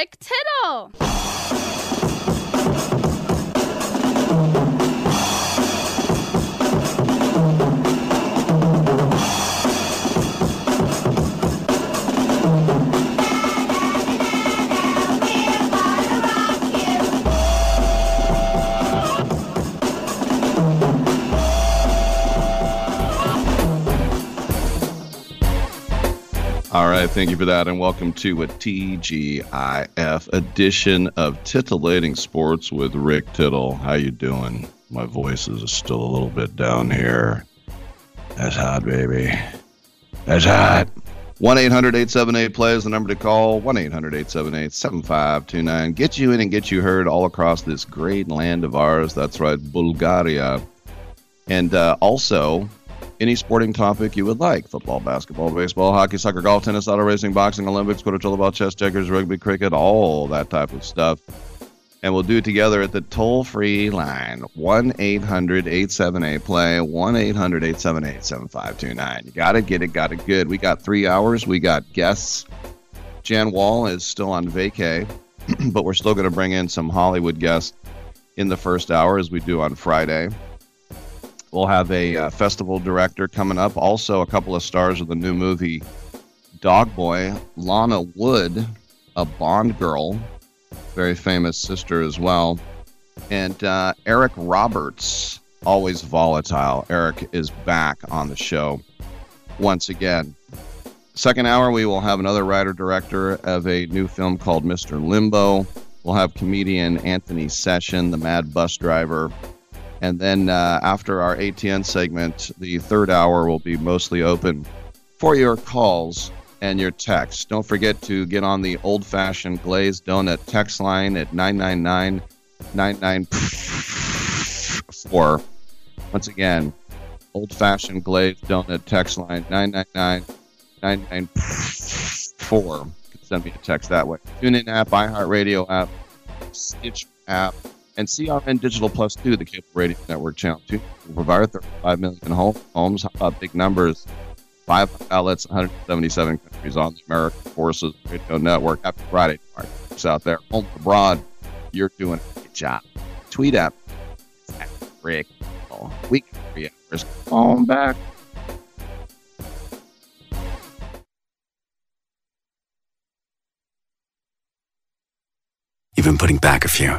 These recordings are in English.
Rick Tittle. All right, thank you for that, and welcome to a TGIF edition of Titillating Sports with Rick Tittle. How you doing? My voice is still a little bit down here. That's hot, baby. That's hot. 1 800 878 play is the number to call. 1 800 878 7529. Get you in and get you heard all across this great land of ours. That's right, Bulgaria. And uh, also, any sporting topic you would like football, basketball, baseball, hockey, soccer, golf, tennis, auto racing, boxing, Olympics, quarter ball, chess, checkers, rugby, cricket, all that type of stuff. And we'll do it together at the toll free line 1 800 878 play 1 800 878 7529. You got it, get it, got it good. We got three hours. We got guests. Jan Wall is still on vacay, but we're still going to bring in some Hollywood guests in the first hour as we do on Friday. We'll have a uh, festival director coming up. Also, a couple of stars of the new movie Dog Boy. Lana Wood, a Bond girl, very famous sister as well. And uh, Eric Roberts, always volatile. Eric is back on the show once again. Second hour, we will have another writer director of a new film called Mr. Limbo. We'll have comedian Anthony Session, the mad bus driver. And then uh, after our ATN segment, the third hour will be mostly open for your calls and your texts. Don't forget to get on the old fashioned glazed donut text line at 999 994. Once again, old fashioned glazed donut text line 999 994. You can send me a text that way. Tune in app, iHeartRadio app, Stitch app and CRN Digital Plus 2, the cable radio network channel 2, will provide 35 million home, homes. How about big numbers? Five outlets, 177 countries on the American Forces Radio Network. Happy Friday, Mark. out there. Home abroad, you're doing a good job. Tweet at Rick. Week three hours. On back. You've been putting back a few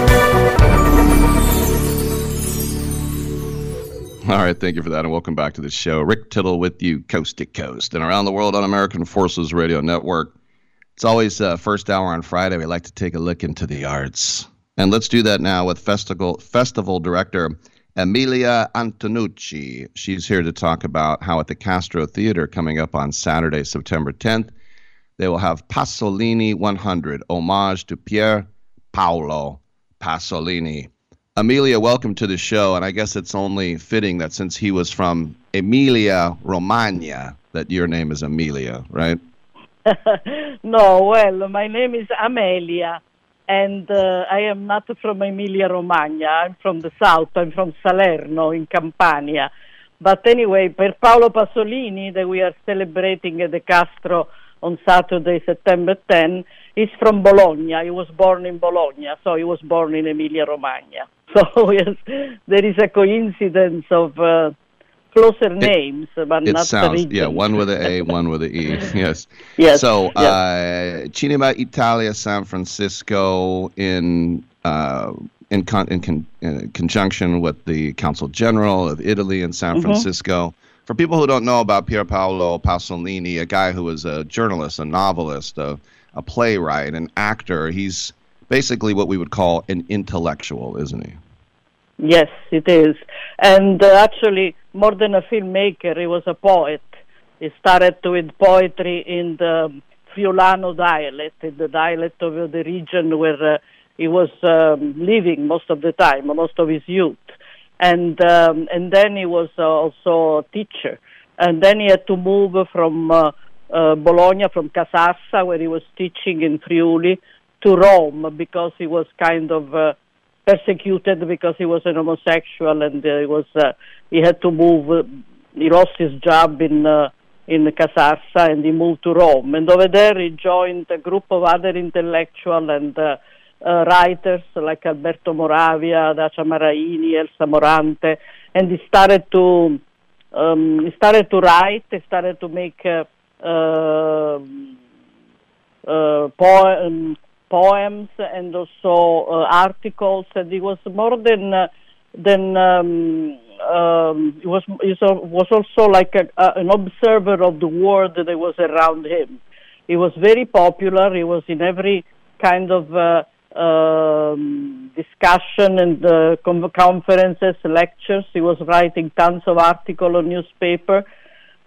All right, thank you for that, and welcome back to the show. Rick Tittle with you, coast to coast, and around the world on American Forces Radio Network. It's always uh, first hour on Friday. We like to take a look into the arts, and let's do that now with festival festival director Emilia Antonucci. She's here to talk about how at the Castro Theater coming up on Saturday, September 10th, they will have Pasolini 100, homage to Pier Paolo Pasolini. Emilia, welcome to the show. And I guess it's only fitting that since he was from Emilia Romagna, that your name is Amelia, right? no, well, my name is Amelia, and uh, I am not from Emilia Romagna. I'm from the south. I'm from Salerno in Campania. But anyway, Pier Paolo Pasolini, that we are celebrating at the Castro on Saturday, September 10, is from Bologna. He was born in Bologna, so he was born in Emilia Romagna. So yes, there is a coincidence of uh, closer names, but it not sounds yeah, one with an A, one with an E. Yes. Yes, So, yes. uh, Cinema Italia San Francisco in uh, in, con- in, con- in conjunction with the Council General of Italy in San Mhm. Francisco. For people who don't know about Pier Paolo Pasolini, a guy who was a journalist, a novelist, a, a playwright, an actor, he's basically what we would call an intellectual, isn't he? Yes, it is. And uh, actually, more than a filmmaker, he was a poet. He started with poetry in the Friulano dialect, in the dialect of the region where uh, he was um, living most of the time, most of his youth. And um, and then he was uh, also a teacher. And then he had to move from uh, Bologna, from Casarsa, where he was teaching in Friuli, to Rome because he was kind of uh, persecuted because he was an homosexual and uh, he was uh, he had to move. Uh, he lost his job in uh, in Casarsa and he moved to Rome. And over there he joined a group of other intellectual and writers like Alberto Moravia, Dacia Maraini, Elsa Morante, and he started to um, he started to write. He started to make poem, poems and also uh, articles. And he was more than uh, than um, um, he was he was also like a, a, an observer of the world that was around him. He was very popular. He was in every kind of uh, um, discussion and uh, conferences, lectures. He was writing tons of articles on newspaper,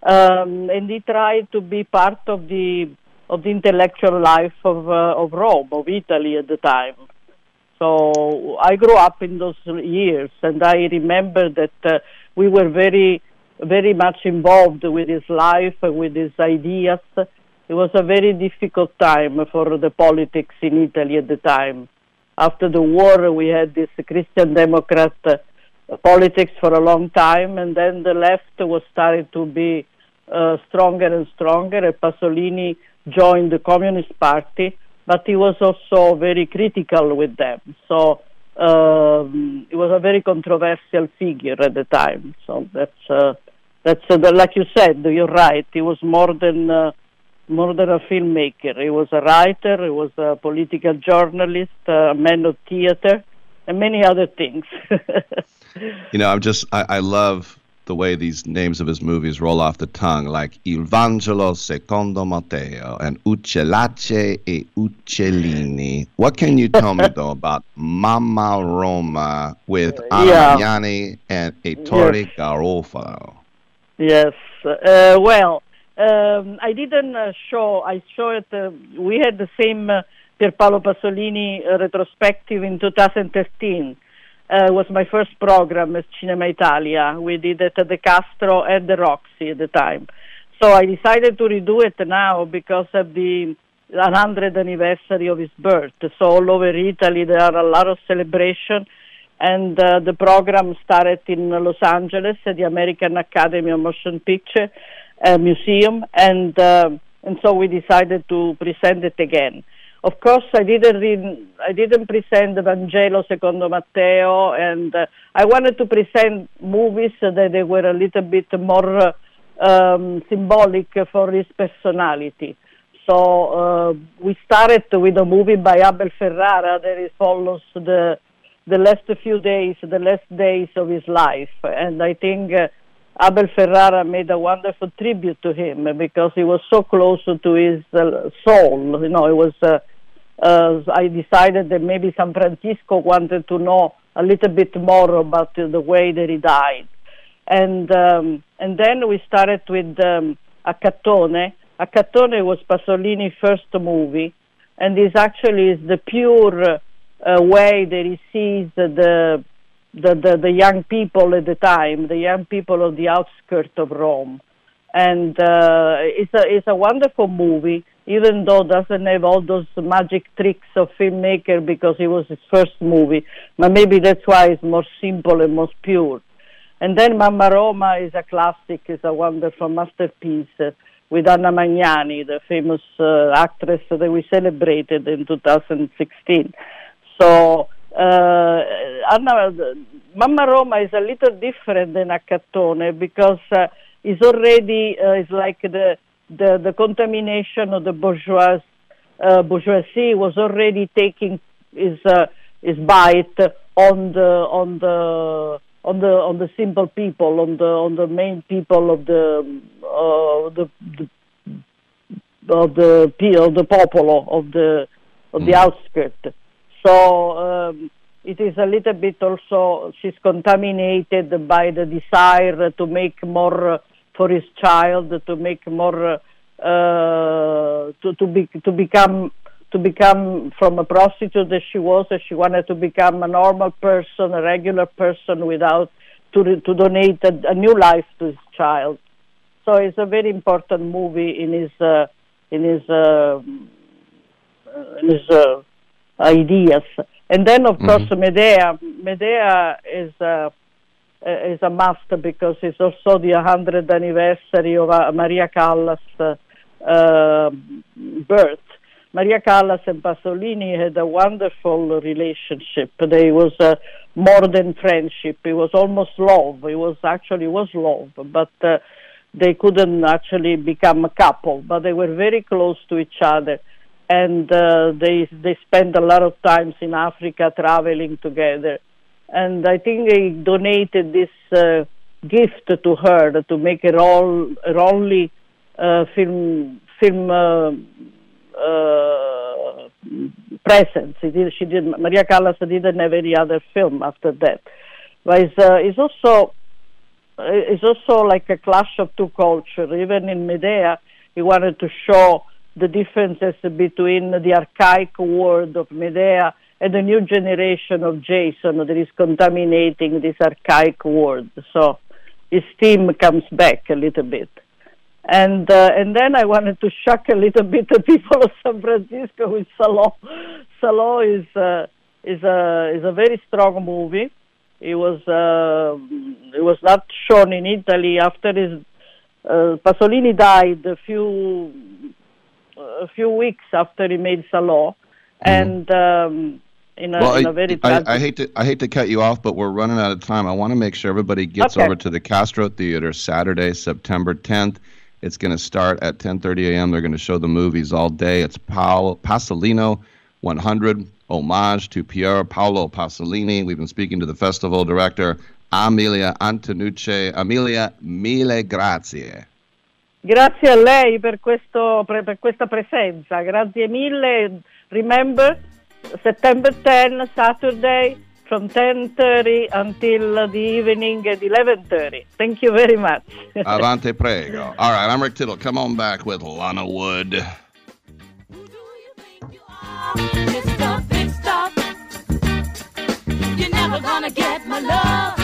um, and he tried to be part of the of the intellectual life of uh, of Rome, of Italy at the time. So I grew up in those years, and I remember that uh, we were very, very much involved with his life, with his ideas. It was a very difficult time for the politics in Italy at the time. After the war, we had this Christian Democrat uh, politics for a long time, and then the left was starting to be uh, stronger and stronger. And Pasolini joined the Communist Party, but he was also very critical with them. So um, he was a very controversial figure at the time. So that's uh, that's uh, like you said. You're right. He was more than uh, more than a filmmaker. He was a writer. He was a political journalist, a man of theater, and many other things. you know, I'm just I, I love the way these names of his movies roll off the tongue, like Il Vangelo secondo Matteo and Uccellacci e Uccellini. What can you tell me, though, about Mamma Roma with Anna yeah. And Ettore yes. Garofolo? Yes. Uh, well, um, I didn't uh, show, I showed, uh, we had the same uh, Pierpaolo Pasolini uh, retrospective in 2013 uh, was my first program at Cinema Italia. We did it at the Castro and the Roxy at the time. So I decided to redo it now because of the 100th anniversary of his birth. So all over Italy there are a lot of celebration, and uh, the program started in Los Angeles at the American Academy of Motion Picture uh, Museum, and uh, and so we decided to present it again. Of course, I didn't read, I didn't present the Vangelo secondo Matteo, and uh, I wanted to present movies that they were a little bit more um, symbolic for his personality. So uh, we started with a movie by Abel Ferrara that follows the the last few days, the last days of his life, and I think. Uh, Abel Ferrara made a wonderful tribute to him because he was so close to his uh, soul. You know, it was uh, uh, I decided that maybe San Francisco wanted to know a little bit more about the way that he died. And, um, and then we started with um, Accattone. Accattone was Pasolini's first movie, and this actually is the pure uh, way that he sees the, the, the, the young people at the time, the young people of the outskirts of Rome. And uh, it's, a, it's a wonderful movie even though doesn't have all those magic tricks of filmmaker because it was his first movie. But maybe that's why it's more simple and more pure. And then Mamma Roma is a classic, is a wonderful masterpiece uh, with Anna Magnani, the famous uh, actress that we celebrated in 2016. So uh, Anna, Mamma Roma is a little different than Accattone because uh, it's already uh, it's like the the, the contamination of the bourgeois, uh, bourgeoisie was already taking its, uh, its bite on the on the on the on the simple people, on the on the main people of the uh, the, the of the of the popolo of the of the mm. outskirts. So um, it is a little bit also she's contaminated by the desire to make more for his child to make more uh, to to be to become to become from a prostitute that she was she wanted to become a normal person a regular person without to to donate a, a new life to his child so it's a very important movie in his uh, in his uh, in his uh, ideas. And then, of Mhm. course, Medea. Medea is uh, is a must because it's also the 100th anniversary of uh, Maria Callas' uh, uh, birth. Maria Callas and Pasolini had a wonderful relationship. They was uh, more than friendship. It was almost love. It was actually was love, but uh, they couldn't actually become a couple. But they were very close to each other, and uh, they they spent a lot of times in Africa traveling together. And I think they donated this uh, gift to her to make her all her only uh, film film. Uh, uh, presence. It is, she did. Maria Callas didn't have any other film after that. But it's, uh, it's also uh, it's also like a clash of two cultures. Even in Medea, he wanted to show the differences between the archaic world of Medea and the new generation of Jason that is contaminating this archaic world. So his theme comes back a little bit and uh, and then I wanted to shock a little bit the people of San Francisco with Salò. Salò is uh, is a is a very strong movie. It was uh, it was not shown in Italy after his uh, Pasolini died a few a few weeks after he made Salò, and um, in a, well, in I, a very I, I hate to I hate to cut you off, but we're running out of time. I want to make sure everybody gets Okay. over to the Castro Theater Saturday, September 10th. It's going to start at 10:30 a.m. They're going to show the movies all day. It's Paolo Pasolini 100 homage to Pier Paolo Pasolini. We've been speaking to the festival director Amelia Antonucci. Amelia, mille grazie. Grazie a lei per, questo, per questa presenza, grazie mille. Remember, September 10, Saturday, from 10.30 until the evening at 11.30. Thank you very much. Avante prego. All right, I'm Rick Tittle. Come on back with Lana Wood. Mr. Big Stuff. You're never gonna get my love.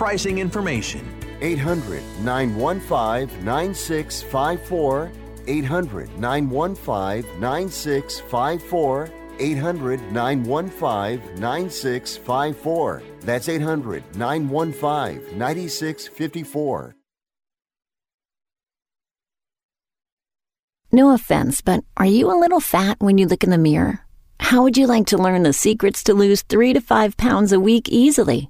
pricing information. 800 915 9654. 800 915 9654. 800 915 9654. That's 800 915 9654. No offense, but are you a little fat when you look in the mirror? How would you like to learn the secrets to lose three to five pounds a week easily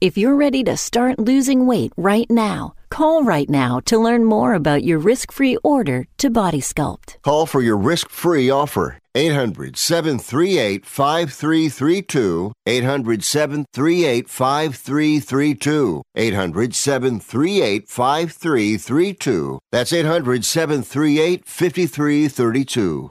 If you're ready to start losing weight right now, call right now to learn more about your risk free order to Body Sculpt. Call for your risk free offer. 800 738 5332. 800 738 5332. 800 738 5332. That's 800 738 5332.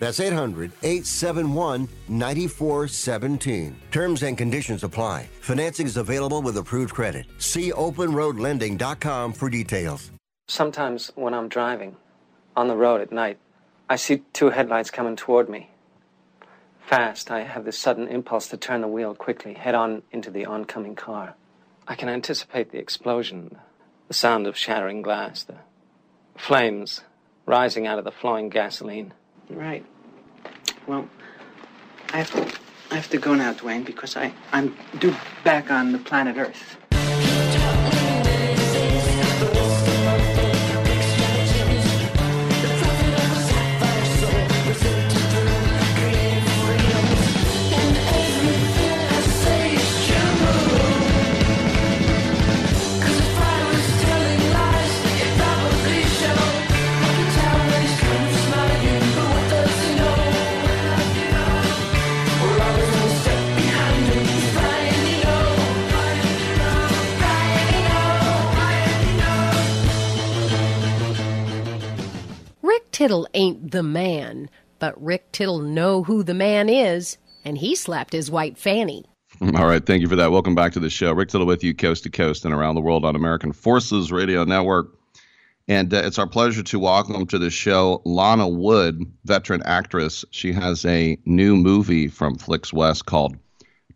That's 800 871 9417. Terms and conditions apply. Financing is available with approved credit. See openroadlending.com for details. Sometimes when I'm driving on the road at night, I see two headlights coming toward me. Fast, I have this sudden impulse to turn the wheel quickly, head on into the oncoming car. I can anticipate the explosion, the sound of shattering glass, the flames rising out of the flowing gasoline. Right. Well, I have to, I have to go now, Dwayne, because I, I'm due back on the planet Earth. Tittle ain't the man, but Rick Tittle know who the man is, and he slapped his white fanny. All right, thank you for that. Welcome back to the show. Rick Tittle with you, coast to coast and around the world on American Forces Radio Network. And uh, it's our pleasure to welcome to the show Lana Wood, veteran actress. She has a new movie from Flicks West called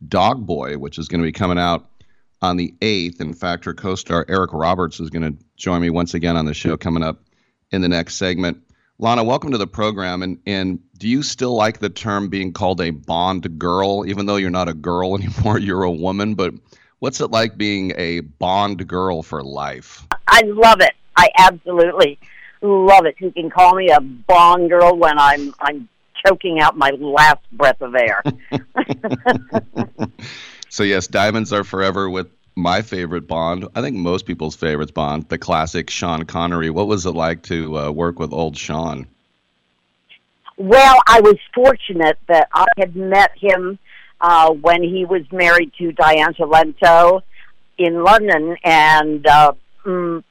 Dog Boy, which is going to be coming out on the 8th. In fact, her co star Eric Roberts is going to join me once again on the show coming up in the next segment. Lana, welcome to the program. And, and do you still like the term being called a Bond girl, even though you're not a girl anymore? You're a woman. But what's it like being a Bond girl for life? I love it. I absolutely love it. You can call me a Bond girl when I'm I'm choking out my last breath of air. So, yes, diamonds are forever with my favorite Bond. I think most people's favorite Bond, the classic Sean Connery. What was it like to uh, work with old Sean? Well, I was fortunate that I had met him uh, when he was married to Diane Cilento in London, and uh, mm,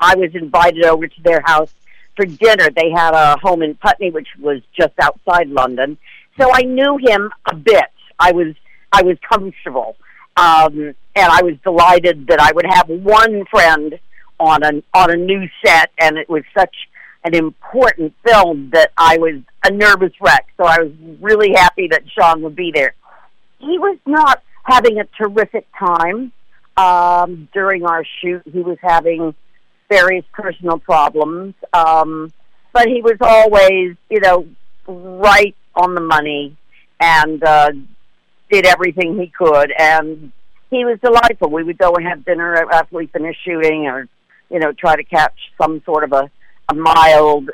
I was invited over to their house for dinner. They had a home in Putney, which was just outside London, so I knew him a bit. I was I was comfortable, um, and I was delighted that I would have one friend on a on a new set, and it was such an important film that I was a nervous wreck. So I was really happy that Sean would be there. He was not having a terrific time um, during our shoot. He was having various personal problems, um, but he was always, you know, right on the money and uh, did everything he could. And he was delightful. We would go and have dinner after we finished shooting, or you know, try to catch some sort of a a mild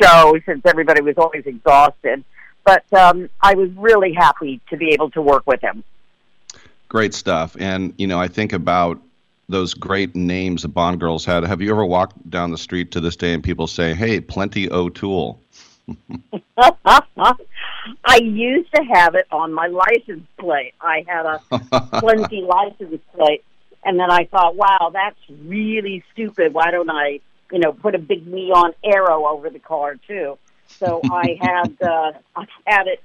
show since everybody was always exhausted. But um, I was really happy to be able to work with him. Great stuff. And, you know, I think about those great names the Bond girls had. Have you ever walked down the street to this day and people say, hey, Plenty O'Toole? I used to have it on my license plate. I had a plenty license plate, and then I thought, wow, that's really stupid. Why don't I, you know, put a big neon arrow over the car too? So I had uh, I had it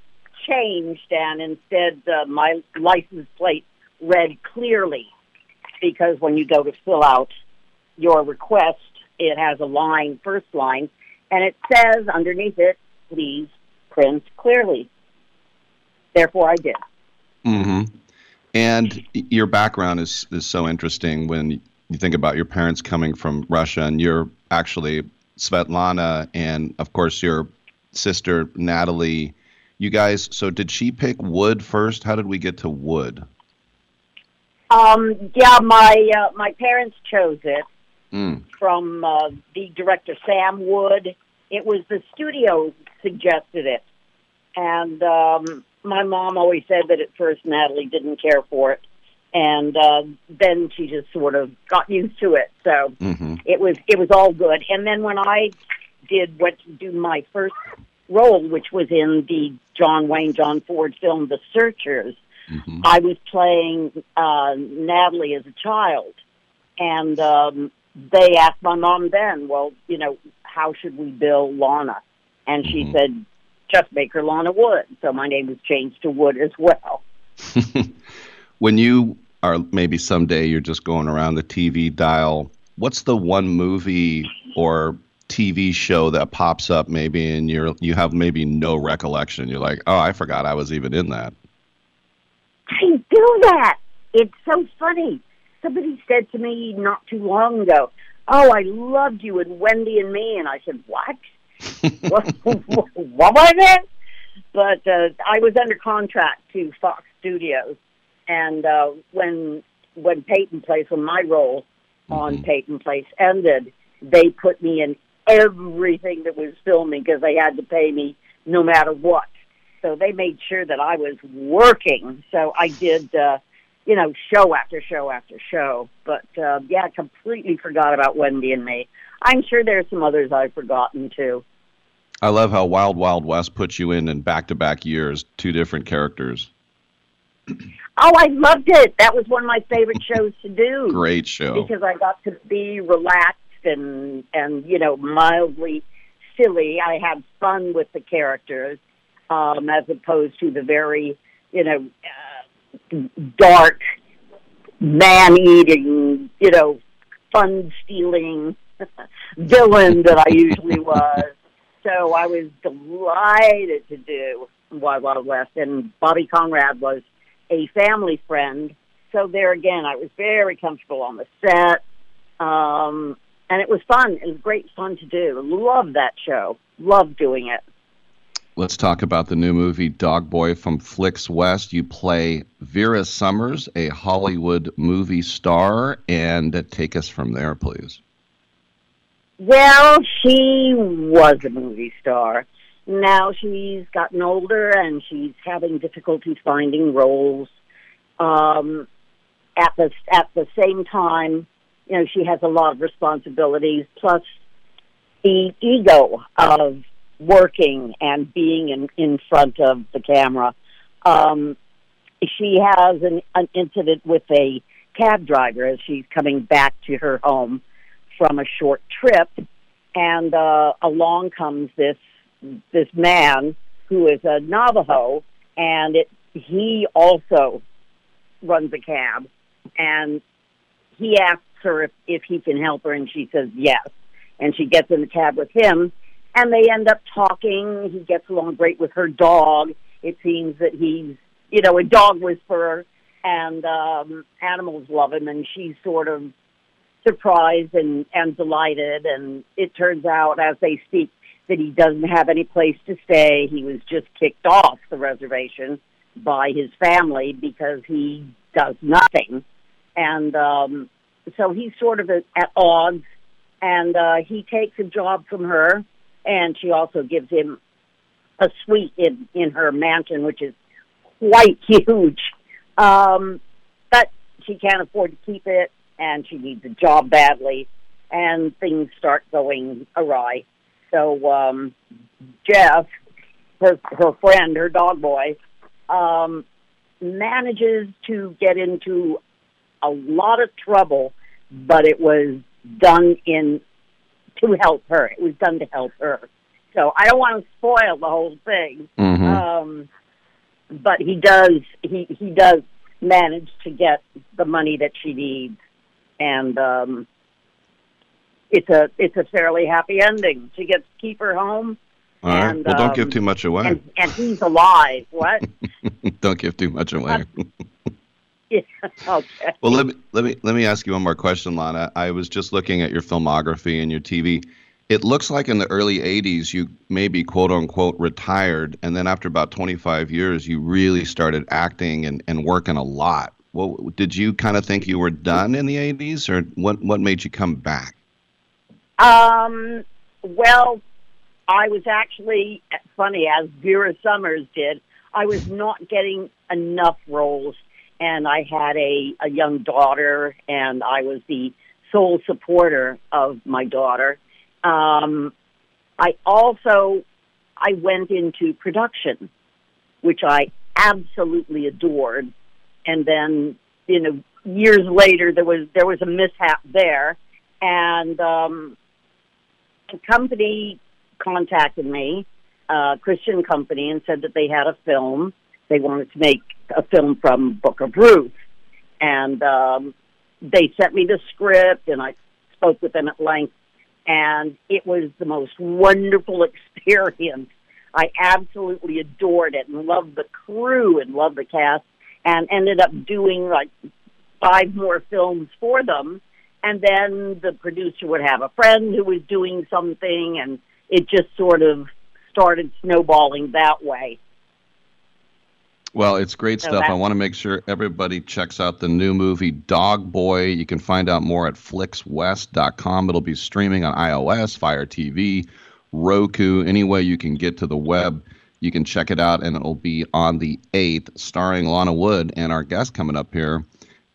changed, and instead uh, my license plate read clearly because when you go to fill out your request, it has a line, first line, and it says underneath it, please print clearly. Therefore, I did. hmm And your background is, is so interesting when you think about your parents coming from Russia, and you're actually Svetlana, and of course, your sister, Natalie. You guys, so did she pick wood first? How did we get to wood? Um, yeah, my uh, my parents chose it Mm. from uh, the director Sam Wood It was the studio suggested it, and um, my mom always said that at first Natalie didn't care for it, and uh, then she just sort of got used to it. So Mm-hmm. it was it was all good. And then when I did to do my first role, which was in the John Wayne John Ford film The Searchers, I was playing uh, Natalie as a child, and um, they asked my mom then, well, you know, how should we bill Lana? And she mm-hmm. said, just make her Lana Wood. So my name was changed to Wood as well. When you are maybe someday you're just going around the TV dial, what's the one movie or TV show that pops up maybe and you're you have maybe no recollection. You're like, "Oh, I forgot I was even in that." I do that. It's so funny. Somebody said to me not too long ago, "Oh, I loved you in Wendy and Me," and I said, "What? what, what was it?" But uh, I was under contract to Fox Studios, and uh, when when Peyton Place, when my role on Peyton Place ended, they put me in everything that was filming because they had to pay me no matter what. So they made sure that I was working. So I did, uh, you know, show after show after show. But uh, yeah, completely forgot about Wendy and me. I'm sure there's some others I've forgotten too. I love how Wild Wild West puts you in in back-to-back years, two different characters. Oh, I loved it. That was one of my favorite shows to do. Great show. because I got to be relaxed and and you know mildly silly. I had fun with the characters, um, as opposed to the very you know uh, dark, man eating, you know, fun stealing villain that I usually was. So I was delighted to do Wild Wild West, and Bobby Conrad was a family friend. So there again, I was very comfortable on the set, um, and it was fun. It was great fun to do. Love that show. Love doing it. Let's talk about the new movie Dog Boy from Flicks West. You play Vera Summers, a Hollywood movie star, and take us from there, please. Well, she was a movie star. Now she's gotten older and she's having difficulties finding roles. Um, at the at the same time, you know, she has a lot of responsibilities. Plus, the ego of working and being in in front of the camera. Um, she has an, an incident with a cab driver as she's coming back to her home from a short trip, and uh, along comes this this man who is a Navajo, and it, he also runs a cab, and he asks her if, if he can help her, and she says yes, and she gets in the cab with him, and they end up talking. He gets along great with her dog. It seems that he's, you know, a dog whisperer, and um, animals love him, and she's sort of surprised and, and delighted. And it turns out, as they speak, that he doesn't have any place to stay. He was just kicked off the reservation by his family because he does nothing. And um, so he's sort of at, odds. And uh, he takes a job from her, and she also gives him a suite in, in her mansion, which is quite huge. Um, but she can't afford to keep it, and she needs a job badly, and things start going awry. So um, Jeff, her her friend, her dog boy, um, manages to get into a lot of trouble, but it was done in to help her. It was done to help her. So I don't want to spoil the whole thing. Mhm. Um, but he does he he does manage to get the money that she needs, and um, it's a it's a fairly happy ending. She gets to keep her home, All right. And, well, don't um, give too much away. and and he's alive. What? don't give too much away. yeah, okay. Well, let me let me let me ask you one more question, Lana. I was just looking at your filmography and your TV. It looks like in the early '80s you maybe quote unquote retired, and then after about 25 years, you really started acting and, and working a lot. Well, did you kind of think you were done in the '80s, or what? What made you come back? Um, well, I was actually funny as Vera Summers did. I was not getting enough roles, and I had a a young daughter, and I was the sole supporter of my daughter. Um, I also I went into production, which I absolutely adored, and then you know years later there was there was a mishap there, and um, a company contacted me, uh, Christian company, and said that they had a film. They wanted to make a film from Book of Ruth, and um, they sent me the script, and I spoke with them at length, and it was the most wonderful experience. I absolutely adored it and loved the crew and loved the cast, and ended up doing like five more films for them. And then the producer would have a friend who was doing something, and it just sort of started snowballing that way. Well, it's great So stuff. I want to make sure everybody checks out the new movie Dog Boy. You can find out more at flixwest.com. It'll be streaming on iOS, Fire TV, Roku, any way you can get to the web. You can check it out, and it'll be on the 8th, starring Lana Wood and our guest coming up here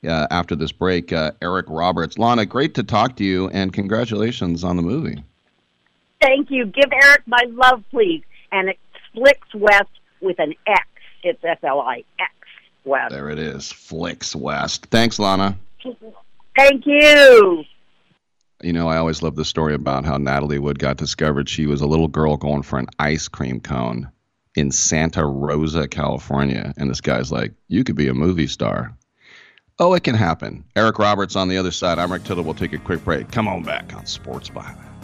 uh, after this break, uh, Eric Roberts. Lana, great to talk to you, and congratulations on the movie. Thank you. Give Eric my love, please. And it's Flix West with an X. It's F L I X West. There it is, Flix West. Thanks, Lana. Thank you. You know, I always love the story about how Natalie Wood got discovered. She was a little girl going for an ice cream cone in Santa Rosa, California. And this guy's like, You could be a movie star. Oh, it can happen. Eric Roberts on the other side. I'm Rick Tittle. We'll take a quick break. Come on back on Sports Byline.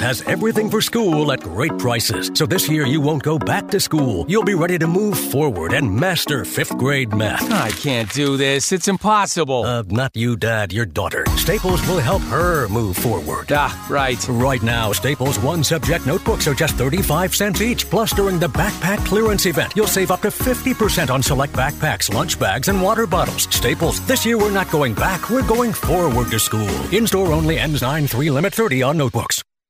Has everything for school at great prices. So this year you won't go back to school. You'll be ready to move forward and master fifth grade math. I can't do this. It's impossible. Uh, not you, Dad, your daughter. Staples will help her move forward. Ah, right. Right now, Staples one subject notebooks are just 35 cents each. Plus, during the backpack clearance event, you'll save up to 50% on select backpacks, lunch bags, and water bottles. Staples, this year we're not going back, we're going forward to school. In store only ends 9 3 limit 30 on notebooks.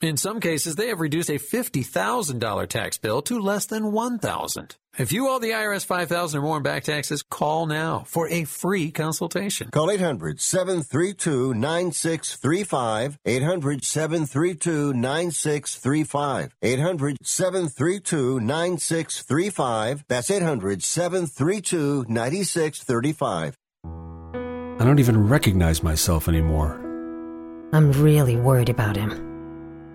In some cases, they have reduced a $50,000 tax bill to less than $1,000. If you owe the IRS $5,000 or more in back taxes, call now for a free consultation. Call 800 732 9635. 800 732 9635. 800 732 9635. That's 800 732 9635. I don't even recognize myself anymore. I'm really worried about him.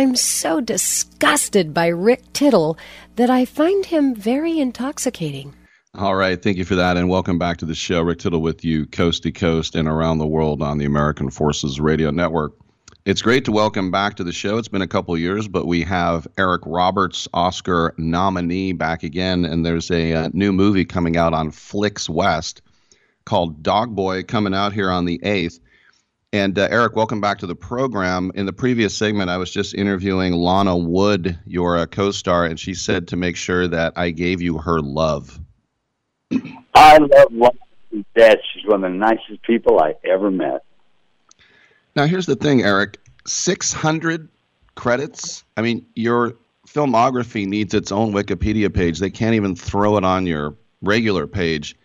I'm so disgusted by Rick Tittle that I find him very intoxicating. All right. Thank you for that. And welcome back to the show. Rick Tittle with you, coast to coast and around the world on the American Forces Radio Network. It's great to welcome back to the show. It's been a couple years, but we have Eric Roberts, Oscar nominee, back again. And there's a, uh new movie coming out on Flix West called Dog Boy coming out here on the 8th. And uh, Eric, welcome back to the program. In the previous segment, I was just interviewing Lana Wood, your uh, co star, and she said to make sure that I gave you her love. I love Lana to death. She's one of the nicest people I ever met. Now, here's the thing, Eric 600 credits. I mean, your filmography needs its own Wikipedia page. They can't even throw it on your regular page.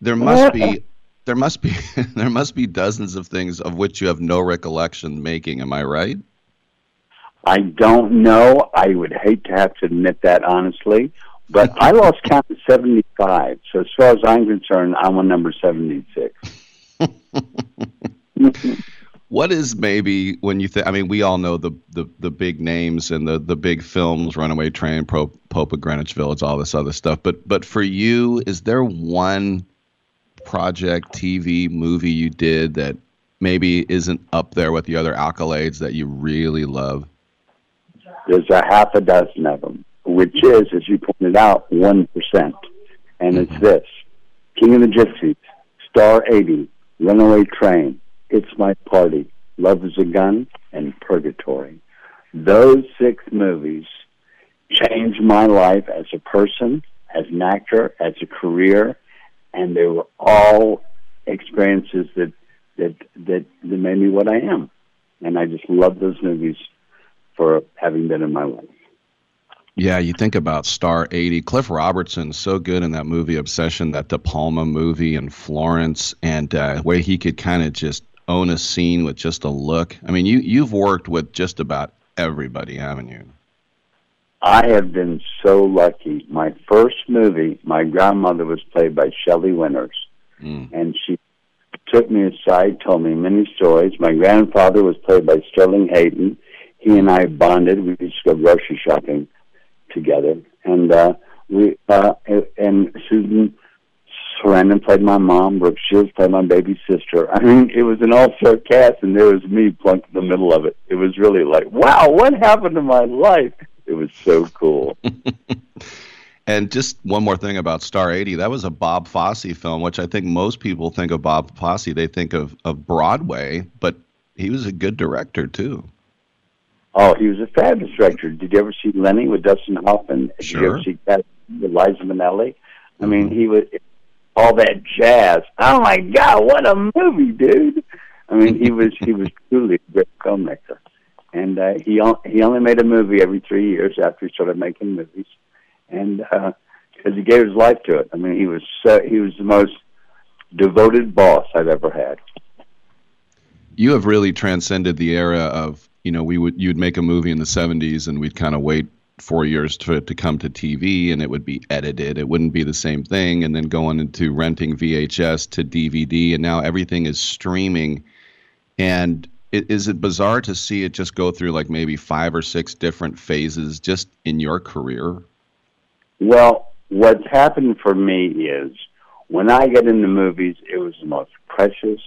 There must be. There must be there must be dozens of things of which you have no recollection making. Am I right? I don't know. I would hate to have to admit that honestly, but I lost count at 75. So as far as I'm concerned, I'm on number 76. What is maybe when you think? I mean, we all know the, the, the big names and the, the big films, Runaway Train, Pro, Pope of Greenwich Village, all this other stuff. But but for you, is there one project, TV, movie you did that maybe isn't up there with the other accolades that you really love? There's a half a dozen of them, which is, as you pointed out, 1%. And it's mm-hmm. this King of the Gypsies, Star 80, Runaway Train, It's My Party, Love is a Gun, and Purgatory. Those six movies changed my life as a person, as an actor, as a career, and they were all experiences that that that, that made me what I am. And I just love those movies for having been in my life. Yeah, you think about Star 80. Cliff Robertson, so good in that movie Obsession, that De Palma movie in Florence, and uh, where he could kind of just own a scene with just a look. I mean, you you've worked with just about everybody, haven't you? I have been so lucky. My first movie, my grandmother was played by Shelley Winters, and she took me aside, told me many stories. My grandfather was played by Sterling Hayden. He and I bonded. We used to go grocery shopping together, and uh, we uh, and Susan Sarandon played my mom. Brooke Shields played my baby sister. I mean, it was an all-star cast, and there was me plunked in the middle of it. It was really like, wow, what happened to my life? Was so cool. And just one more thing about Star 80. That was a Bob Fosse film, which I think most people think of Bob Fosse. They think of, of Broadway, but he was a good director, too. Oh, he was a fabulous director. Did you ever see Lenny with Dustin Hoffman? Did you ever Sure. see that with Liza Minnelli? I mm-hmm. mean, he was all that jazz. Oh my God, what a movie, dude! I mean, he was he was truly a great filmmaker, and uh, he he only made a movie every three years after he started making movies, and because he gave his life to it. I mean, he was so, he was the most devoted boss I've ever had. You have really transcended the era of, you know, we would you'd make a movie in the 70s and we'd kind of wait four years it to come to TV and it would be edited. It wouldn't be the same thing. And then going into renting VHS to DVD and now everything is streaming. And is it bizarre to see it just go through like maybe five or six different phases just in your career? Well, what's happened for me is when I get into movies, it was the most precious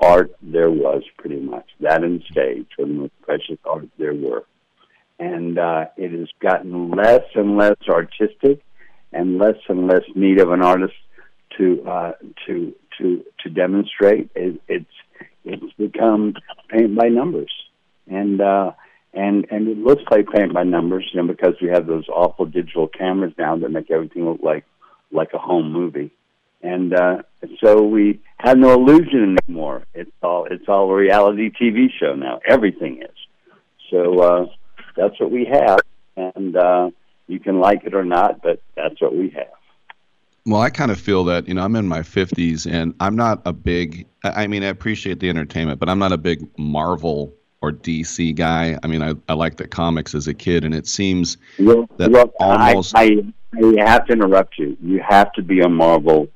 art there was, pretty much. That and stage were the most precious art there were. And uh, it has gotten less and less artistic and less and less need of an artist to uh, to to to demonstrate. It, it's it's become paint by numbers, and uh, and and it looks like paint by numbers, you know, because we have those awful digital cameras now that make everything look like like a home movie, and uh, so we have no illusion anymore. It's all it's all a reality TV show now. Everything is. So uh, that's what we have, and uh, you can like it or not, but that's what we have. Well, I kind of feel that, you know, I'm in my 50s and I'm not a big, I mean, I appreciate the entertainment, but I'm not a big Marvel or DC guy. I mean, I, I liked the comics as a kid, and it seems Well, that look, almost. I, I, I have to interrupt you. You have to be a Marvel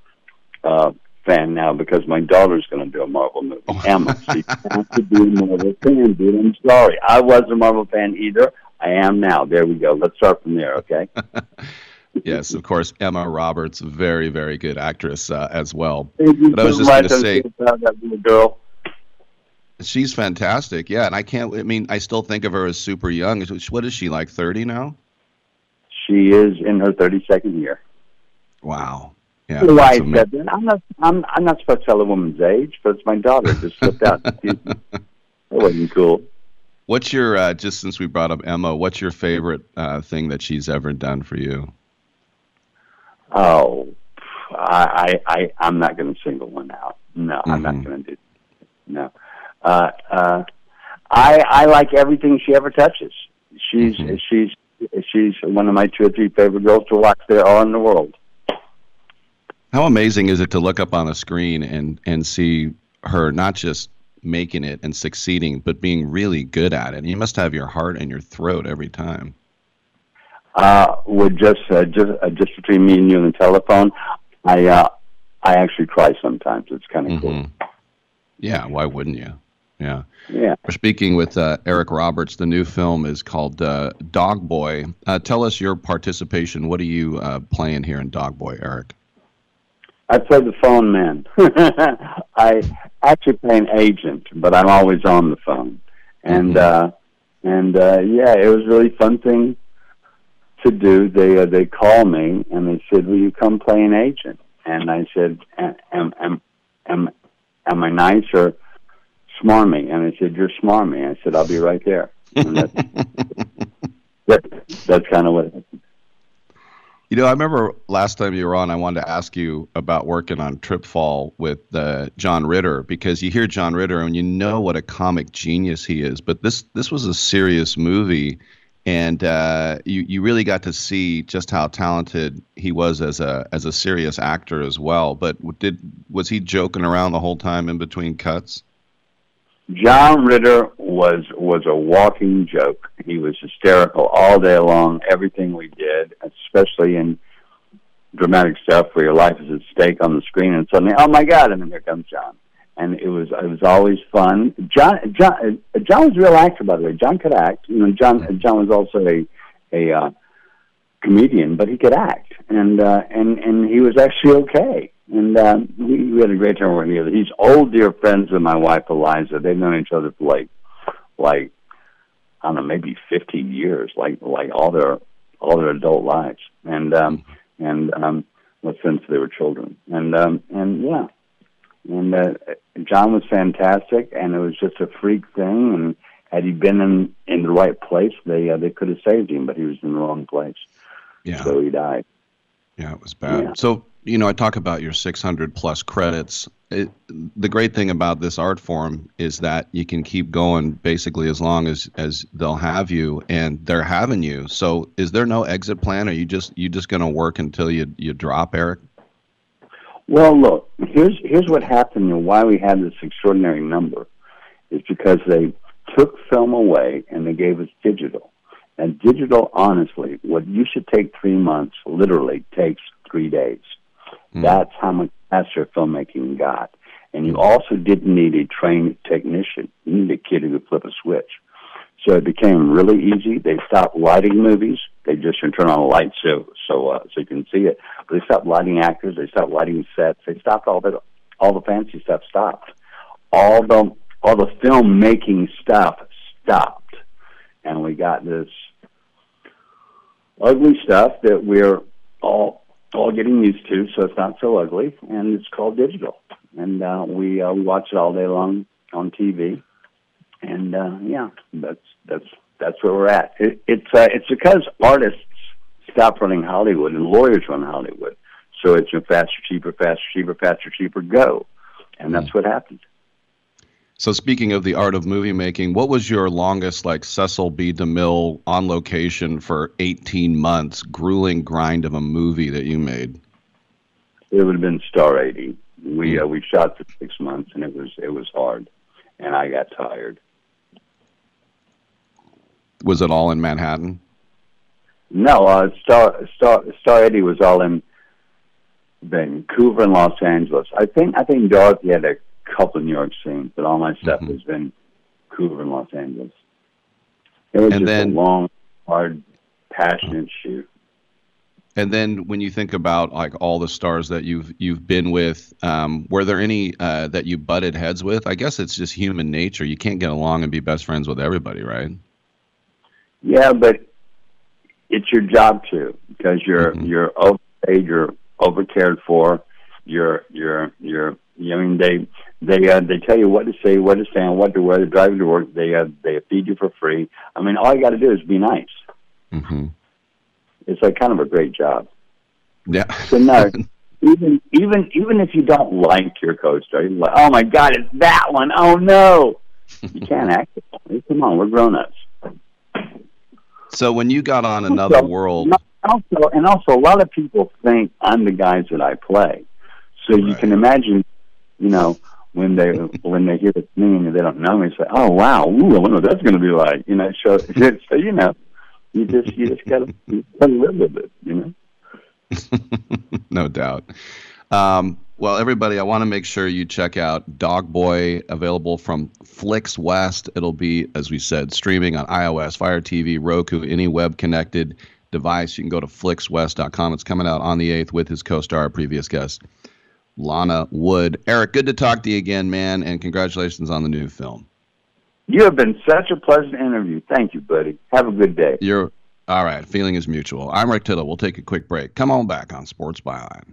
uh, fan now because my daughter's going to do a Marvel movie. Emma, so you have to be a Marvel fan, dude. I'm sorry. I wasn't a Marvel fan either. I am now. There we go. Let's start from there, okay? yes, of course, Emma Roberts, very, very good actress uh, as well. Thank you But I was just going to say, so proud of that girl. she's fantastic. Yeah, and I can't, I mean, I still think of her as super young. What is she, like 30 now? She is in her 32nd year. Wow. Yeah. Why I said that. I'm not. I'm. I'm not supposed to tell a woman's age, but it's my daughter. Just slipped out. that wasn't cool. What's your, uh, just since we brought up Emma, what's your favorite uh, thing that she's ever done for you? Oh, I. I. I I'm not going to single one out. No, I'm not going to do. No. Uh, uh, I. I like everything she ever touches. She's. She's. She's one of my two or three favorite girls to watch there all in the world. How amazing is it to look up on a screen and and see her not just making it and succeeding, but being really good at it? You must have your heart in your throat every time. Uh, just uh, just uh, just between me and you on the telephone, I uh, I actually cry sometimes. It's kind of cool. Yeah, why wouldn't you? Yeah. Yeah. We're speaking with uh, Eric Roberts. The new film is called uh, Dog Boy. Uh, tell us your participation. What are you uh, playing here in Dog Boy, Eric? I play the phone man. I actually play an agent, but I'm always on the phone. And uh, and uh, yeah, it was a really fun thing to do. They uh, they called me and they said, "Will you come play an agent?" And I said, "Am am am am, am I nice or smarmy?" And I said, "You're smarmy." I said, "I'll be right there." And that's, that, that's kind of what. It, You know, I remember last time you were on, I wanted to ask you about working on Tripfall with uh, John Ritter because you hear John Ritter and you know what a comic genius he is. But this this was a serious movie, and uh, you you really got to see just how talented he was as a as a serious actor as well. But did was he joking around the whole time in between cuts? John Ritter was was a walking joke. He was hysterical all day long. Everything we did, especially in dramatic stuff where your life is at stake on the screen, and suddenly, oh my God! And then here comes John, and it was it was always fun. John John uh, John was a real actor, by the way. John could act. You know, John John was also a a uh, comedian, but he could act, and uh, and and he was actually okay. And um, we, we had a great time working together. He's old dear friends with my wife Eliza. They've known each other for like like I don't know, maybe fifteen years, like like all their all their adult lives. And um and um well since they were children. And um and yeah. And uh, John was fantastic and it was just a freak thing and had he been in in the right place they uh, they could have saved him, but he was in the wrong place. Yeah. So he died. Yeah, it was bad. Yeah. So, you know, I talk about your 600 plus credits. It, the great thing about this art form is that you can keep going basically as long as as they'll have you, and they're having you. So, is there no exit plan? Are you just you just going to work until you you drop, Eric? Well, look, here's here's what happened and why we had this extraordinary number is because they took film away and they gave us digital. And digital, honestly, what used to take three months literally takes three days. Hmm. That's how much faster filmmaking got. And you hmm. also didn't need a trained technician. You needed a kid who could flip a switch. So it became really easy. They stopped lighting movies. They just turn on a light so so uh, so you can see it. But they stopped lighting actors. They stopped lighting sets. They stopped all the all the fancy stuff. Stopped. All the all the filmmaking stuff stopped, and we got this ugly stuff that we're all all getting used to. So it's not so ugly, and it's called digital. And uh, we uh, we watch it all day long on TV and uh, yeah, that's that's that's where we're at. It, it's uh, it's because artists stop running Hollywood and lawyers run Hollywood, so it's a faster, cheaper, faster, cheaper, faster, cheaper, go, and that's what happened. So speaking of the art of movie making, what was your longest like Cecil B. DeMille on location for 18 months grueling grind of a movie that you made? It would have been Star 80. We uh, we shot for six months and it was it was hard, and I got tired. Was it all in Manhattan? No, uh, Star Star Star 80 was all in Vancouver and Los Angeles. I think I think Dorothy had a couple of New York scenes, but all my stuff Mm-hmm. has been Vancouver and Los Angeles. It was And just then- a long, hard, passionate shoot. And then when you think about like all the stars that you've you've been with, um, were there any uh, that you butted heads with? I guess it's just human nature. You can't get along and be best friends with everybody, right? Yeah, but it's your job to because you're Mm-hmm. you're overpaid, you're overcared for, you're you're you're. I mean, they they uh, they tell you what to say, what to say, and what to wear. They drive you to work. They uh, they feed you for free. I mean, all you got to do is be nice. Mm-hmm. It's like kind of a great job. Yeah. So no, even even even if you don't like your co-star, you're like, oh my god, it's that one. Oh no, you can't act. Come on, we're grown ups. So when you got on another Also- world, Also, and also, a lot of people think I'm the guys that I play. So you can imagine, you know, when they when they hear it's me and they don't know me, they say, "Oh wow, ooh, I wonder what that's going to be like." You know, so, so you know, you just you just gotta, you gotta live with it. You know. no doubt. Um, well, everybody, I want to make sure you check out Dog Boy, available from Flix West. It'll be, as we said, streaming on iOS, Fire TV, Roku, any web connected device. You can go to flixwest.com. It's coming out on the 8th with his co star, previous guest, Lana Wood. Eric, good to talk to you again, man, and congratulations on the new film. You have been such a pleasant interview. Thank you, buddy. Have a good day. You're all right. Feeling is mutual. I'm Rick Tittle. We'll take a quick break. Come on back on Sports Byline.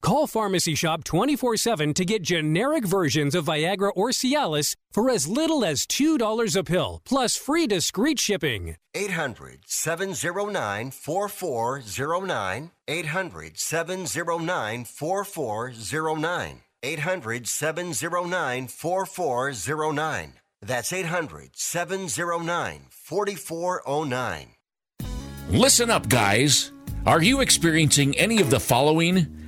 Call Pharmacy Shop 24 7 to get generic versions of Viagra or Cialis for as little as $2 a pill, plus free discreet shipping. 800 709 4409. 800 709 4409. 800 709 4409. That's 800 709 4409. Listen up, guys. Are you experiencing any of the following?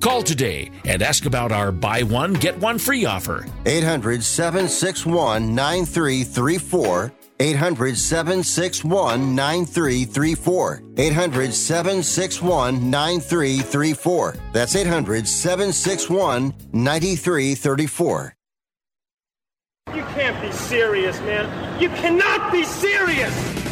Call today and ask about our buy one, get one free offer. 800 761 9334. 800 761 9334. 800 761 9334. That's 800 761 9334. You can't be serious, man. You cannot be serious!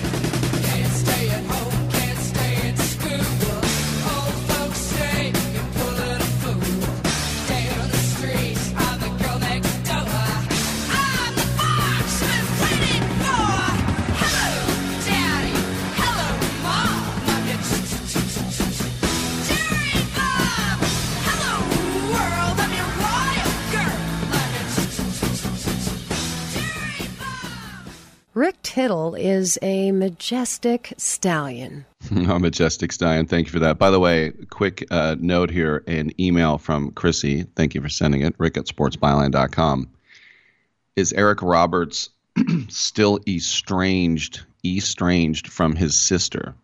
Rick Tittle is a majestic stallion. a majestic stallion. Thank you for that. By the way, quick uh, note here an email from Chrissy. Thank you for sending it. Rick at sportsbyline.com. Is Eric Roberts still estranged, estranged from his sister?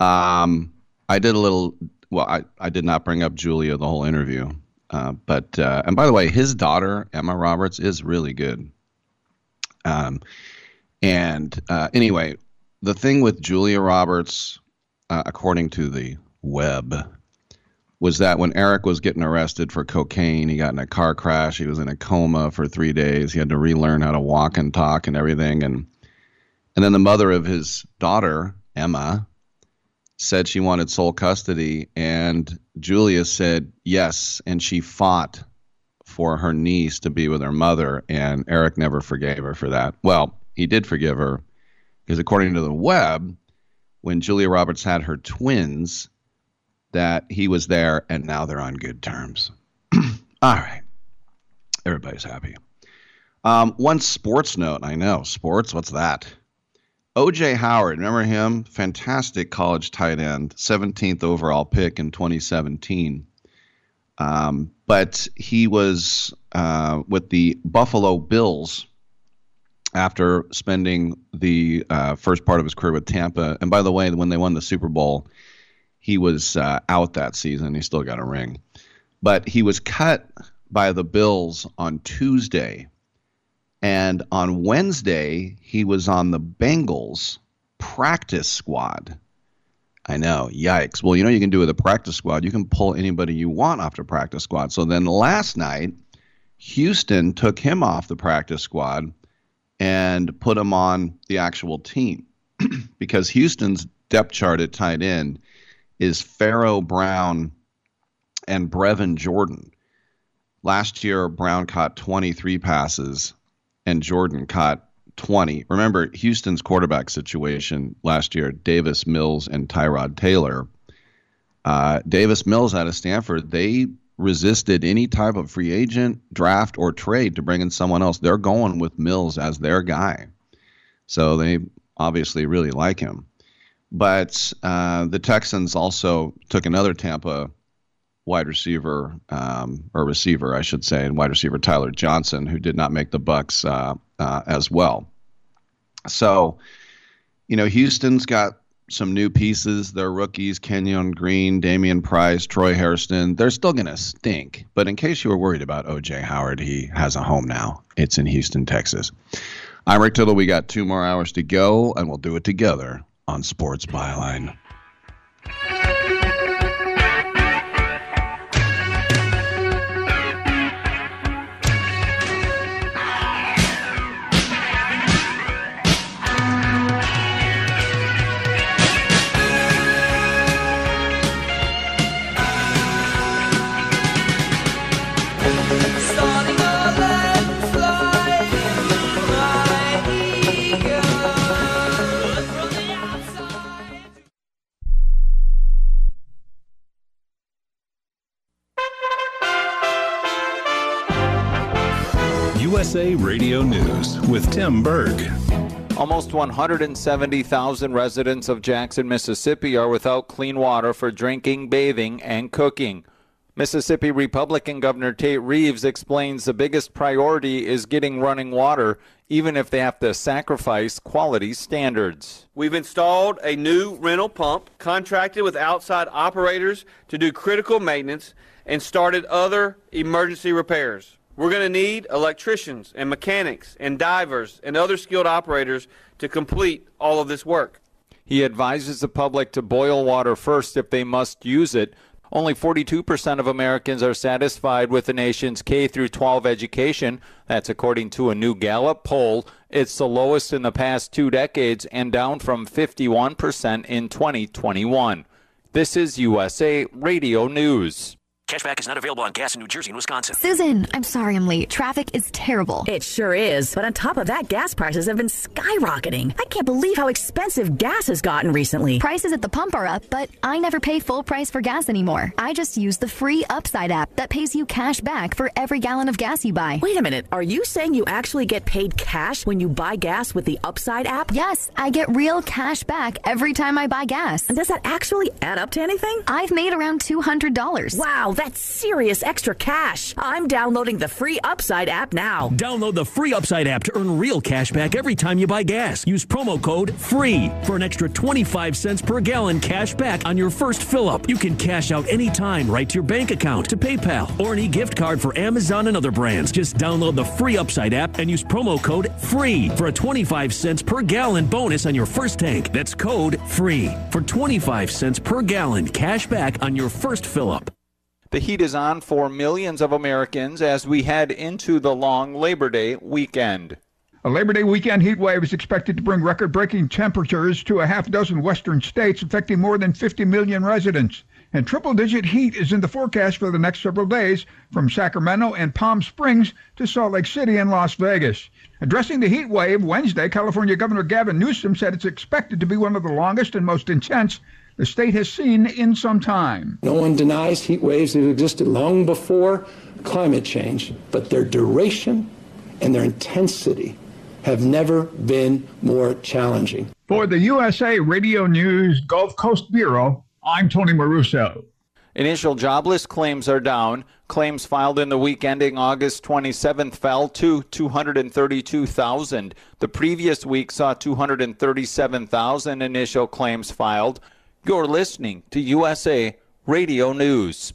Um, I did a little, well, I, I did not bring up Julia the whole interview. Uh, but, uh, and by the way, his daughter, Emma Roberts, is really good. Um, and uh, anyway, the thing with Julia Roberts, uh, according to the web, was that when Eric was getting arrested for cocaine, he got in a car crash. He was in a coma for three days. He had to relearn how to walk and talk and everything. And and then the mother of his daughter, Emma, said she wanted sole custody, and Julia said yes, and she fought for her niece to be with her mother, and Eric never forgave her for that. Well, he did forgive her because according to the web, when Julia Roberts had her twins, that he was there and now they're on good terms. All right. Everybody's happy. Um, one sports note. I know. Sports, what's that? OJ Howard, remember him? Fantastic college tight end, 17th overall pick in 2017. Um, but he was uh, with the Buffalo Bills after spending the uh, first part of his career with Tampa. And by the way, when they won the Super Bowl, he was uh, out that season. He still got a ring. But he was cut by the Bills on Tuesday. And on Wednesday, he was on the Bengals practice squad. I know, yikes. Well, you know, you can do with a practice squad. You can pull anybody you want off the practice squad. So then last night, Houston took him off the practice squad and put him on the actual team because Houston's depth chart at tight end is Pharaoh Brown and Brevin Jordan. Last year, Brown caught 23 passes and Jordan caught 20. Remember, Houston's quarterback situation last year Davis Mills and Tyrod Taylor. Uh, Davis Mills out of Stanford, they resisted any type of free agent, draft, or trade to bring in someone else. They're going with Mills as their guy. So they obviously really like him. but uh, the Texans also took another Tampa wide receiver um, or receiver, I should say, and wide receiver Tyler Johnson, who did not make the Bucs uh, uh, as well. So, you know, Houston's got some new pieces. Their rookies, Kenyon Green, Dameon Pierce, Troy Hairston. They're still going to stink. But in case you were worried about OJ Howard, he has a home now. It's in Houston, Texas. I'm Rick Tittle. We got two more hours to go, and we'll do it together on Sports Byline. Radio News with Tim Berg. Almost 170,000 residents of Jackson, Mississippi are without clean water for drinking, bathing, and cooking. Mississippi Republican Governor Tate Reeves explains the biggest priority is getting running water, even if they have to sacrifice quality standards. We've installed a new rental pump, contracted with outside operators to do critical maintenance, and started other emergency repairs. We're going to need electricians and mechanics and divers and other skilled operators to complete all of this work. He advises the public to boil water first if they must use it. Only 42% of Americans are satisfied with the nation's K through 12 education. That's according to a new Gallup poll. It's the lowest in the past 2 decades and down from 51% in 2021. This is USA Radio News. Cashback is not available on gas in New Jersey and Wisconsin. Susan, I'm sorry I'm late. Traffic is terrible. It sure is. But on top of that, gas prices have been skyrocketing. I can't believe how expensive gas has gotten recently. Prices at the pump are up, but I never pay full price for gas anymore. I just use the free Upside app that pays you cash back for every gallon of gas you buy. Wait a minute. Are you saying you actually get paid cash when you buy gas with the Upside app? Yes, I get real cash back every time I buy gas. And does that actually add up to anything? I've made around $200. Wow, that's serious extra cash. I'm downloading the free Upside app now. Download the free Upside app to earn real cash back every time you buy gas. Use promo code FREE for an extra 25 cents per gallon cash back on your first fill up. You can cash out anytime right to your bank account, to PayPal, or any gift card for Amazon and other brands. Just download the free Upside app and use promo code FREE for a 25 cents per gallon bonus on your first tank. That's code FREE for 25 cents per gallon cash back on your first fill up. The heat is on for millions of Americans as we head into the long Labor Day weekend. A Labor Day weekend heat wave is expected to bring record breaking temperatures to a half dozen western states, affecting more than 50 million residents. And triple digit heat is in the forecast for the next several days from Sacramento and Palm Springs to Salt Lake City and Las Vegas. Addressing the heat wave Wednesday, California Governor Gavin Newsom said it's expected to be one of the longest and most intense the state has seen in some time. No one denies heat waves have existed long before climate change, but their duration and their intensity have never been more challenging. For the USA Radio News Gulf Coast Bureau, I'm Tony Maruso. Initial jobless claims are down. Claims filed in the week ending August 27th fell to 232,000. The previous week saw 237,000 initial claims filed. You're listening to USA Radio News.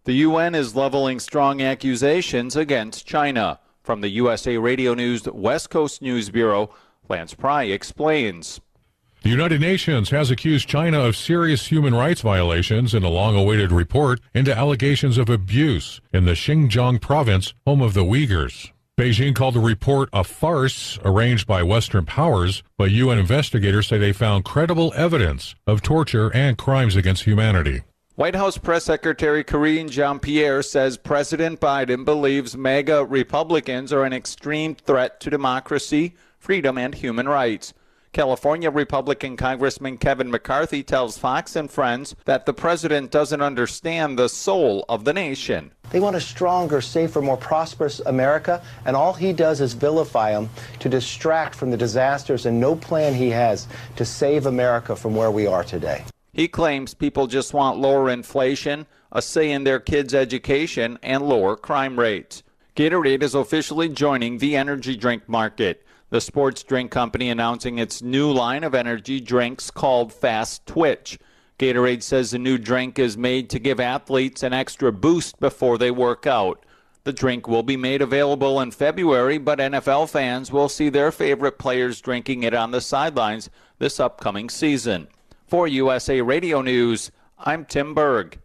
The UN is leveling strong accusations against China. From the USA Radio News West Coast News Bureau, Lance Pry explains. The United Nations has accused China of serious human rights violations in a long awaited report into allegations of abuse in the Xinjiang province, home of the Uyghurs. Beijing called the report a farce arranged by Western powers, but UN investigators say they found credible evidence of torture and crimes against humanity. White House Press Secretary Karine Jean Pierre says President Biden believes MAGA Republicans are an extreme threat to democracy, freedom, and human rights. California Republican Congressman Kevin McCarthy tells Fox and Friends that the president doesn't understand the soul of the nation. They want a stronger, safer, more prosperous America, and all he does is vilify them to distract from the disasters and no plan he has to save America from where we are today. He claims people just want lower inflation, a say in their kids' education, and lower crime rates. Gatorade is officially joining the energy drink market the sports drink company announcing its new line of energy drinks called Fast Twitch. Gatorade says the new drink is made to give athletes an extra boost before they work out. The drink will be made available in February, but NFL fans will see their favorite players drinking it on the sidelines this upcoming season. For USA Radio News, I'm Tim Berg.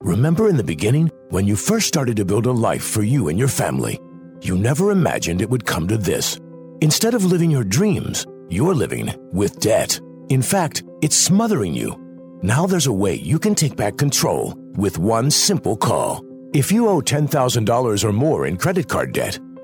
Remember in the beginning, when you first started to build a life for you and your family, you never imagined it would come to this. Instead of living your dreams, you're living with debt. In fact, it's smothering you. Now there's a way you can take back control with one simple call. If you owe $10,000 or more in credit card debt,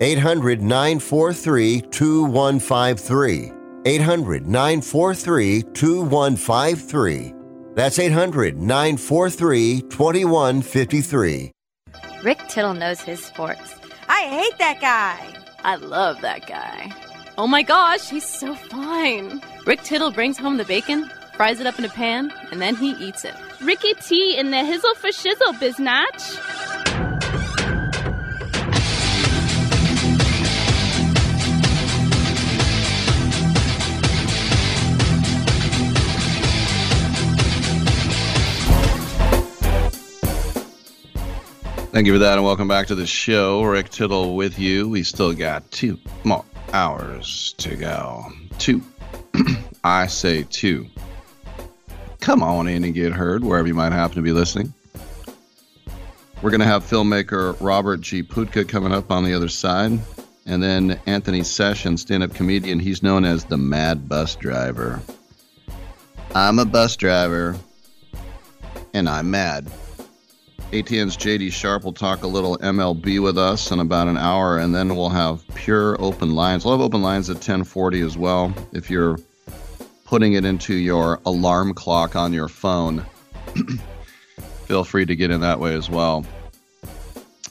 800 943 2153. 800 943 2153. That's 800 943 2153. Rick Tittle knows his sports. I hate that guy. I love that guy. Oh my gosh, he's so fine. Rick Tittle brings home the bacon, fries it up in a pan, and then he eats it. Ricky T in the hizzle for shizzle, biznatch. Thank you for that, and welcome back to the show. Rick Tittle with you. We still got two more hours to go. Two. I say two. Come on in and get heard wherever you might happen to be listening. We're going to have filmmaker Robert G. Putka coming up on the other side. And then Anthony Sessions, stand up comedian. He's known as the Mad Bus Driver. I'm a bus driver, and I'm mad. ATN's JD Sharp will talk a little MLB with us in about an hour, and then we'll have pure open lines. We'll have open lines at 1040 as well. If you're putting it into your alarm clock on your phone, feel free to get in that way as well.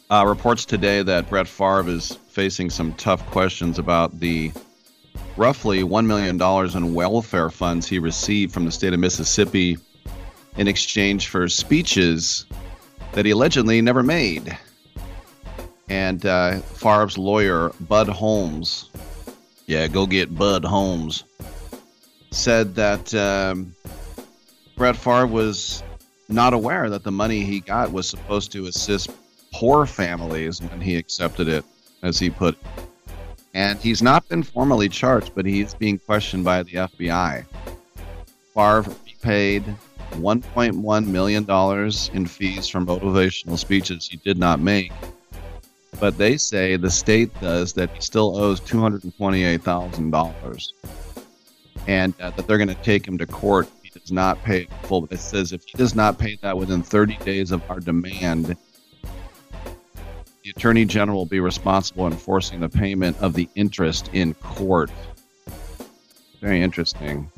Uh, reports today that Brett Favre is facing some tough questions about the roughly $1 million in welfare funds he received from the state of Mississippi in exchange for speeches that he allegedly never made. And uh, Favre's lawyer, Bud Holmes, yeah, go get Bud Holmes, said that um, Brett Favre was not aware that the money he got was supposed to assist poor families when he accepted it, as he put it. And he's not been formally charged, but he's being questioned by the FBI. Favre paid $1.1 million in fees for motivational speeches he did not make. But they say the state does that he still owes $228,000 and uh, that they're going to take him to court if he does not pay full. It says if he does not pay that within 30 days of our demand, the Attorney General will be responsible enforcing the payment of the interest in court. Very interesting.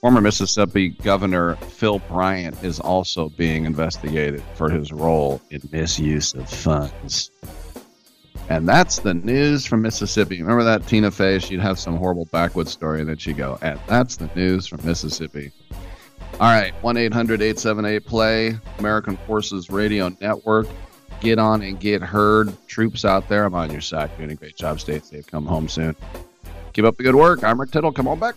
Former Mississippi Governor Phil Bryant is also being investigated for his role in misuse of funds. And that's the news from Mississippi. Remember that Tina Fey? She'd have some horrible backwoods story, and then she'd go, and that's the news from Mississippi. All right, 1 800 878 play, American Forces Radio Network. Get on and get heard. Troops out there, I'm on your side. Doing a great job. Stay safe. Come home soon. Keep up the good work. I'm Rick Tittle. Come on back.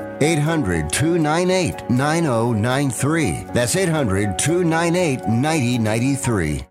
800 298 9093. That's 800 298 9093.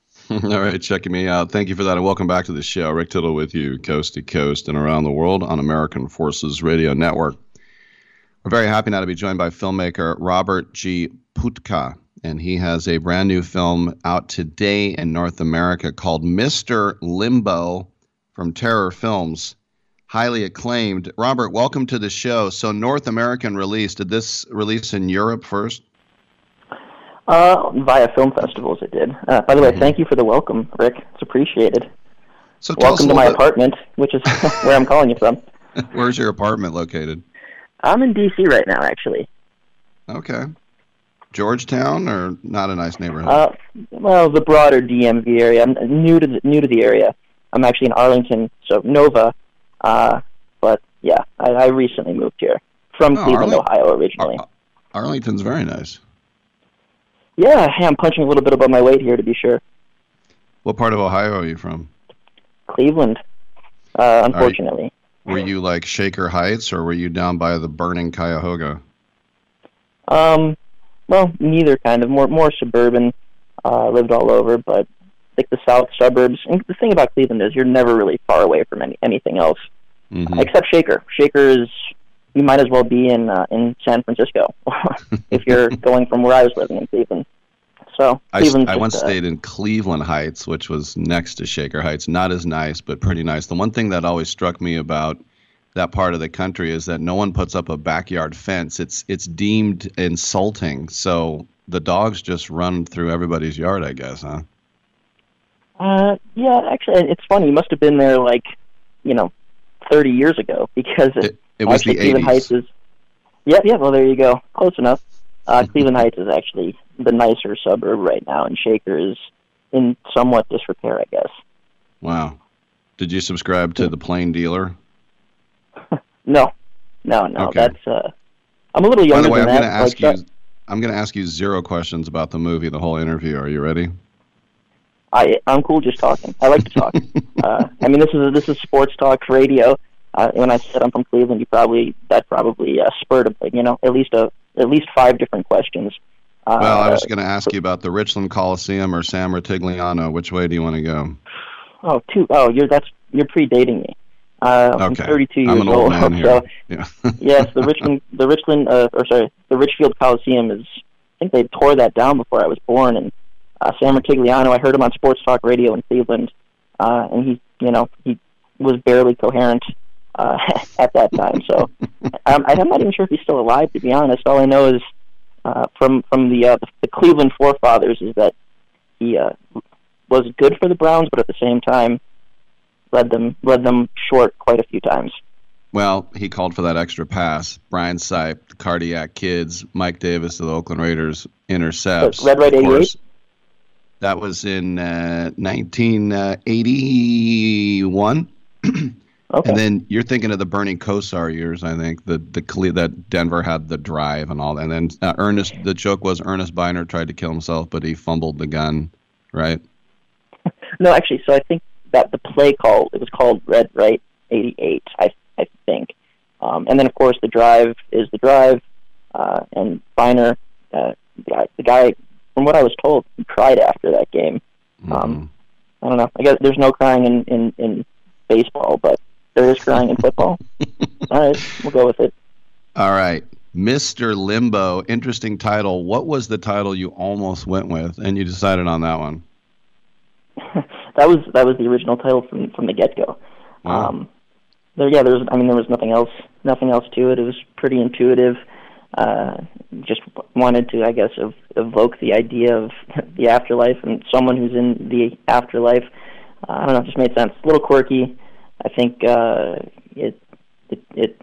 All right, checking me out. Thank you for that, and welcome back to the show. Rick Tittle with you, coast to coast and around the world on American Forces Radio Network. We're very happy now to be joined by filmmaker Robert G. Putka, and he has a brand new film out today in North America called Mr. Limbo from Terror Films. Highly acclaimed. Robert, welcome to the show. So, North American release, did this release in Europe first? Uh, via film festivals, it did. Uh, by the way, Mm-hmm. thank you for the welcome, Rick. It's appreciated. So welcome to my bit- apartment, which is where I'm calling you from. Where's your apartment located? I'm in D.C. right now, actually. Okay. Georgetown or not a nice neighborhood? Uh, well, the broader DMV area. I'm new to the, new to the area. I'm actually in Arlington, so Nova. Uh, but yeah, I, I recently moved here from Oh, Cleveland, Arling- Ohio, originally. Arlington's very nice. Yeah, hey, I'm punching a little bit above my weight here, to be sure. What part of Ohio are you from? Cleveland, uh, unfortunately. Were you like Shaker Heights, or were you down by the burning Cuyahoga? Um, well, neither kind of more more suburban. Uh, lived all over, but like the south suburbs. And the thing about Cleveland is you're never really far away from any anything else, Mm-hmm. except Shaker. Shaker is you might as well be in uh, in San Francisco if you're going from where I was living in Cleveland. So I, I once just, uh, stayed in Cleveland Heights, which was next to Shaker Heights. Not as nice, but pretty nice. The one thing that always struck me about that part of the country is that no one puts up a backyard fence. It's it's deemed insulting. So the dogs just run through everybody's yard, I guess, huh? Uh, yeah, actually, it's funny. You must have been there like, you know, 30 years ago because it, it was actually the Cleveland 80s. Heights is. yeah, yeah. Well, there you go. Close enough. Uh, Cleveland Heights is actually the nicer suburb right now, and Shaker is in somewhat disrepair, I guess. Wow. Did you subscribe to the Plain Dealer? No, no, no. Okay. That's. Uh, I'm a little By younger the way, I'm than going to ask like, you. I'm going to ask you zero questions about the movie, the whole interview. Are you ready? I I'm cool just talking. I like to talk. uh, I mean, this is this is sports talk radio. Uh, when I said I'm from Cleveland, you probably that probably uh, spurred a, you know at least a at least five different questions. Uh, Well, I was going to ask you about the Richland Coliseum or Sam Rutigliano. Which way do you want to go? oh two oh you're that's you're predating me. Uh, I'm 32 years I'm an old man here. so Yeah. yes, the Richmond the Richland uh, or sorry the Richfield Coliseum is I think they tore that down before I was born and uh, Sam Rutigliano I heard him on Sports Talk Radio in Cleveland uh, and he you know he was barely coherent uh, at that time so um, I'm not even sure if he's still alive to be honest all I know is uh, from from the uh, the Cleveland forefathers is that he uh, was good for the Browns but at the same time led them led them short quite a few times. Well, he called for that extra pass. Brian Sipe, the Cardiac Kids, Mike Davis of the Oakland Raiders intercepts. Red Right Of 88? That was in uh, 1981. And then you're thinking of the Bernie Kosar years, I think. The the that Denver had the drive and all that. And then uh, Earnest, the joke was Earnest Byner tried to kill himself, but he fumbled the gun, right? No, actually, so I think that the play call it was called Red Right 88. I I think, um, and then of course the drive is the drive, uh, and Byner, uh, the guy- from what I was told, he cried after that game. Um, I don't know. I guess there's no crying in in in baseball, but there is crying in football. All right, we'll go with it. All right. Mr. Limbo, interesting title. What was the title you almost went with and you decided on that one? that was that was the original title from from the get go. Um, there, yeah, there was. I mean, there was nothing else, nothing else to it. It was pretty intuitive. Uh, just wanted to, I guess, ev- evoke the idea of the afterlife and someone who's in the afterlife. Uh, I don't know, it just made sense. A little quirky. I think uh, it it it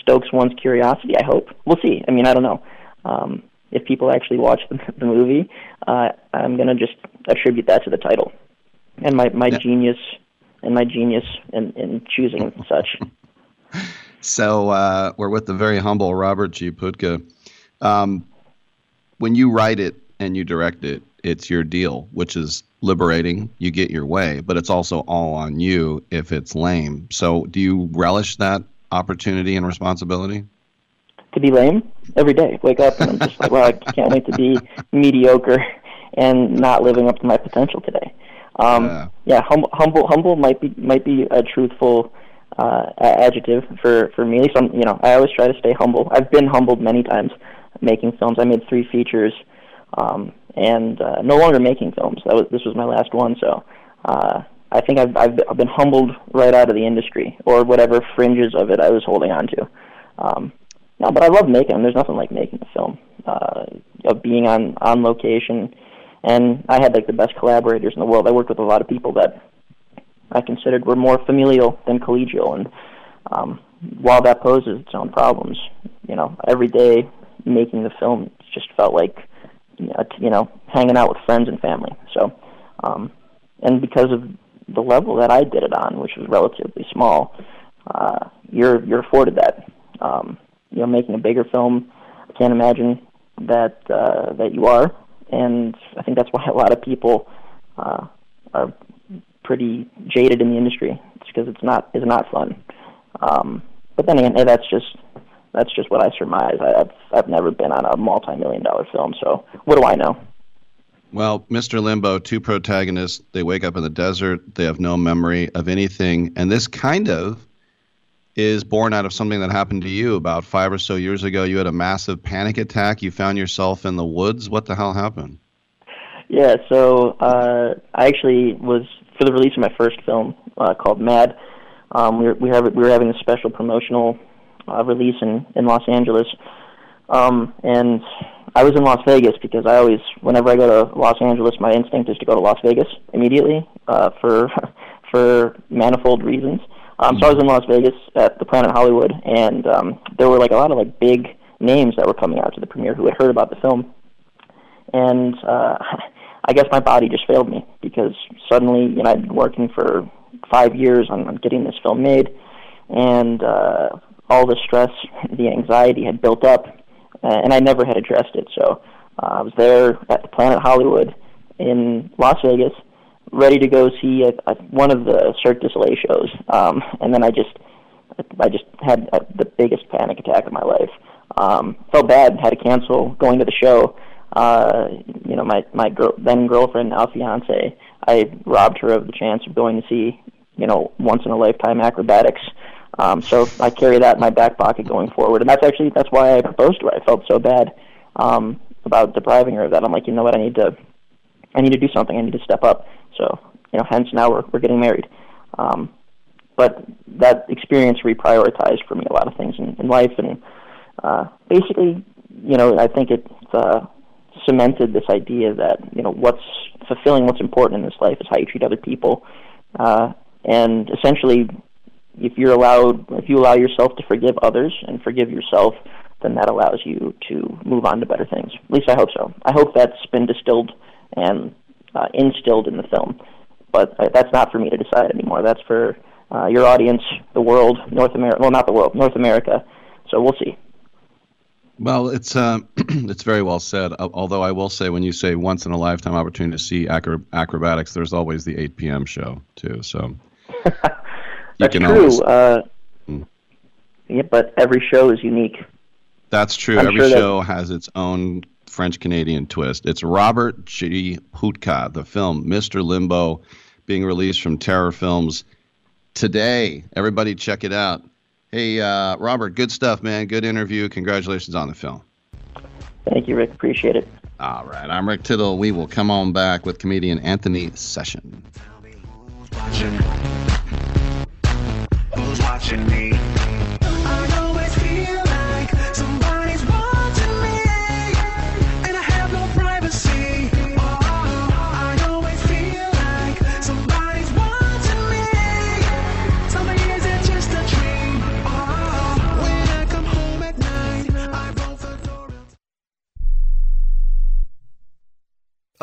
stokes one's curiosity. I hope. We'll see. I mean, I don't know. Um, if people actually watch the, the movie, uh, I'm gonna just attribute that to the title and my my genius and my genius in, in choosing such. So uh, we're with the very humble Robert G. Putka. Um, when you write it and you direct it, it's your deal, which is liberating. You get your way, but it's also all on you if it's lame. So do you relish that opportunity and responsibility? to be lame every day. Wake up and I'm just like, well, I can't wait to be mediocre and not living up to my potential today. Um, yeah, humble, humble, humble might be might be a truthful uh, adjective for for me. Least I'm, you know, I always try to stay humble. I've been humbled many times making films. I made three features, um, and uh, no longer making films. That was this was my last one. So. Uh, I think I've, I've I've been humbled right out of the industry or whatever fringes of it I was holding on to. Um, no, but I love making them. There's nothing like making a film. Uh, of being on on location, and I had like the best collaborators in the world. I worked with a lot of people that I considered were more familial than collegial, and um, while that poses its own problems, you know, every day making the film just felt like you know hanging out with friends and family. So, um, and because of the level that I did it on, which was relatively small, uh, you're you're afforded that. Um, you know, making a bigger film, I can't imagine that uh, that you are, and I think that's why a lot of people uh, are pretty jaded in the industry. It's because it's not it's not fun. Um, but then again, that's just that's just what I surmise. I, I've I've never been on a multi-million dollar film, so what do I know? Well, Mr. Limbo, two protagonists, they wake up in the desert, they have no memory of anything, and this kind of is born out of something that happened to you about five or so years ago. You had a massive panic attack. You found yourself in the woods. What the hell happened? Yeah, so uh, I actually was for the release of my first film uh, called Mad. Um, we were we, have, we were having a special promotional uh, release in in Los Angeles, um, and I was in Las Vegas because I always, whenever I go to Los Angeles, my instinct is to go to Las Vegas immediately uh, for for manifold reasons. Um, so I was in Las Vegas at the Planet Hollywood, and um, there were like a lot of like big names that were coming out to the premiere who had heard about the film, and uh, I guess my body just failed me because suddenly, you know, I'd been working for five years on, on getting this film made, and uh, all the stress, the anxiety had built up, uh, and I never had addressed it. So uh, I was there at the Planet Hollywood in Las Vegas ready to go see a, a, one of the Cirque du Soleil shows, um, and then I just I just had a, the biggest panic attack of my life. Um, felt bad, had to cancel going to the show. Uh, you know, my my girl, then girlfriend, now fiance, I robbed her of the chance of going to see you know once in a lifetime acrobatics. Um, so I carry that in my back pocket going forward, and that's actually that's why I proposed to her. I felt so bad um, about depriving her of that. I'm like, you know what, I need to I need to do something. I need to step up. So, you know, hence now we're we're getting married. Um, but that experience reprioritized for me a lot of things in, in life, and uh, basically, you know, I think it uh, cemented this idea that you know what's fulfilling, what's important in this life is how you treat other people, uh, and essentially, if you're allowed, if you allow yourself to forgive others and forgive yourself, then that allows you to move on to better things. At least I hope so. I hope that's been distilled and uh, instilled in the film. But uh, that's not for me to decide anymore. That's for uh, your audience, the world, North America. Well, not the world, North America. So we'll see. Well, it's uh, it's very well said. Although I will say, when you say once in a lifetime opportunity to see acro- acrobatics, there's always the 8 p.m. show too. So that's true. Always... Uh, hmm. Yeah, but every show is unique. That's true. I'm every sure show that... has its own French Canadian twist. It's Robert G. Putka, the film Mr. Limbo, being released from Terror Films today. Everybody check it out. Hey, uh, Robert, good stuff, man. Good interview. Congratulations on the film. Thank you, Rick. Appreciate it. All right. I'm Rick Tittle. We will come on back with comedian Anthony Session. Who's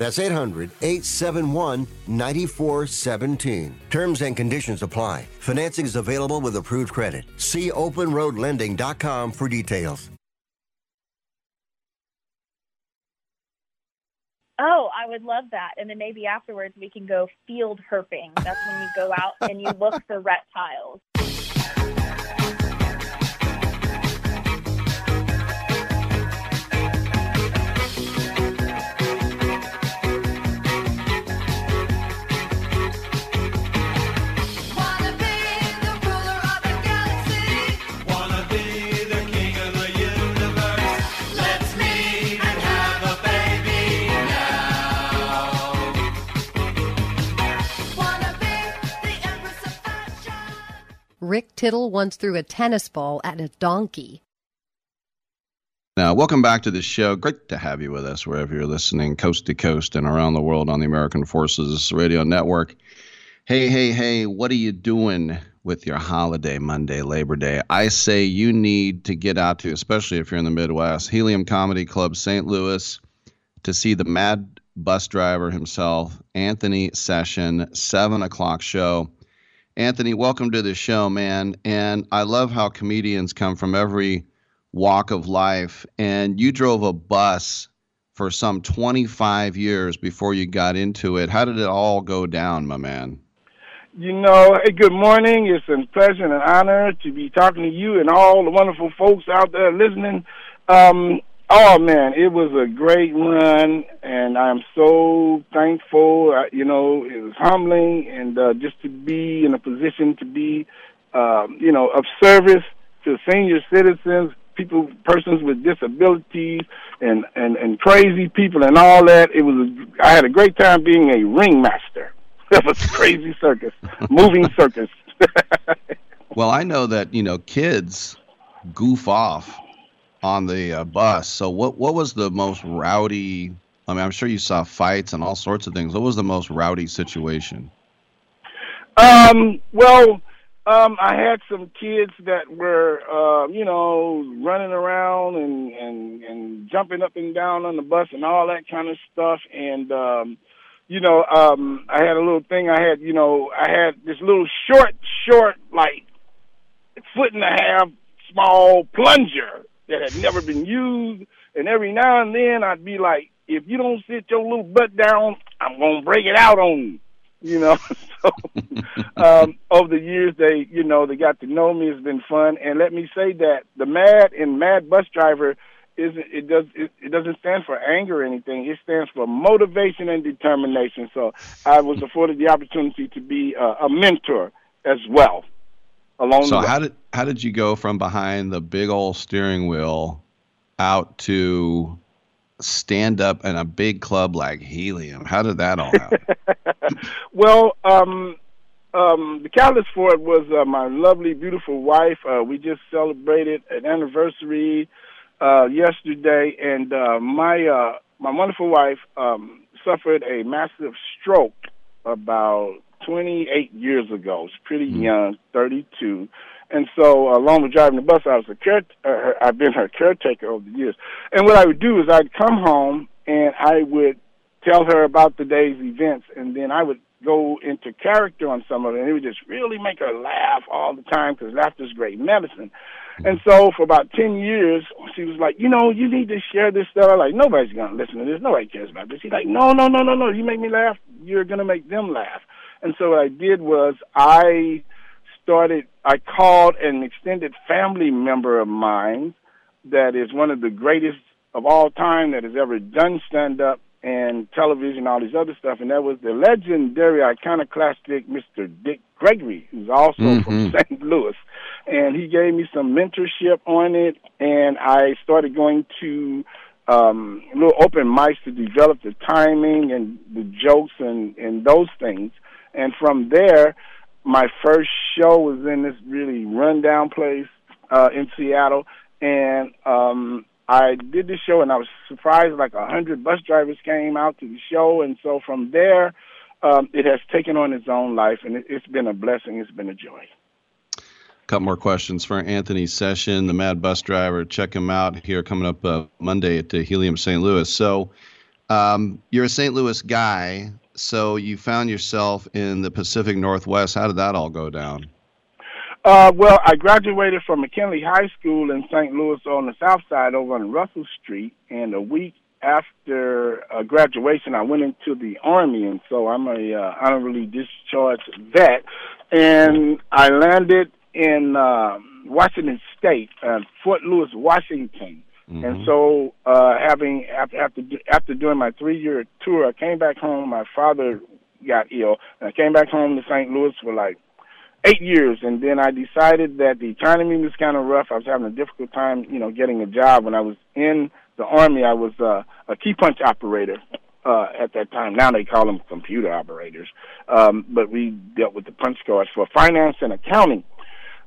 That's 800 871 9417. Terms and conditions apply. Financing is available with approved credit. See openroadlending.com for details. Oh, I would love that. And then maybe afterwards we can go field herping. That's when you go out and you look for reptiles. Rick Tittle once threw a tennis ball at a donkey. Now, welcome back to the show. Great to have you with us wherever you're listening, coast to coast and around the world on the American Forces Radio Network. Hey, hey, hey, what are you doing with your holiday Monday, Labor Day? I say you need to get out to, especially if you're in the Midwest, Helium Comedy Club St. Louis to see the mad bus driver himself, Anthony Session, 7 o'clock show. Anthony, welcome to the show, man. And I love how comedians come from every walk of life. And you drove a bus for some 25 years before you got into it. How did it all go down, my man? You know, hey, good morning. It's a pleasure and an honor to be talking to you and all the wonderful folks out there listening. Um, Oh man, it was a great run, and I'm so thankful. Uh, you know, it was humbling, and uh, just to be in a position to be, um, you know, of service to senior citizens, people, persons with disabilities, and and and crazy people, and all that. It was. A, I had a great time being a ringmaster. It was a crazy circus, moving circus. well, I know that you know kids goof off on the uh, bus. So what what was the most rowdy? I mean, I'm sure you saw fights and all sorts of things. What was the most rowdy situation? Um, well, um, I had some kids that were, uh, you know, running around and, and and jumping up and down on the bus and all that kind of stuff. And um, you know, um, I had a little thing. I had, you know, I had this little short, short, like foot and a half small plunger that had never been used. And every now and then I'd be like, if you don't sit your little butt down, I'm gonna break it out on you. You know, so um, over the years they, you know, they got to know me. It's been fun, and let me say that the mad and mad bus driver isn't. It does. It, it doesn't stand for anger or anything. It stands for motivation and determination. So I was afforded the opportunity to be uh, a mentor as well along so how did how did you go from behind the big old steering wheel out to stand up in a big club like Helium? How did that all happen? well, um, um, the catalyst for it was uh, my lovely, beautiful wife. Uh, we just celebrated an anniversary uh, yesterday, and uh, my uh, my wonderful wife um, suffered a massive stroke about 28 years ago. She's pretty mm-hmm. young, 32. And so, along with driving the bus, I was a care. Uh, I've been her caretaker over the years. And what I would do is I'd come home and I would tell her about the day's events, and then I would go into character on some of it, and it would just really make her laugh all the time because laughter's great medicine. And so for about 10 years, she was like, you know, you need to share this stuff. I'm like, nobody's going to listen to this. Nobody cares about this. She's like, no, no, no, no, no. You make me laugh. You're going to make them laugh. And so what I did was I started, I called an extended family member of mine that is one of the greatest of all time that has ever done stand up and television, all these other stuff, and that was the legendary iconoclastic Mr. Dick Gregory, who's also mm-hmm. from St. Louis. And he gave me some mentorship on it, and I started going to um, little open mics to develop the timing and the jokes and, and those things. And from there, my first show was in this really rundown place uh, in Seattle, and um, I did the show and I was surprised like a hundred bus drivers came out to the show and so from there um, it has taken on its own life and it, has been a blessing. It's been a joy. A couple more questions for Anthony Session, the Mad Bus Driver. Check him out here coming up uh, Monday at uh, Helium St. Louis. So um, you're a St. Louis guy, so you found yourself in the Pacific Northwest. How did that all go down? Uh, well, I graduated from McKinley High School in St. Louis on the south side over on Russell Street, and a week after uh, graduation, I went into the Army, and so I'm a uh, honorably discharged vet, and I landed in uh, Washington State, uh, Fort Lewis, Washington. Mm-hmm. And so, uh, having after after after doing my three year tour, I came back home. My father got ill, and I came back home to St. Louis for like eight years, and then I decided that the economy was kind of rough. I was having a difficult time, you know, getting a job. When I was in the army, I was uh, a key punch operator uh, at that time. Now they call them computer operators, um, but we dealt with the punch cards for finance and accounting.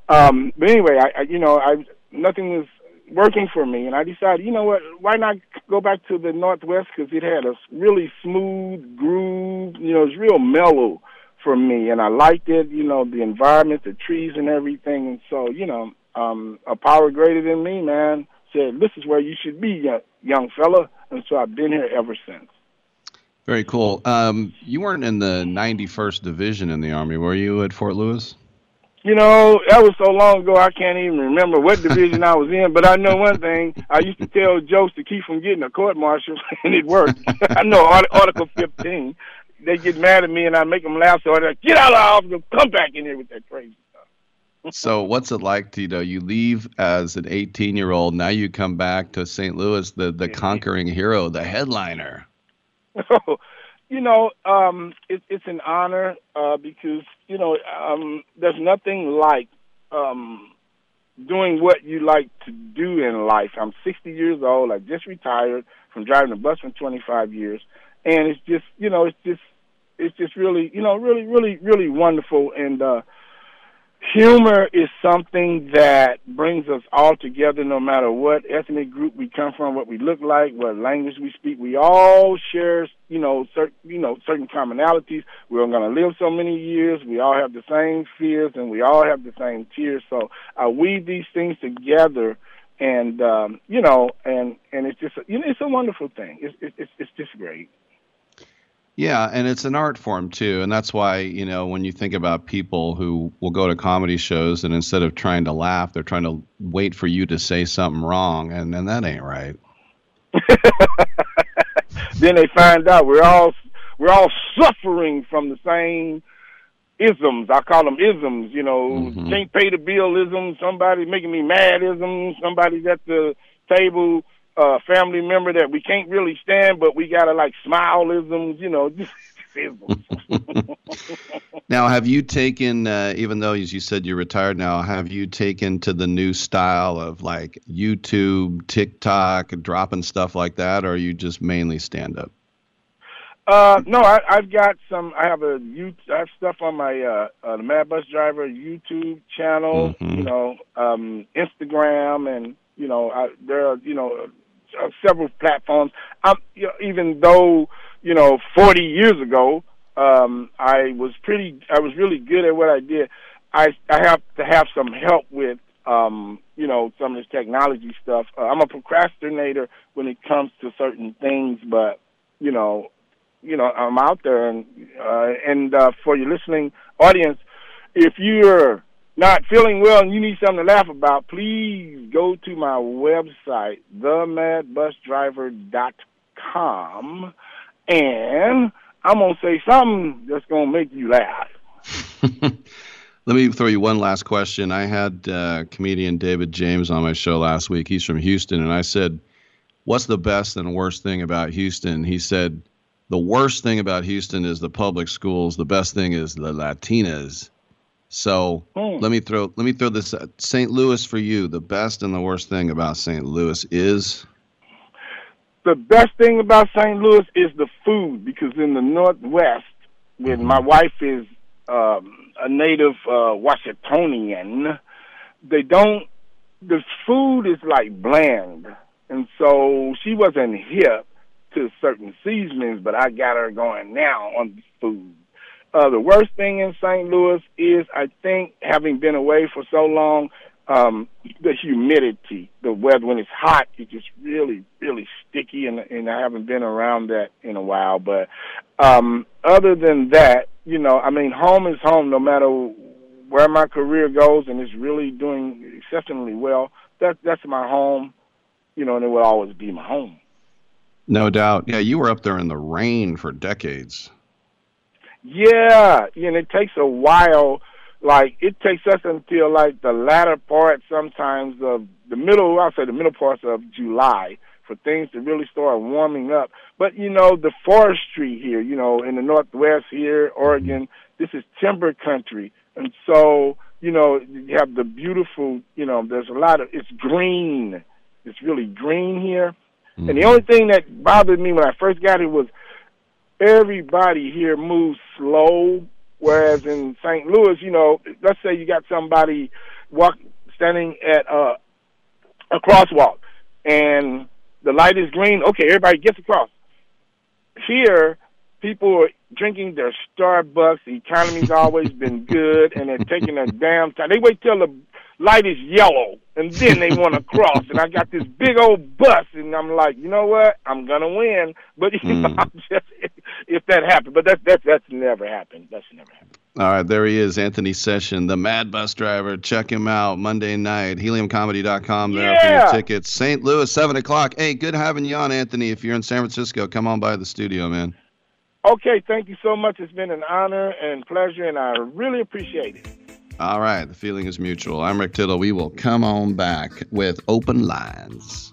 Um, but anyway, I, I you know, I nothing was working for me, and I decided, you know what, why not go back to the Northwest because it had a really smooth groove. You know, it was real mellow for me, and I liked it. You know, the environment, the trees, and everything. And so, you know, um, a power greater than me, man, said, "This is where you should be, young, young fella." And so I've been here ever since. Very cool. Um, you weren't in the 91st Division in the Army, were you at Fort Lewis? You know, that was so long ago I can't even remember what division I was in. But I know one thing: I used to tell jokes to keep from getting a court martial, and it worked. I know Article 15 they get mad at me and I make them laugh. So I like, get out of the office, come back in here with that crazy stuff. so what's it like, Tito? You leave as an 18 year old. Now you come back to St. Louis, the the conquering hero, the headliner. Oh, you know, um, it, it's an honor uh, because you know um, there's nothing like um, doing what you like to do in life. I'm 60 years old. I just retired from driving a bus for 25 years, and it's just you know it's just it's just really, you know, really, really, really wonderful. And uh, humor is something that brings us all together, no matter what ethnic group we come from, what we look like, what language we speak. We all share, you know, certain, you know, certain commonalities. We're going to live so many years. We all have the same fears, and we all have the same tears. So I weave these things together and um, you know, and and it's just you know, it's a wonderful thing. It's it's it's just great. Yeah, and it's an art form too, and that's why you know when you think about people who will go to comedy shows and instead of trying to laugh, they're trying to wait for you to say something wrong, and and that ain't right. then they find out we're all we're all suffering from the same isms. I call them isms. You know, mm-hmm. can't pay the bill isms. Somebody making me mad isms. Somebody's at the table uh, family member that we can't really stand, but we gotta like smileisms, you know, just now, have you taken, uh, even though as you said you're retired now, have you taken to the new style of like YouTube, TikTok, dropping stuff like that, or are you just mainly stand up? Uh, no, I, I've got some. I have a you. I have stuff on my uh, uh, the Mad Bus Driver YouTube channel. Mm-hmm. You know, um, Instagram, and you know, I, there are you know uh, several platforms. I'm, you know, even though you know 40 years ago um, I was pretty, I was really good at what I did. I I have to have some help with um, you know some of this technology stuff. Uh, I'm a procrastinator when it comes to certain things, but you know you know, I'm out there, and uh, and uh, for your listening audience, if you're not feeling well and you need something to laugh about, please go to my website, themadbusdriver.com, and I'm gonna say something that's gonna make you laugh. Let me throw you one last question. I had uh, comedian David James on my show last week. He's from Houston, and I said, "What's the best and worst thing about Houston?" He said, "The worst thing about Houston is the public schools. The best thing is the Latinas." So Hmm. let me throw let me throw this at St. Louis for you. The best and the worst thing about St. Louis is the best thing about St. Louis is the food because in the Northwest, when my wife is um, a native uh, Washingtonian, they don't. The food is like bland, and so she wasn't hip to certain seasonings, but I got her going now on the food. Uh, the worst thing in St. Louis is, I think, having been away for so long, um, the humidity. The weather when it's hot, it's just really, really sticky, and and I haven't been around that in a while. But um, other than that, you know, I mean, home is home, no matter where my career goes, and it's really doing exceptionally well. That that's my home, you know, and it will always be my home. no doubt. Yeah, you were up there in the rain for decades. Yeah, and it takes a while. Like it takes us until like the latter part, sometimes of the middle. I'll say the middle parts of July for things to really start warming up. But you know, the forestry here, you know, in the Northwest here, Oregon, this is timber country, and so you know you have the beautiful. You know, there's a lot of it's green. It's really green here. And the mm-hmm. only thing that bothered me when I first got it was everybody here moves slow, whereas in St. Louis, you know, let's say you got somebody walk standing at a a crosswalk and the light is green, okay, everybody gets across. Here, people are drinking their Starbucks. The economy's always been good, and they're taking their damn time. They wait till the light is yellow, and then they want to cross. And I got this big old bus, and I'm like, you know what? I'm gonna win. But you know, hmm. I'm just if that happened, but that's that's that's never happened. That's never happened. All right, there he is, Anthony Session, the Mad Bus Driver. Check him out Monday night, heliumcomedy.com there for Yeah. your tickets. St. Louis, 7 o'clock. Hey, good having you on, Anthony. If you're in San Francisco, come on by the studio, man. Okay, thank you so much. It's been an honor and pleasure, and I really appreciate it. All right, the feeling is mutual. I'm Rick Tittle. We will come on back with open lines.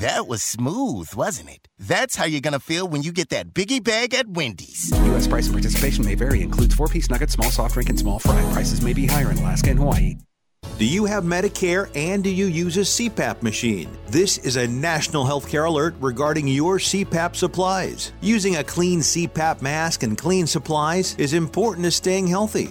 That was smooth, wasn't it? That's how you're gonna feel when you get that biggie bag at Wendy's. U.S. price and participation may vary. Includes four-piece nuggets, small soft drink, and small fry. Prices may be higher in Alaska and Hawaii. Do you have Medicare and do you use a CPAP machine? This is a national healthcare alert regarding your CPAP supplies. Using a clean CPAP mask and clean supplies is important to staying healthy.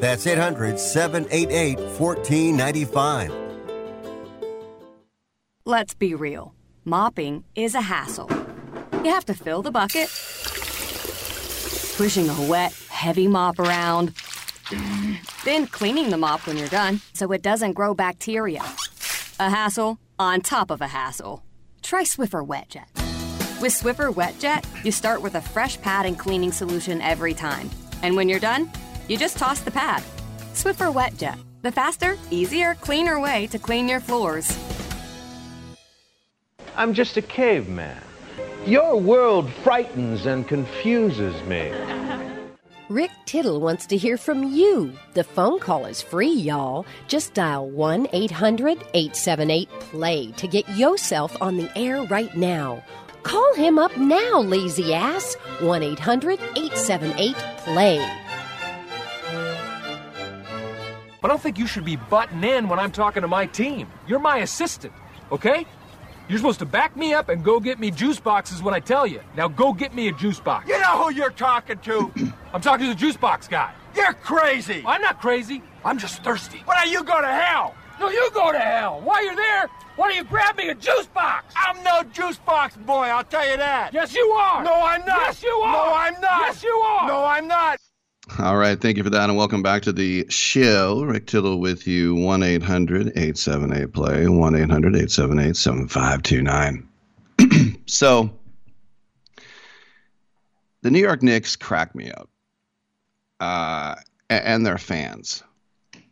That's 800 788 1495. Let's be real. Mopping is a hassle. You have to fill the bucket, pushing a wet, heavy mop around, then cleaning the mop when you're done so it doesn't grow bacteria. A hassle on top of a hassle. Try Swiffer WetJet. With Swiffer WetJet, you start with a fresh pad and cleaning solution every time. And when you're done, you just toss the pad. Swiffer WetJet, the faster, easier, cleaner way to clean your floors. I'm just a caveman. Your world frightens and confuses me. Rick Tittle wants to hear from you. The phone call is free, y'all. Just dial 1 800 878 PLAY to get yourself on the air right now. Call him up now, lazy ass. 1 800 878 PLAY. I don't think you should be butting in when I'm talking to my team. You're my assistant, okay? You're supposed to back me up and go get me juice boxes when I tell you. Now go get me a juice box. You know who you're talking to? I'm talking to the juice box guy. You're crazy. I'm not crazy. I'm just thirsty. Why don't you go to hell? No, you go to hell. While you're there, why don't you grab me a juice box? I'm no juice box boy, I'll tell you that. Yes, you are. No, I'm not. Yes, you are. No, I'm not. Yes, you are. No, I'm not. All right. Thank you for that. And welcome back to the show. Rick Tittle with you, 1 800 878 play, 1 800 878 7529. So, the New York Knicks crack me up, uh, and their fans,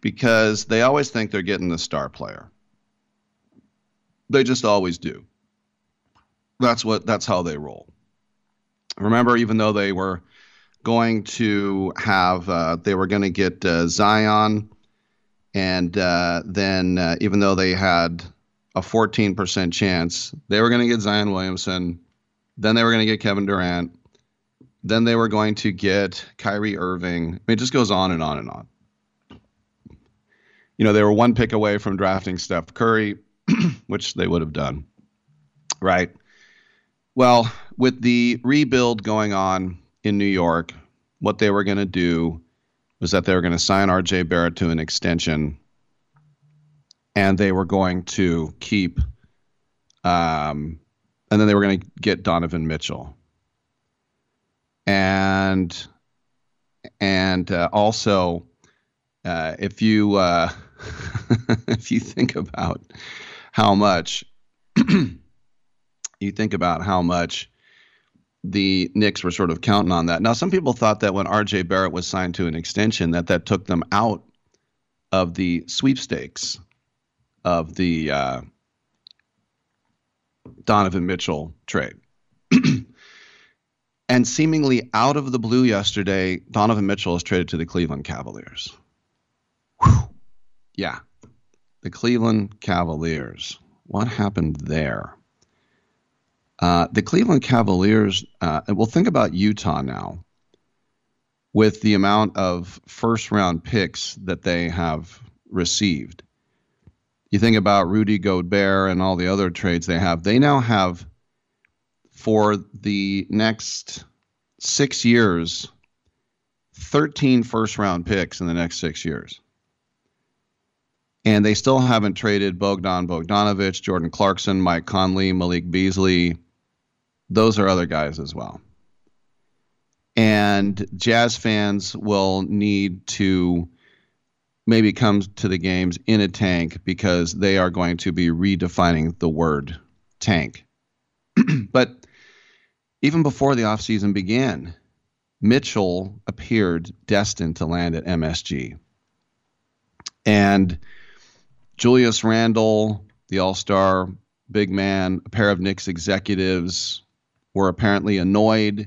because they always think they're getting the star player. They just always do. That's what. That's how they roll. Remember, even though they were going to have, uh, they were going to get uh, Zion, and uh, then uh, even though they had a 14% chance. They were going to get Zion Williamson. Then they were going to get Kevin Durant. Then they were going to get Kyrie Irving. I mean, it just goes on and on and on. You know, they were one pick away from drafting Steph Curry, which they would have done. Right. Well, with the rebuild going on in New York, what they were going to do was that they were going to sign RJ Barrett to an extension and they were going to keep, um, and then they were going to get Donovan Mitchell, and and uh, also, uh, if you uh, if you think about how much you think about how much the Knicks were sort of counting on that. Now, some people thought that when R.J. Barrett was signed to an extension, that that took them out of the sweepstakes of the uh, Donovan Mitchell trade. and seemingly out of the blue yesterday, Donovan Mitchell is traded to the Cleveland Cavaliers. Whew. Yeah, the Cleveland Cavaliers. What happened there? Uh, the Cleveland Cavaliers, uh, we'll think about Utah now with the amount of first round picks that they have received you think about Rudy Gobert and all the other trades they have, they now have for the next six years 13 first round picks in the next six years. And they still haven't traded Bogdan Bogdanovich, Jordan Clarkson, Mike Conley, Malik Beasley. Those are other guys as well. And Jazz fans will need to maybe come to the games in a tank because they are going to be redefining the word tank. but even before the offseason began, Mitchell appeared destined to land at MSG. And Julius Randle, the All Star big man, a pair of Knicks executives were apparently annoyed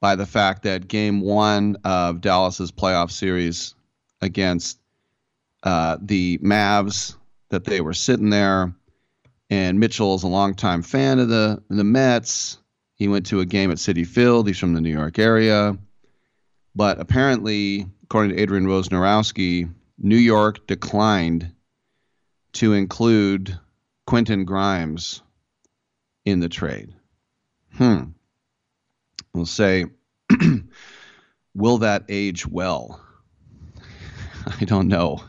by the fact that game one of Dallas's playoff series against uh, the Mavs, that they were sitting there. And Mitchell is a longtime fan of the, the Mets. He went to a game at Citi Field. He's from the New York area. But apparently, according to Adrian Wojnarowski, New York declined to include Quentin Grimes in the trade. Hmm. We'll say, will that age well? I don't know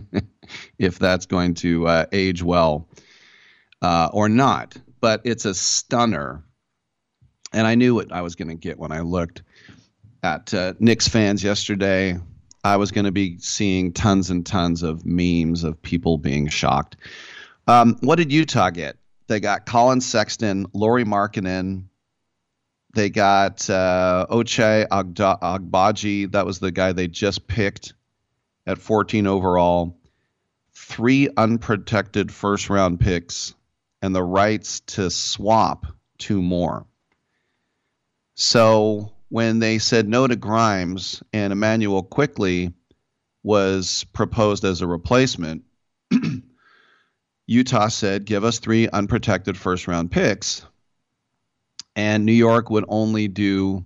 if that's going to uh, age well uh, or not, but it's a stunner. And I knew what I was going to get when I looked at uh, Knicks fans yesterday. I was going to be seeing tons and tons of memes of people being shocked. Um, what did Utah get? They got Collin Sexton, Lauri Markkanen. They got uh, Ochai Agbaji. That was the guy they just picked at 14 overall. Three unprotected first round picks and the rights to swap two more. So when they said no to Grimes and Immanuel Quickley was proposed as a replacement, Utah said, give us three unprotected first round picks. And New York would only do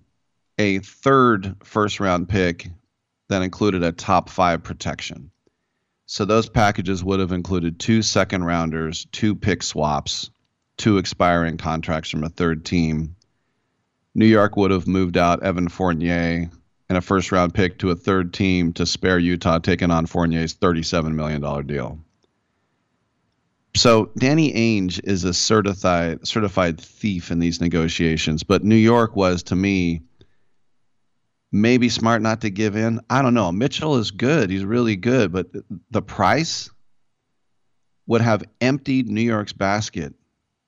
a third first round pick that included a top five protection. So those packages would have included two second rounders, two pick swaps, two expiring contracts from a third team. New York would have moved out Evan Fournier and a first round pick to a third team to spare Utah taking on Fournier's $37 million deal. So Danny Ainge is a certified certified thief in these negotiations, but New York was to me maybe smart not to give in. I don't know. Mitchell is good. He's really good, but the price would have emptied New York's basket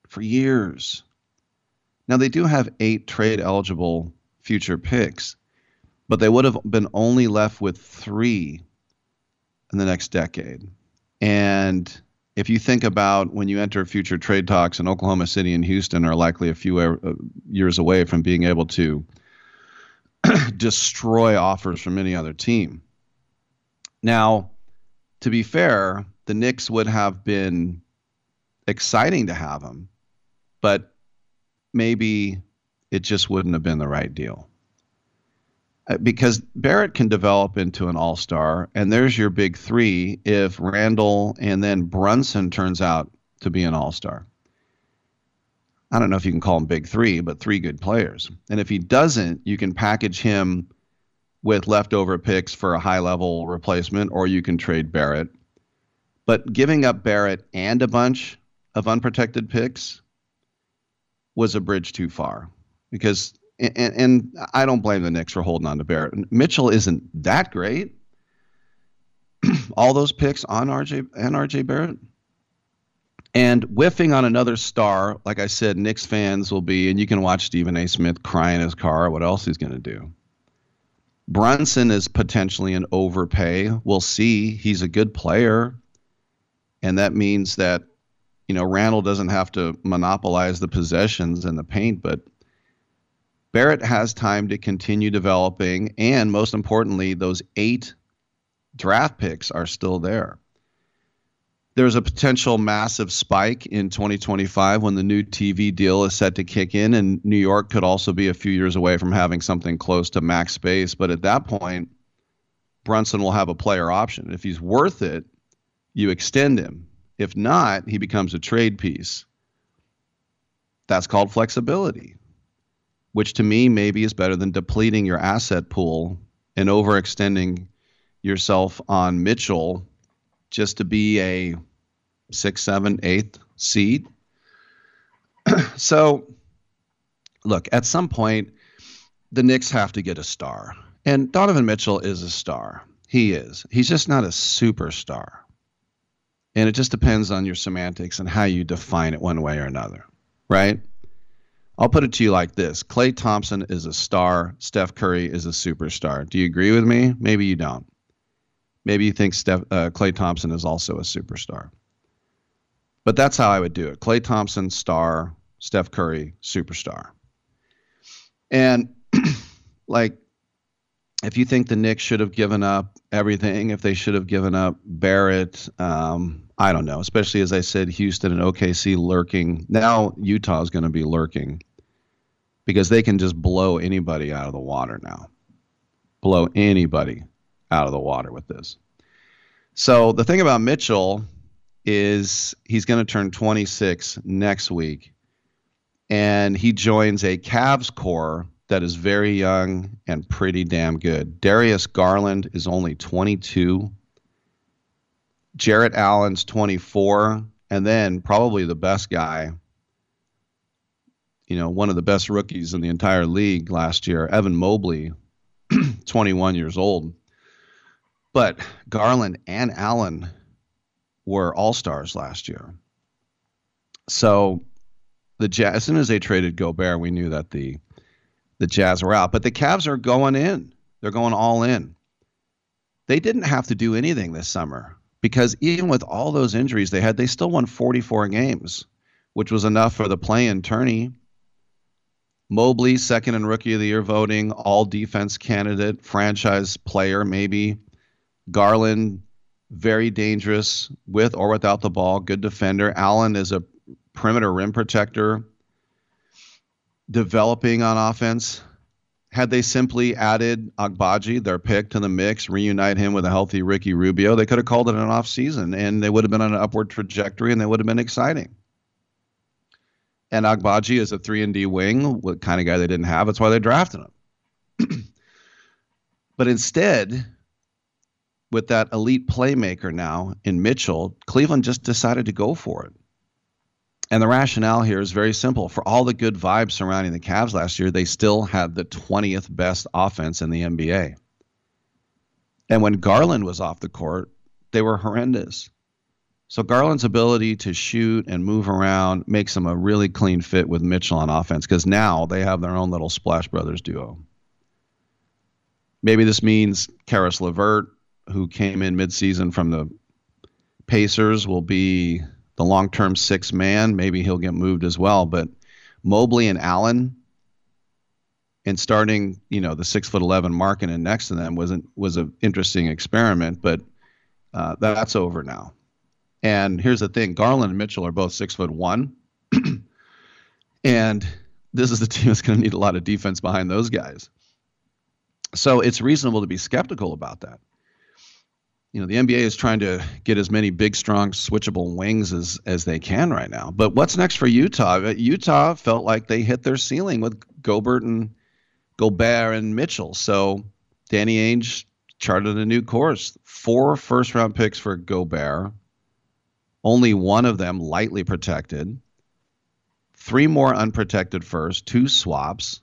for years. Now they do have 8 trade eligible future picks, but they would have been only left with 3 in the next decade. And if you think about when you enter future trade talks, and Oklahoma City and Houston are likely a few uh, years away from being able to destroy offers from any other team. Now, to be fair, the Knicks would have been exciting to have him, but maybe it just wouldn't have been the right deal. Uh, because Barrett can develop into an all star, and there's your big three if Randle and then Brunson turns out to be an all star. I don't know if you can call him big three, but three good players. And if he doesn't, you can package him with leftover picks for a high level replacement, or you can trade Barrett. But giving up Barrett and a bunch of unprotected picks was a bridge too far because and, and I don't blame the Knicks for holding on to Barrett. Mitchell isn't that great. All those picks on RJ and RJ Barrett. And whiffing on another star, like I said, Knicks fans will be, and you can watch Stephen A. Smith cry in his car. What else he's going to do? Brunson is potentially an overpay. We'll see. He's a good player. And that means that, you know, Randle doesn't have to monopolize the possessions and the paint, but Barrett has time to continue developing, and most importantly, those eight draft picks are still there. There's a potential massive spike in 2025 when the new TV deal is set to kick in, and New York could also be a few years away from having something close to max space. But at that point, Brunson will have a player option. If he's worth it, you extend him. If not, he becomes a trade piece. That's called flexibility which to me maybe is better than depleting your asset pool and overextending yourself on Mitchell just to be a six, seven, eighth seed. so, look, at some point, the Knicks have to get a star. And Donovan Mitchell is a star. He is. He's just not a superstar. And it just depends on your semantics and how you define it one way or another, right? I'll put it to you like this Klay Thompson is a star, Steph Curry is a superstar. Do you agree with me? Maybe you don't. Maybe you think Steph, uh, Klay Thompson is also a superstar. But that's how I would do it. Klay Thompson, star, Steph Curry, superstar. And like, if you think the Knicks should have given up everything, if they should have given up Barrett, um, I don't know. Especially as I said, Houston and OKC lurking. Now Utah is going to be lurking because they can just blow anybody out of the water now. Blow anybody out of the water with this. So the thing about Mitchell is he's going to turn 26 next week, and he joins a Cavs core that is very young and pretty damn good. Darius Garland is only 22. Jarrett Allen's 24. And then probably the best guy, you know, one of the best rookies in the entire league last year, Evan Mobley, 21 years old. But Garland and Allen were all stars last year. So the Jazz, as soon as they traded Gobert, we knew that the the Jazz were out. But the Cavs are going in. They're going all in. They didn't have to do anything this summer because even with all those injuries they had, they still won 44 games, which was enough for the play-in tourney. Mobley, second in rookie of the year voting, all defense candidate, franchise player, maybe. Garland, very dangerous with or without the ball, good defender. Allen is a perimeter rim protector, developing on offense. Had they simply added Agbaji, their pick, to the mix, reunite him with a healthy Ricky Rubio, they could have called it an off season and they would have been on an upward trajectory and they would have been exciting. And Agbaji is a three and D wing, what kind of guy they didn't have. That's why they drafted him. but instead, with that elite playmaker now in Mitchell, Cleveland just decided to go for it. And the rationale here is very simple. For all the good vibes surrounding the Cavs last year, they still had the 20th best offense in the NBA. And when Garland was off the court, they were horrendous. So Garland's ability to shoot and move around makes him a really clean fit with Mitchell on offense because now they have their own little Splash Brothers duo. Maybe this means Caris LeVert, who came in midseason from the Pacers, will be the long term six man. Maybe he'll get moved as well. But Mobley and Allen and starting, you know, the six foot eleven Markkanen next to them wasn't was an interesting experiment, but uh, that's over now. And here's the thing: Garland and Mitchell are both six foot one, and this is the team that's going to need a lot of defense behind those guys. So it's reasonable to be skeptical about that you know the NBA is trying to get as many big, strong, switchable wings as as they can right now. But what's next for Utah? Uh, Utah felt like they hit their ceiling with Gobert and Gobert and Mitchell. So Danny Ainge charted a new course. Four first round picks for Gobert, only one of them lightly protected. Three more unprotected first, two swaps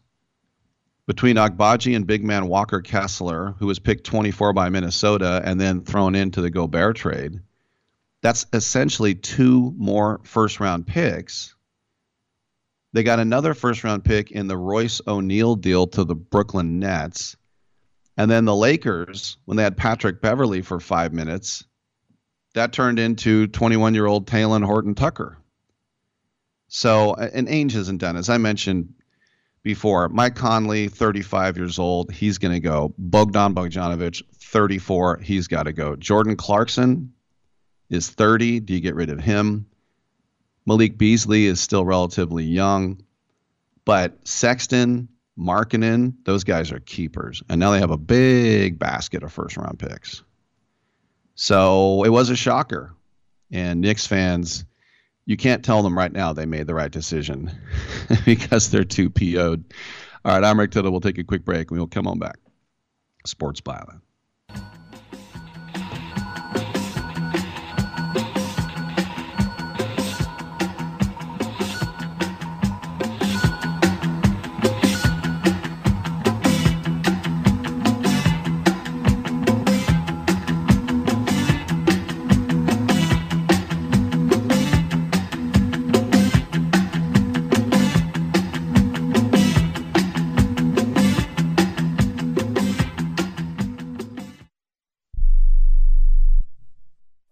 between Agbaji and big man Walker Kessler, who was picked 24 by Minnesota and then thrown into the Gobert trade, that's essentially two more first round picks. They got another first round pick in the Royce O'Neale deal to the Brooklyn Nets. And then the Lakers, when they had Patrick Beverley for five minutes, that turned into 21 year old Talen Horton Tucker. So, and Ainge hasn't done, as I mentioned before. Mike Conley, 35 years old, he's going to go. Bogdan Bogdanovic, 34, he's got to go. Jordan Clarkson is 30. Do you get rid of him? Malik Beasley is still relatively young, but Sexton, Markkanen, those guys are keepers. And now they have a big basket of first round picks. So it was a shocker. And Knicks fans, you can't tell them right now they made the right decision because they're too PO'd. All right, I'm Rick Tittle. We'll take a quick break and we'll come on back. Sports Byline.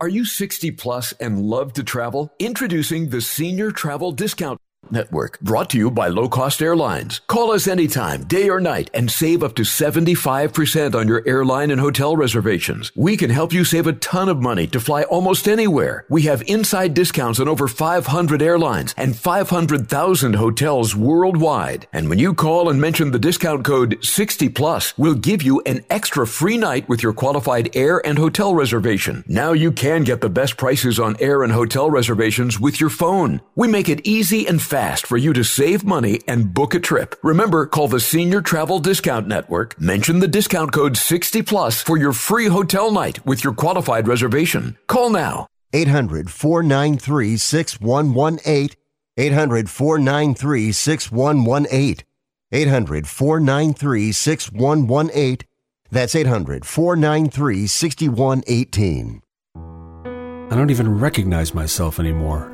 Are you 60 plus and love to travel? Introducing the Senior Travel Discount Network, brought to you by Low Cost Airlines. Call us anytime, day or night, and save up to 75% on your airline and hotel reservations. We can help you save a ton of money to fly almost anywhere. We have inside discounts on over 500 airlines and 500,000 hotels worldwide. And when you call and mention the discount code 60 plus, we'll give you an extra free night with your qualified air and hotel reservation. Now you can get the best prices on air and hotel reservations with your phone. We make it easy and fast fast for you to save money and book a trip. Remember, call the Senior Travel Discount Network, mention the discount code 60 plus for your free hotel night with your qualified reservation. Call now. 800 493 6118. 800 493 6118. 800 493 6118. That's 800 493 6118. I don't even recognize myself anymore.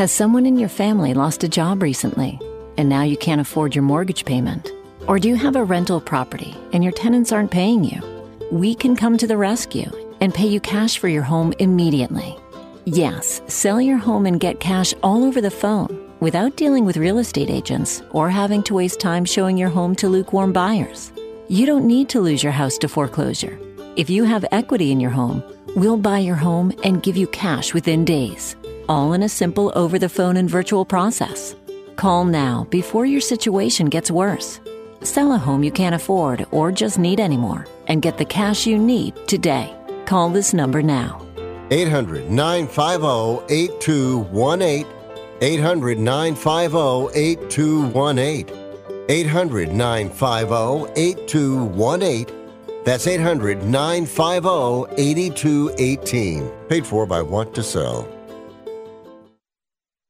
Has someone in your family lost a job recently and now you can't afford your mortgage payment? Or do you have a rental property and your tenants aren't paying you? We can come to the rescue and pay you cash for your home immediately. Yes, sell your home and get cash all over the phone without dealing with real estate agents or having to waste time showing your home to lukewarm buyers. You don't need to lose your house to foreclosure. If you have equity in your home, we'll buy your home and give you cash within days all in a simple over the phone and virtual process. Call now before your situation gets worse. Sell a home you can't afford or just need anymore and get the cash you need today. Call this number now. 800 950 8218. 800 950 8218. 800 950 8218. That's 800 950 8218. Paid for by Want to Sell.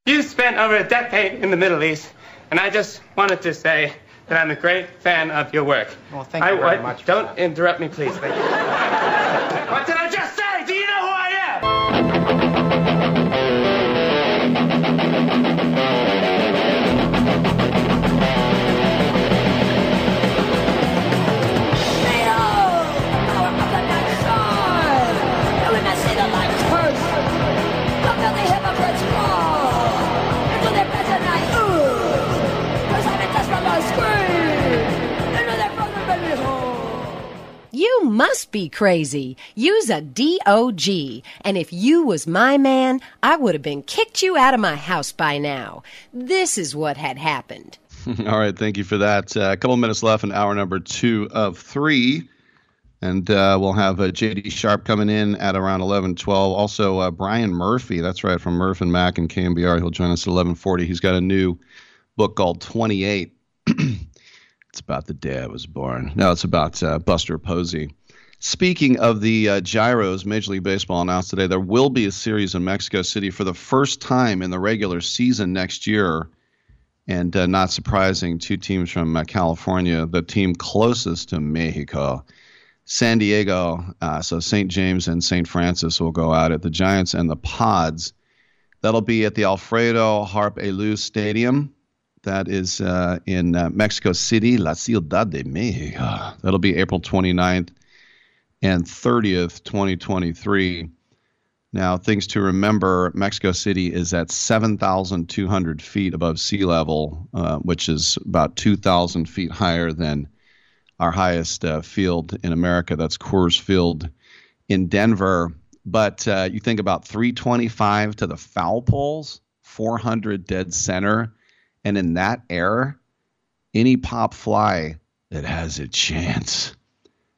You spent over a decade in the Middle East, and I just wanted to say that I'm a great fan of your work. Well, thank you very I, much. Don't interrupt me, please. Thank you. what did I just say? Do you know You must be crazy. You's a DOG. And if you was my man, I would have been kicked you out of my house by now. This is what had happened. All right, thank you for that. Uh, a couple minutes left in hour number two of three. And uh, we'll have uh, JD Sharp coming in at around 11:12. Also, uh, Brian Murphy, that's right, from Murph and Mac and KNBR. He'll join us at 11:40. He's got a new book called 28. it's about the day I was born. No, it's about uh, Buster Posey. Speaking of the uh, gyros, Major League Baseball announced today there will be a series in Mexico City for the first time in the regular season next year. And uh, not surprising, two teams from uh, California, the team closest to Mexico, San Diego, uh, so St. James and St. Francis will go out at the Giants and the Pods. That'll be at the Alfredo Harp Helú Stadium. That is uh, in uh, Mexico City, La Ciudad de Mexico. That'll be April 29th and 30th, 2023. Now, things to remember Mexico City is at 7,200 feet above sea level, uh, which is about 2,000 feet higher than our highest uh, field in America. That's Coors Field in Denver. but uh, you think about 325 to the foul poles, 400 dead center, and in that air, any pop fly that has a chance.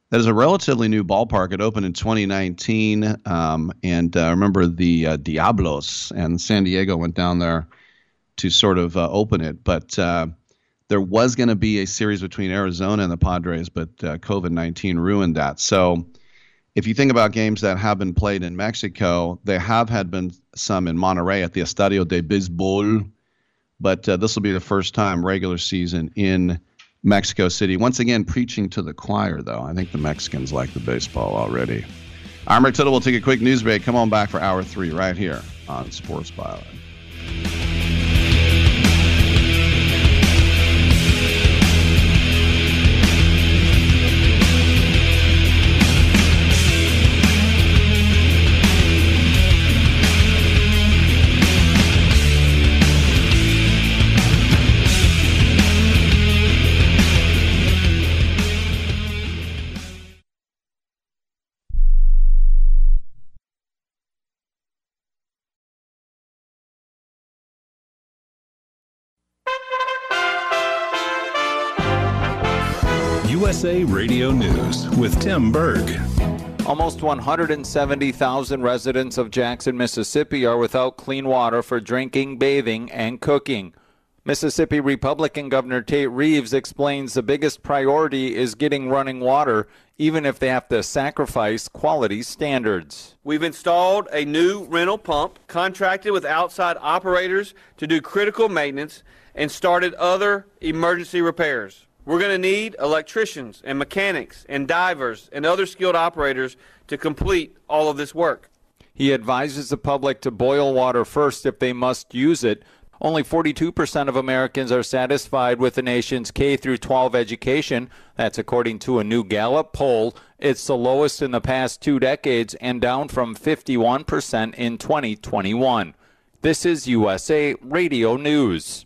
That is a relatively new ballpark. It opened in 2019, um, and uh, remember the uh, Diablos and San Diego went down there to sort of uh, open it. But uh, there was going to be a series between Arizona and the Padres, but uh, COVID 19 ruined that. So if you think about games that have been played in Mexico, there have had been some in Monterrey at the Estadio de Béisbol, but uh, this will be the first time regular season in Mexico City. Once again, preaching to the choir, though. I think the Mexicans like the baseball already. I'm Rick Tittle. We'll take a quick news break. Come on back for hour three right here on Sports Byline. USA Radio News with Tim Berg. Almost 170,000 residents of Jackson, Mississippi are without clean water for drinking, bathing, and cooking. Mississippi Republican Governor Tate Reeves explains the biggest priority is getting running water, even if they have to sacrifice quality standards. We've installed a new rental pump, contracted with outside operators to do critical maintenance, and started other emergency repairs. We're going to need electricians and mechanics and divers and other skilled operators to complete all of this work. He advises the public to boil water first if they must use it. Only 42% of Americans are satisfied with the nation's K through 12 education. That's according to a new Gallup poll. It's the lowest in the past 2 decades and down from 51% in 2021. This is USA Radio News.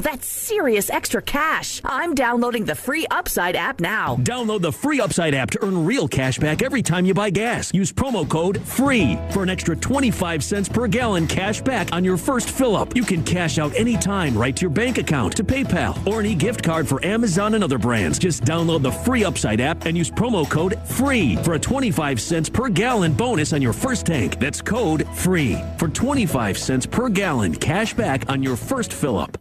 that's serious extra cash. I'm downloading the free Upside app now. Download the free Upside app to earn real cash back every time you buy gas. Use promo code FREE for an extra 25 cents per gallon cash back on your first fill up. You can cash out anytime right to your bank account, to PayPal, or any gift card for Amazon and other brands. Just download the free Upside app and use promo code FREE for a 25 cents per gallon bonus on your first tank. That's code FREE for 25 cents per gallon cash back on your first fill up.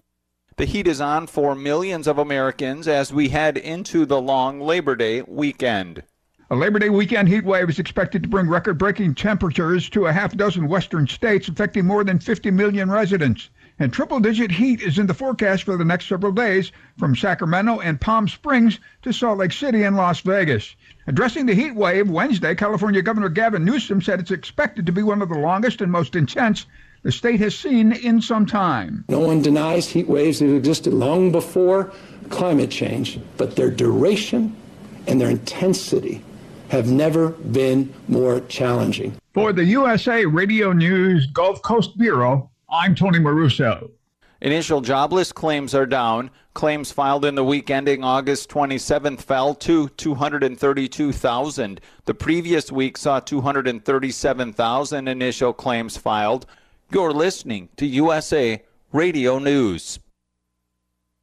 The heat is on for millions of Americans as we head into the long Labor Day weekend. A Labor Day weekend heat wave is expected to bring record breaking temperatures to a half dozen western states, affecting more than 50 million residents. And triple digit heat is in the forecast for the next several days from Sacramento and Palm Springs to Salt Lake City and Las Vegas. Addressing the heat wave Wednesday, California Governor Gavin Newsom said it's expected to be one of the longest and most intense the state has seen in some time. No one denies heat waves have existed long before climate change, but their duration and their intensity have never been more challenging. For the USA Radio News Gulf Coast Bureau, I'm Tony Maruso. Initial jobless claims are down. Claims filed in the week ending August 27th fell to 232,000. The previous week saw 237,000 initial claims filed. You're listening to USA Radio News.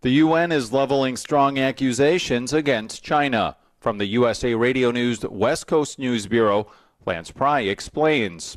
The UN is leveling strong accusations against China. From the USA Radio News West Coast News Bureau, Lance Pry explains.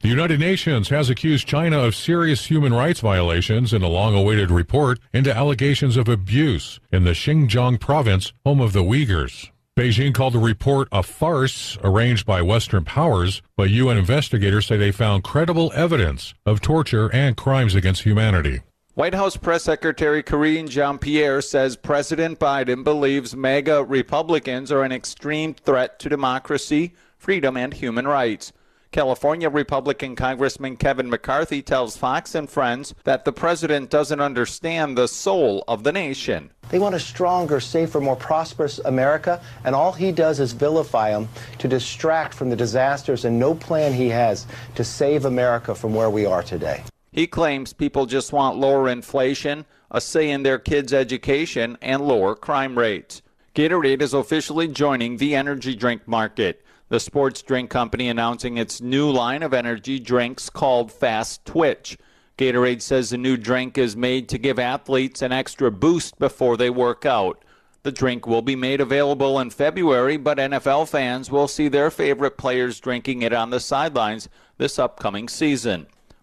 The United Nations has accused China of serious human rights violations in a long awaited report into allegations of abuse in the Xinjiang province, home of the Uyghurs. Beijing called the report a farce arranged by Western powers, but UN investigators say they found credible evidence of torture and crimes against humanity. White House Press Secretary Karine Jean Pierre says President Biden believes MAGA Republicans are an extreme threat to democracy, freedom, and human rights. California Republican Congressman Kevin McCarthy tells Fox and Friends that the president doesn't understand the soul of the nation. They want a stronger, safer, more prosperous America, and all he does is vilify them to distract from the disasters and no plan he has to save America from where we are today. He claims people just want lower inflation, a say in their kids' education, and lower crime rates. Gatorade is officially joining the energy drink market the sports drink company announcing its new line of energy drinks called Fast Twitch. Gatorade says the new drink is made to give athletes an extra boost before they work out. The drink will be made available in February, but NFL fans will see their favorite players drinking it on the sidelines this upcoming season.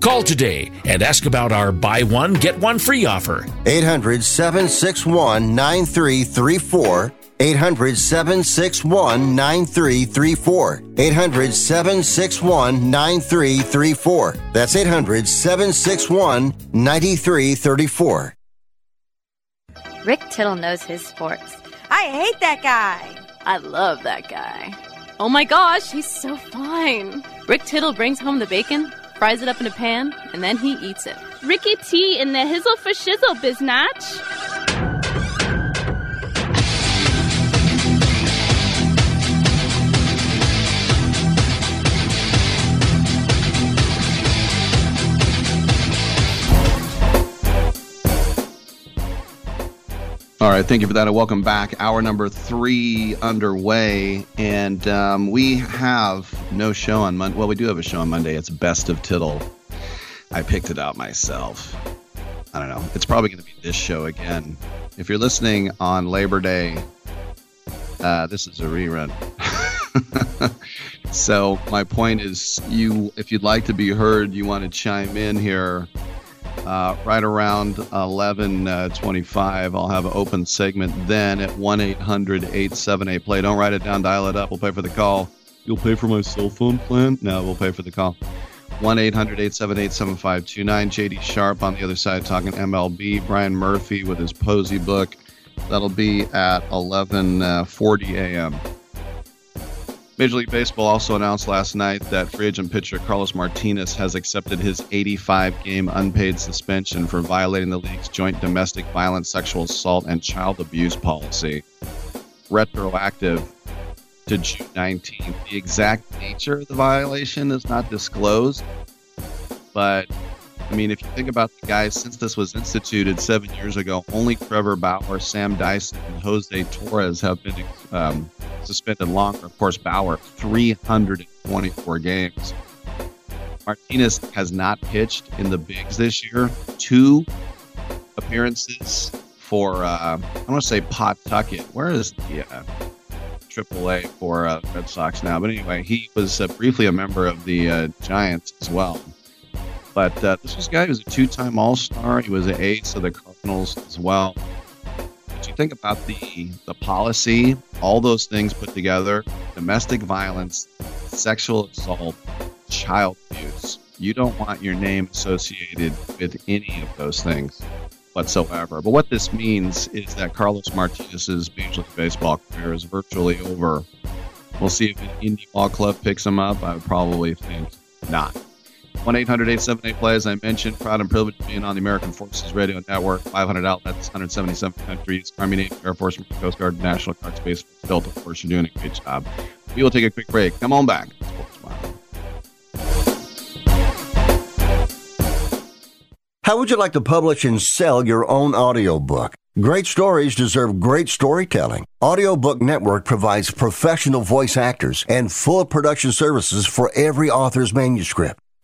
Call today and ask about our buy one, get one free offer. 800 761 9334. 800 761 9334. 800 761 9334. That's 800 761 9334. Rick Tittle knows his sports. I hate that guy. I love that guy. Oh my gosh, he's so fine. Rick Tittle brings home the bacon fries it up in a pan, and then he eats it. Ricky T in the hizzle for shizzle, biznatch. All right, thank you for that, and welcome back. Hour number three underway, and um, we have no show on Monday. Well, we do have a show on Monday. It's Best of Tittle. I picked it out myself. I don't know. It's probably going to be this show again. If you're listening on Labor Day, uh, this is a rerun. so my point is, you if you'd like to be heard, you want to chime in here uh, right around 11:25. Uh, I'll have an open segment then at 1-800-878 play. Don't write it down. Dial it up. We'll pay for the call. You'll pay for my cell phone plan? No, we'll pay for the call. 1-800-878-7529. JD Sharp on the other side talking MLB. Brian Murphy with his Posey book. That'll be at 11:40 a.m. Major League Baseball also announced last night that free agent pitcher Carlos Martinez has accepted his 85 game unpaid suspension for violating the league's joint domestic violence, sexual assault, and child abuse policy. Retroactive to June 19th. The exact nature of the violation is not disclosed, but I mean, if you think about the guys, since this was instituted seven years ago, only Trevor Bauer, Sam Dyson, and Jose Torres have been um, suspended longer. Of course, Bauer, 324 games. Martinez has not pitched in the bigs this year. Two appearances for, uh, I want to say Pawtucket. Where is the uh, AAA for uh, Red Sox now? But anyway, he was uh, briefly a member of the uh, Giants as well. But uh, this was a guy who was a two-time All-Star. He was an ace of the Cardinals as well. But you think about the the policy, all those things put together: domestic violence, sexual assault, child abuse. You don't want your name associated with any of those things whatsoever. But what this means is that Carlos Martinez's Major League Baseball career is virtually over. We'll see if an indie ball club picks him up. I would probably think not. 1 800 878 play, as I mentioned, proud and privileged being on the American Forces Radio Network. 500 outlets, 177 countries, Army, Navy, Air Force, Coast Guard, National Guard, Space Force, Delta Force. You're doing a great job. We will take a quick break. Come on back. How would you like to publish and sell your own audiobook? Great stories deserve great storytelling. Audiobook Network provides professional voice actors and full production services for every author's manuscript.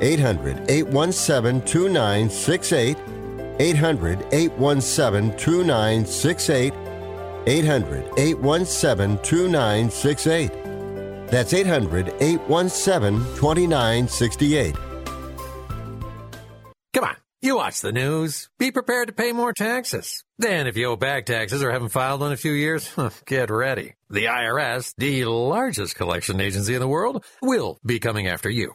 800 817 2968. 800 817 2968. 800 817 2968. That's 800 817 2968. Come on, you watch the news. Be prepared to pay more taxes. Then, if you owe back taxes or haven't filed in a few years, get ready. The IRS, the largest collection agency in the world, will be coming after you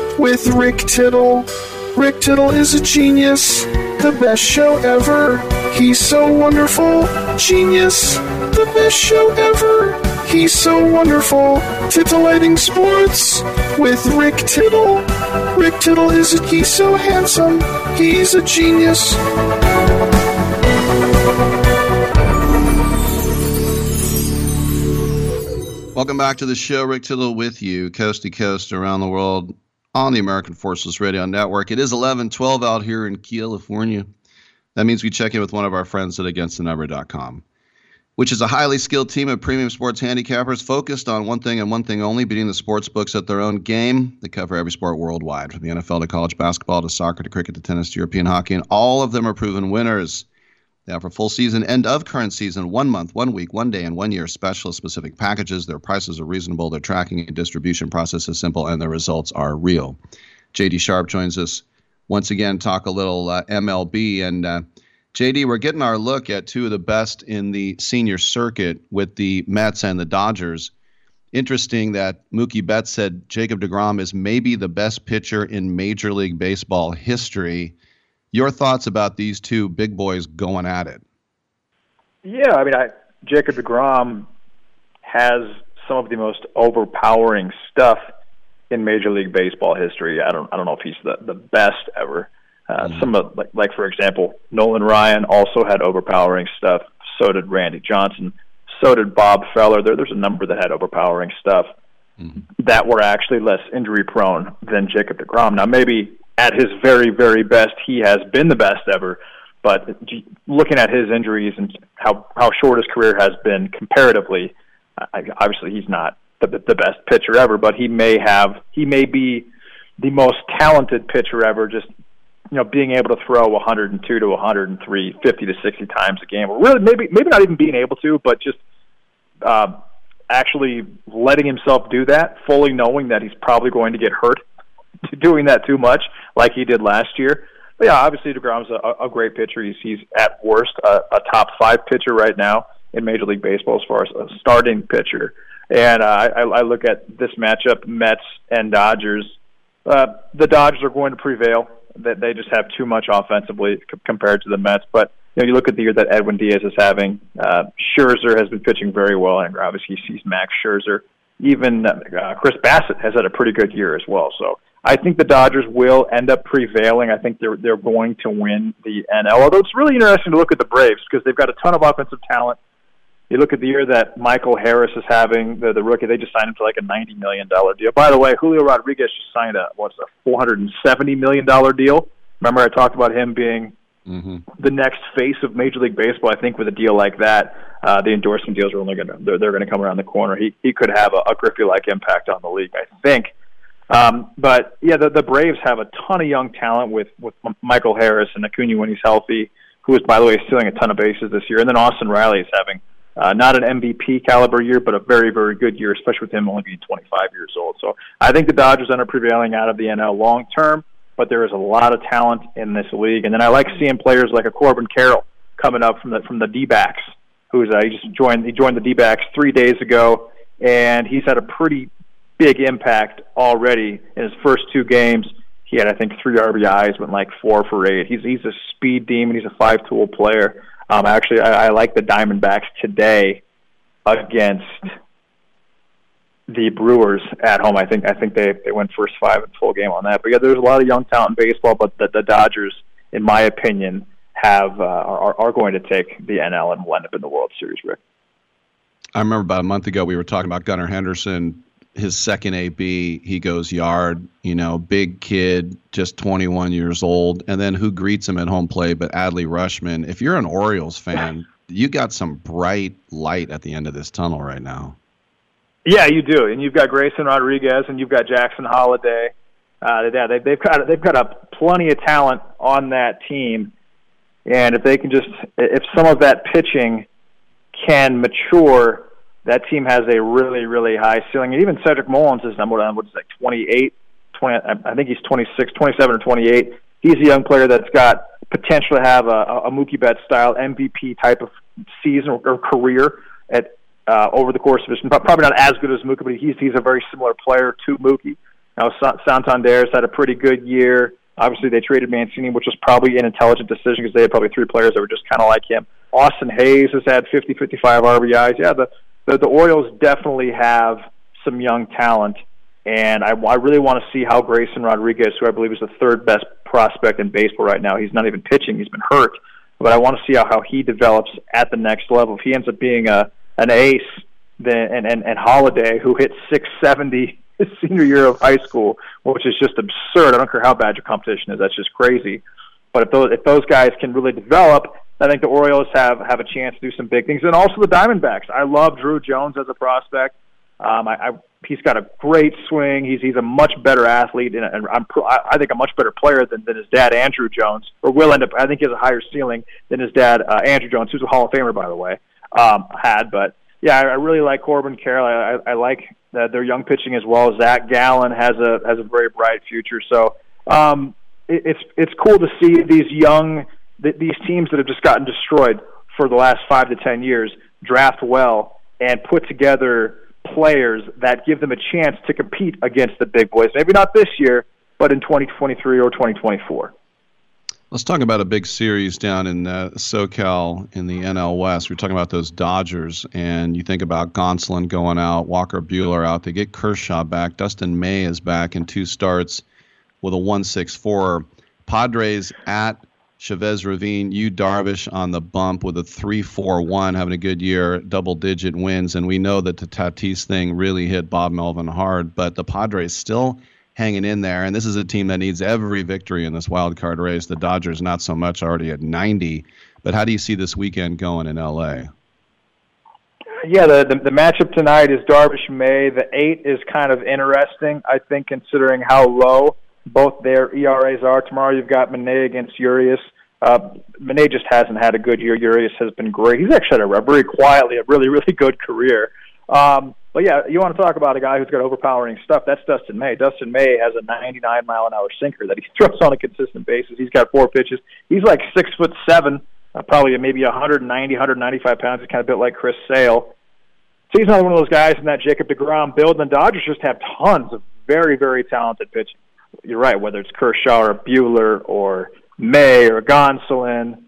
with Rick Tittle. Rick Tittle is a genius, the best show ever. He's so wonderful, genius, the best show ever. He's so wonderful. Titillating Sports with Rick Tittle. Rick Tittle is a, he's so handsome. He's a genius. Welcome back to the show. Rick Tittle with you, coast to coast around the world on the American Forces Radio Network. It is 11:12 out here in California. That means we check in with one of our friends at againstthenumber.com, which is a highly skilled team of premium sports handicappers focused on one thing and one thing only, beating the sports books at their own game. They cover every sport worldwide, from the NFL to college basketball to soccer to cricket to tennis to European hockey, and all of them are proven winners. They offer full season, end of current season, one month, one week, one day, and one year specialist specific packages. Their prices are reasonable, their tracking and distribution process is simple, and their results are real. JD Sharp joins us once again, talk a little uh, MLB. And uh, JD, we're getting our look at two of the best in the senior circuit with the Mets and the Dodgers. Interesting that Mookie Betts said Jacob DeGrom is maybe the best pitcher in Major League Baseball history. Your thoughts about these two big boys going at it? Yeah, I mean, I, Jacob Degrom has some of the most overpowering stuff in Major League Baseball history. I don't, I don't know if he's the the best ever. Uh, Some of like, like for example, Nolan Ryan also had overpowering stuff. So did Randy Johnson. So did Bob Feller. There, there's a number that had overpowering stuff that were actually less injury prone than Jacob DeGrom. Now, maybe at his very, very best, he has been the best ever. But looking at his injuries and how how short his career has been comparatively, I, obviously he's not the, the best pitcher ever. But he may have he may be the most talented pitcher ever. Just you know, being able to throw 102 to 103, 50 to 60 times a game, or really maybe maybe not even being able to, but just uh, actually letting himself do that, fully knowing that he's probably going to get hurt doing that too much, like he did last year. But yeah, obviously Degrom's a, a great pitcher. He's he's at worst a, a top five pitcher right now in Major League Baseball as far as a starting pitcher. And uh, I, I look at this matchup, Mets and Dodgers. Uh, the Dodgers are going to prevail. That they just have too much offensively c- compared to the Mets. But you know, you look at the year that Edwin Diaz is having. Uh, Scherzer has been pitching very well, and obviously he sees Max Scherzer. Even uh, Chris Bassitt has had a pretty good year as well. So I think the Dodgers will end up prevailing. I think they're they're going to win the NL. Although it's really interesting to look at the Braves because they've got a ton of offensive talent. You look at the year that Michael Harris is having, the, the rookie. They just signed him to like a ninety million dollar deal. By the way, Julio Rodriguez just signed a what's a four hundred and seventy million dollar deal. Remember, I talked about him being Mm-hmm. the next face of Major League Baseball. I think with a deal like that, uh, the endorsement deals are only going to they're, they're going to come around the corner. He he could have a, a Griffey like impact on the league, I think. Um, but yeah, the, the Braves have a ton of young talent with with Michael Harris and Acuna when he's healthy, who is by the way stealing a ton of bases this year, and then Austin Riley is having uh, not an MVP caliber year, but a very very good year, especially with him only being 25 years old. So I think the Dodgers end up prevailing out of the NL long term but there is a lot of talent in this league. And then I like seeing players like a Corbin Carroll coming up from the from the D-backs, who's uh, he just joined he joined the D-backs three days ago, and he's had a pretty big impact already in his first two games. He had I think three RBIs, went like four for eight. He's he's a speed demon. He's a five-tool player. Um, actually, I, I like the Diamondbacks today against the Brewers at home. I think I think they they went first five in full game on that. But yeah, there's a lot of young talent in baseball, but the, the Dodgers, in my opinion, have uh, are are going to take the NL and will end up in the World Series. Rick. I remember about a month ago we were talking about Gunnar Henderson, his second AB. He goes yard, you know, big kid, just 21 years old, and then who greets him at home plate? But Adley Rutschman. If you're an Orioles fan, you got some bright light at the end of this tunnel right now. Yeah, you do, and you've got Grayson Rodriguez, and you've got Jackson Holliday. Uh, yeah, they, they've got they've got a plenty of talent on that team, and if they can just if some of that pitching can mature, that team has a really really high ceiling. And even Cedric Mullins is number one, what is that 28, 20, I think he's 26, 27 or 28. He's a young player that's got potential to have a, a Mookie Betts style MVP type of season or career at uh, over the course of his probably not as good as Mookie, but he's he's a very similar player to Mookie. Now Santander's had a pretty good year. Obviously, they traded Mancini, which was probably an intelligent decision because they had probably three players that were just kind of like him. Austin Hays has had 50, 55 RBIs. Yeah, the, the the Orioles definitely have some young talent, and I, I really want to see how Grayson Rodriguez, who I believe is the third best prospect in baseball right now, he's not even pitching; he's been hurt. But I want to see how, how he develops at the next level. If he ends up being a an ace then and, and, and Holliday, who hit 670 his senior year of high school, which is just absurd. I don't care how bad your competition is; that's just crazy. But if those if those guys can really develop, I think the Orioles have have a chance to do some big things. And also the Diamondbacks. I love Drew Jones as a prospect. Um, I, I he's got a great swing. He's he's a much better athlete, and, and I'm I think a much better player than, than his dad Andruw Jones, or will end up. I think he has a higher ceiling than his dad uh, Andruw Jones, who's a Hall of Famer by the way, um, had. But yeah, I, I really like Corbin Carroll. I, I, I like that their young pitching as well. Zach Gallen has a has a very bright future. So um, it, it's it's cool to see these young th- these teams that have just gotten destroyed for the last five to ten years draft well and put together players that give them a chance to compete against the big boys. Maybe not this year, but in 2023 or 2024. Let's talk about a big series down in uh, SoCal in the NL West. We're talking about those Dodgers, and you think about Gonsolin going out, Walker Buehler out. They get Kershaw back. Dustin May is back in two starts with a 1.64 Padres at Chavez Ravine, Yu Darvish on the bump with a 3 4 1, having a good year, double digit wins. And we know that the Tatis thing really hit Bob Melvin hard, but the Padres still hanging in there. And this is a team that needs every victory in this wild card race. The Dodgers, not so much, already at 90. But how do you see this weekend going in LA? Yeah, the, the, the matchup tonight is Darvish May. The eight is kind of interesting, I think, considering how low both their ERAs are. Tomorrow you've got Manaea against Urias. Uh, Manaea just hasn't had a good year. Urias has been great. He's actually had a very quietly a really really good career. Um, but yeah, you want to talk about a guy who's got overpowering stuff? That's Dustin May. Dustin May has a 99 mile an hour sinker that he throws on a consistent basis. He's got four pitches. He's like six foot seven, uh, probably maybe 190, 195 pounds. He's kind of built like Chris Sale. So he's another one of those guys in that Jacob DeGrom build. And the Dodgers just have tons of very, very talented pitching you're right. Whether it's Kershaw or Buehler or May or Gonsolin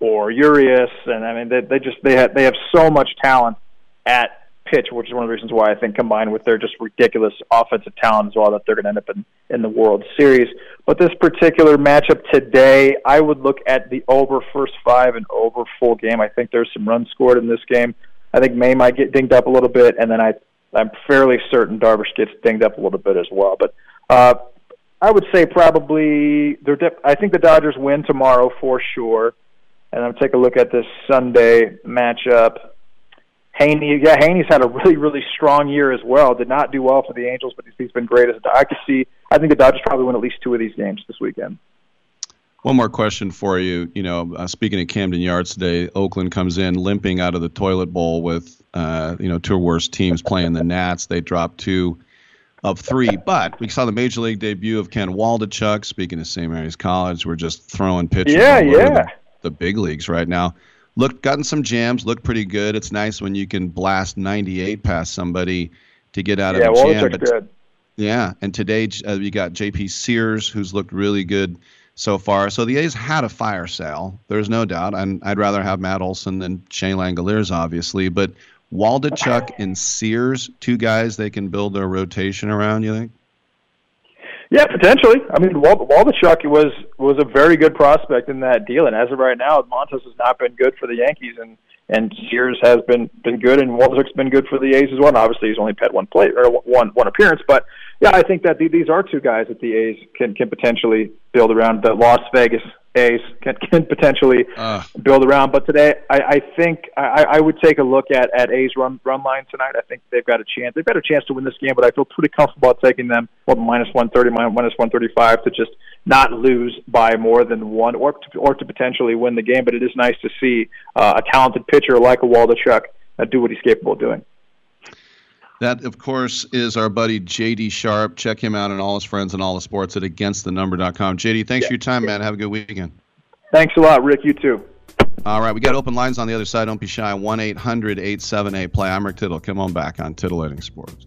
or Urias, and I mean they they just they have they have so much talent at pitch, which is one of the reasons why I think combined with their just ridiculous offensive talent as well that they're going to end up in in the World Series. But this particular matchup today, I would look at the over first five and over full game. I think there's some runs scored in this game. I think May might get dinged up a little bit, and then I I'm fairly certain Darvish gets dinged up a little bit as well. But uh, I would say probably they're. I think the Dodgers win tomorrow for sure. And I'll take a look at this Sunday matchup. Heaney, yeah, Heaney's had a really, really strong year as well. Did not do well for the Angels, but he's been great as a. I could see. I think the Dodgers probably win at least two of these games this weekend. One more question for you. You know, uh, speaking at Camden Yards today, Oakland comes in limping out of the toilet bowl with, uh, you know, two worst teams playing the Nats. They dropped two of three. But we saw the major league debut of Ken Waldichuk. Speaking of St. Mary's College, we're just throwing pitches. Yeah, yeah. The, the, big leagues right now. Looked gotten some jams. Looked pretty good. It's nice when you can blast 98 past somebody to get out yeah, of a jam. But, good. Yeah, and today uh, you got J.P. Sears, who's looked really good so far. So the A's had a fire sale. There's no doubt. And I'd rather have Matt Olson than Shea Langeliers, obviously. But Waldichuk and Sears, two guys they can build their rotation around. You think? Yeah, potentially. I mean, Waldichuk was was a very good prospect in that deal, and as of right now, Montas has not been good for the Yankees, and and Sears has been been good, and Waldichuk's been good for the A's as well. And obviously, he's only had one play or one one appearance, but yeah, I think that these are two guys that the A's can can potentially build around. The Las Vegas A's can, can potentially uh. build around. But today, I, I think I, I would take a look at at A's run run line tonight. I think they've got a chance. They've got a chance to win this game, but I feel pretty comfortable taking them well, minus one thirty, minus one thirty five to just not lose by more than one, or to, or to potentially win the game. But it is nice to see uh, a talented pitcher like a Waldichuk uh, do what he's capable of doing. That, of course, is our buddy JD Sharp. Check him out and all his friends and all the sports at againstthenumber.com. JD, thanks yeah. for your time, man. Have a good weekend. Thanks a lot, Rick. You too. All right, we got open lines on the other side. Don't be shy. 1 800 878 play. I'm Rick Tittle. Come on back on Titillating Sports.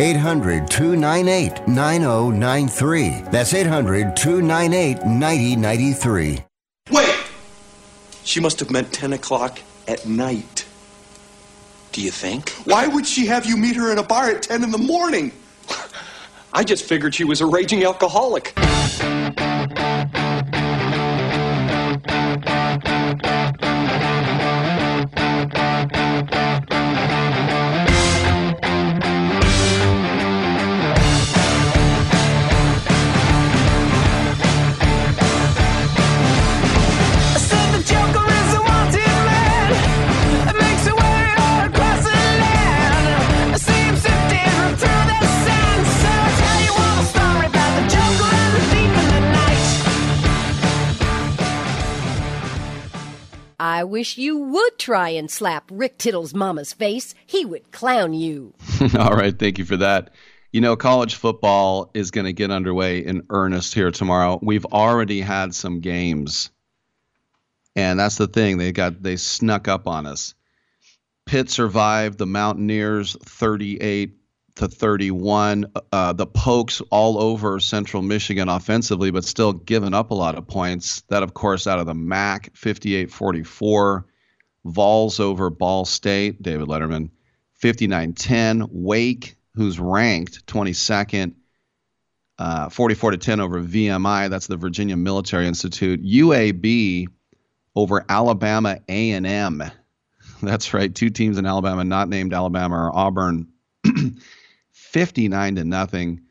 800 298 9093. That's 800 298 9093. Wait! She must have meant 10 o'clock at night. Do you think? Why would she have you meet her in a bar at 10 in the morning? I just figured she was a raging alcoholic. I wish you would try and slap Rick Tittle's mama's face. He would clown you. All right, thank you for that. You know, college football is going to get underway in earnest here tomorrow. We've already had some games. And that's the thing. They got they snuck up on us. Pitt survived the Mountaineers 38 to 31. Uh, the Pokes all over Central Michigan offensively, but still giving up a lot of points. That, of course, out of the MAC, 58 44. Vols over Ball State, David Letterman, 59 10. Wake, who's ranked 22nd, uh, 44 to 10 over VMI. That's the Virginia Military Institute. UAB over Alabama A&M. That's right. Two teams in Alabama not named Alabama or Auburn. 59 to nothing.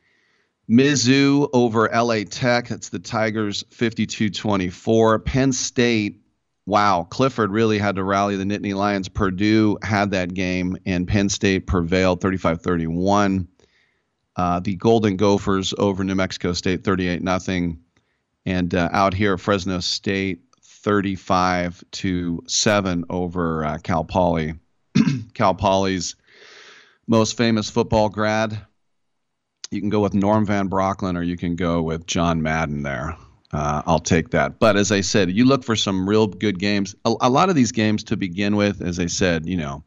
Mizzou over LA Tech. It's the Tigers 52 24. Penn State, wow. Clifford really had to rally the Nittany Lions. Purdue had that game, and Penn State prevailed 35 31. Uh, the Golden Gophers over New Mexico State 38 nothing. And uh, out here, Fresno State 35 to 7 over uh, Cal Poly. Cal Poly's most famous football grad. You can go with Norm Van Brocklin or you can go with John Madden there. Uh, I'll take that. But as I said, you look for some real good games. A, a, lot of these games to begin with, as I said, you know,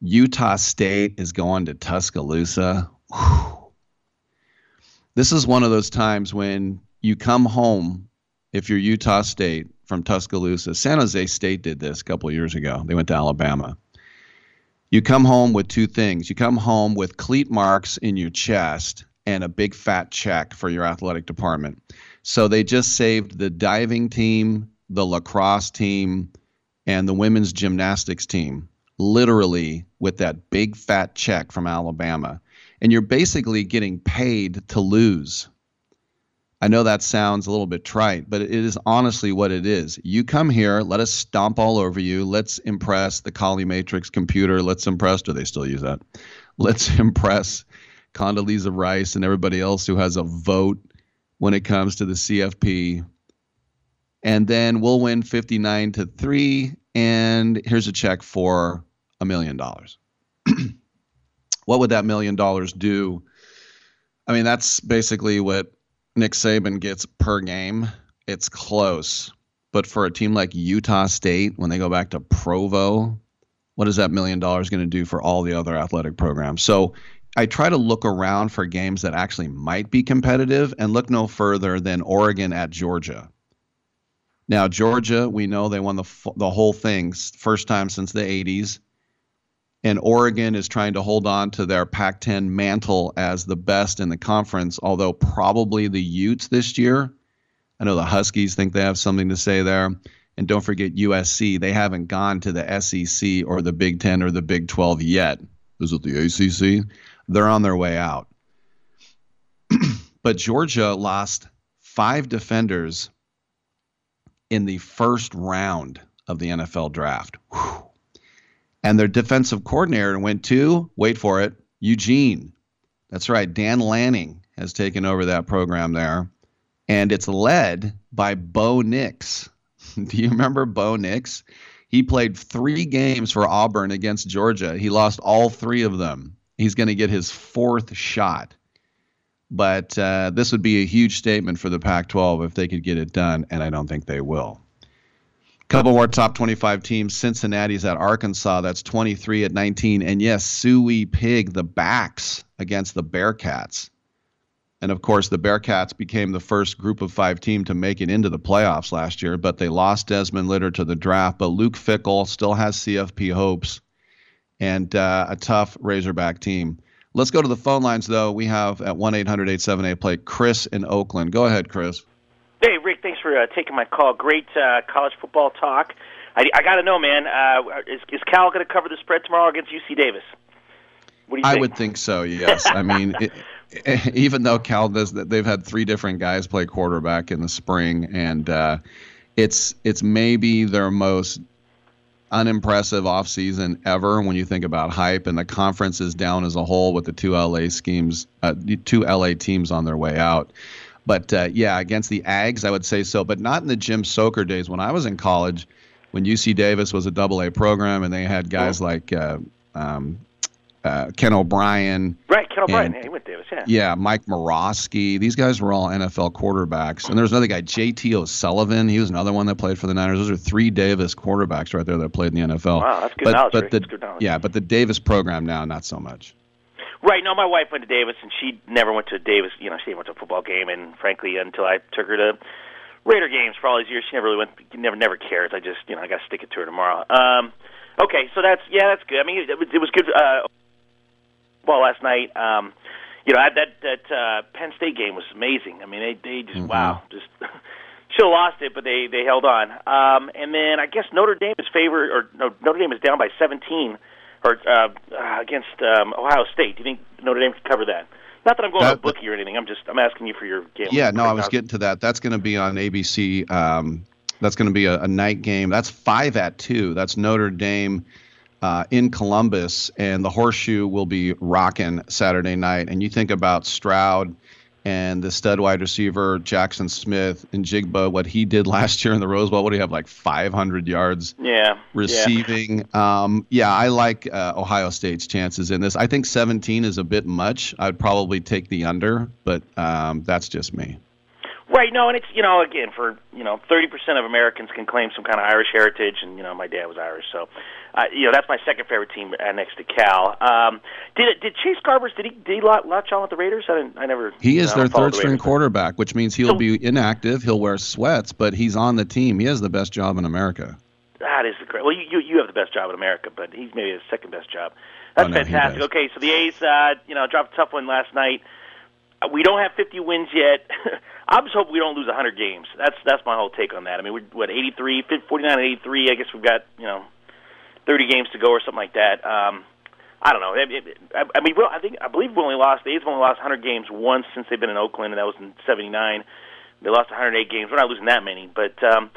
Utah State is going to Tuscaloosa. Whew. This is one of those times when you come home, if you're Utah State from Tuscaloosa. San Jose State did this a couple years ago. They went to Alabama you come home with two things. You come home with cleat marks in your chest and a big fat check for your athletic department. So they just saved the diving team, the lacrosse team, and the women's gymnastics team, literally with that big fat check from Alabama. And you're basically getting paid to lose. I know that sounds a little bit trite, but it is honestly what it is. You come here, let us stomp all over you. Let's impress the Colley Matrix computer. Let's impress, do they still use that? Let's impress Condoleezza Rice and everybody else who has a vote when it comes to the CFP. And then we'll win 59 to 3. And here's a check for a million dollars. What would that million dollars do? I mean, that's basically what Nick Saban gets per game. It's close. But for a team like Utah State, when they go back to Provo, what is that million dollars going to do for all the other athletic programs? So I try to look around for games that actually might be competitive and look no further than Oregon at Georgia. Now, Georgia, we know they won the, the whole thing, first time since the 80s and Oregon is trying to hold on to their Pac 10 mantle as the best in the conference, although probably the Utes this year. I know the Huskies think they have something to say there. And don't forget USC, they haven't gone to the SEC or the Big 10 or the Big 12 yet. Is it the ACC? They're on their way out. but Georgia lost five defenders in the first round of the NFL draft. Whew. And their defensive coordinator went to, wait for it, Eugene. That's right. Dan Lanning has taken over that program there. And it's led by Bo Nix. Do you remember Bo Nix? He played three games for Auburn against Georgia. He lost all three of them. He's going to get his fourth shot. But uh, this would be a huge statement for the Pac 12 if they could get it done, and I don't think they will. Couple more top 25 teams. Cincinnati's at Arkansas. That's 23 at 19. And yes, Suey Pig, the backs against the Bearcats. And of course, the Bearcats became the first group of five team to make it into the playoffs last year, but they lost Desmond Ridder to the draft. But Luke Fickell still has CFP hopes and uh, a tough Razorback team. Let's go to the phone lines, though. We have at 1 800 878 play Chris in Oakland. Go ahead, Chris. Hey, Rick, thanks for uh, taking my call. Great uh, college football talk. I, I got to know, man, uh, is, is Cal going to cover the spread tomorrow against UC Davis? What do you I think? would think so. Yes. I mean, it, it, even though Cal does that, they've had three different guys play quarterback in the spring, and uh, it's it's maybe their most unimpressive offseason ever when you think about hype and the conference is down as a whole with the two LA schemes, uh, two LA teams on their way out. But uh, yeah, against the Ags, I would say so, but not in the Jim Sochor days. When I was in college, when UC Davis was a double A program and they had guys oh. like uh, um, uh, Ken O'Brien. Right, Ken O'Brien. And, yeah, he went Davis, yeah. Yeah, Mike Moroski. These guys were all NFL quarterbacks. And there was another guy, J.T. O'Sullivan. He was another one that played for the Niners. Those are three Davis quarterbacks right there that played in the NFL. Wow, that's good but, knowledge. But the, good knowledge. Yeah, but the Davis program now, not so much. Right. No, my wife went to Davis, and she never went to Davis. You know, she never went to a football game, and frankly, until I took her to Raider games for all these years, she never really went. Never, never cares. I just, you know, I got to stick it to her tomorrow. Um, okay, so that's yeah, that's good. I mean, it, it was good. Uh, well, last night, um, you know, I, that that uh, Penn State game was amazing. I mean, they they just mm-hmm. wow, just should have lost it, but they they held on. Um, and then I guess Notre Dame is favored, or no, Notre Dame is down by 17 or uh, uh, against um, Ohio State. Do you think Notre Dame could cover that? Not that I'm going that, to bookie or anything. I'm just I'm asking you for your game. Yeah, no, I was getting to that. That's going to be on ABC. Um, that's going to be a, a, night game. That's five at two. That's Notre Dame uh, in Columbus, and the Horseshoe will be rocking Saturday night. And you think about Stroud and the stud wide receiver Jaxon Smith-Njigba, what he did last year in the Rose Bowl. What do you have like 500 yards? Yeah, receiving. Yeah, um, yeah I like uh, Ohio State's chances in this. I think 17 is a bit much. I'd probably take the under, but um, that's just me. Right. No, and it's you know again for you know 30% of Americans can claim some kind of Irish heritage, and you know my dad was Irish, so uh, you know that's my second favorite team uh, next to Cal. Um, did did Chase Garbers did he did he latch on with the Raiders? I didn't, I never. He is their third the string quarterback, which means he'll so, be inactive. He'll wear sweats, but he's on the team. He has the best job in America. That is the great. Well, you you, you have the best job in America, but he's maybe his second best job. That's oh, no, fantastic. Okay, so the A's, uh, you know, dropped a tough one last night. Uh, we don't have 50 wins yet. I'm just hoping we don't lose 100 games. That's that's my whole take on that. I mean, we're what 83, 49 and 83. I guess we've got you know 30 games to go or something like that. Um, I don't know. I, I mean, I think I believe we only lost. The A's have only lost 100 games once since they've been in Oakland, and that was in '79. they lost 108 games. We're not losing that many, but um,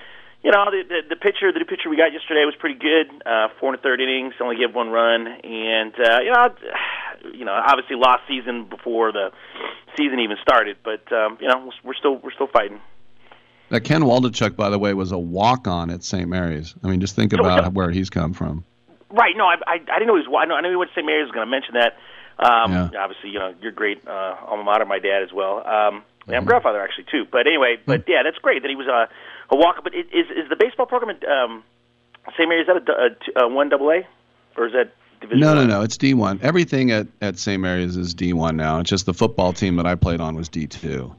you know the, the the pitcher the pitcher we got yesterday was pretty good. Uh, four and a third innings, only gave one run, and uh, you know you know obviously lost season before the season even started, but um, you know we're still we're still fighting. Now, Ken Waldichuk, by the way, was a walk-on at St. Mary's. I mean, just think about so- where he's come from. Right. No, I I, I didn't know he was. I know I he went to St. Mary's. Was going to mention that. Um, Yeah. Obviously, you know, you're great uh, alma mater. My dad as well. Um, Mm-hmm. and grandfather actually too. But anyway, but Hmm. yeah, that's great that he was a a walker. But is is the baseball program at um, St. Mary's is that a, a, t- a one double A or is that division? No, no, one? no. It's D1. Everything at, at St. Mary's is D1 now. It's just the football team that I played on was D2.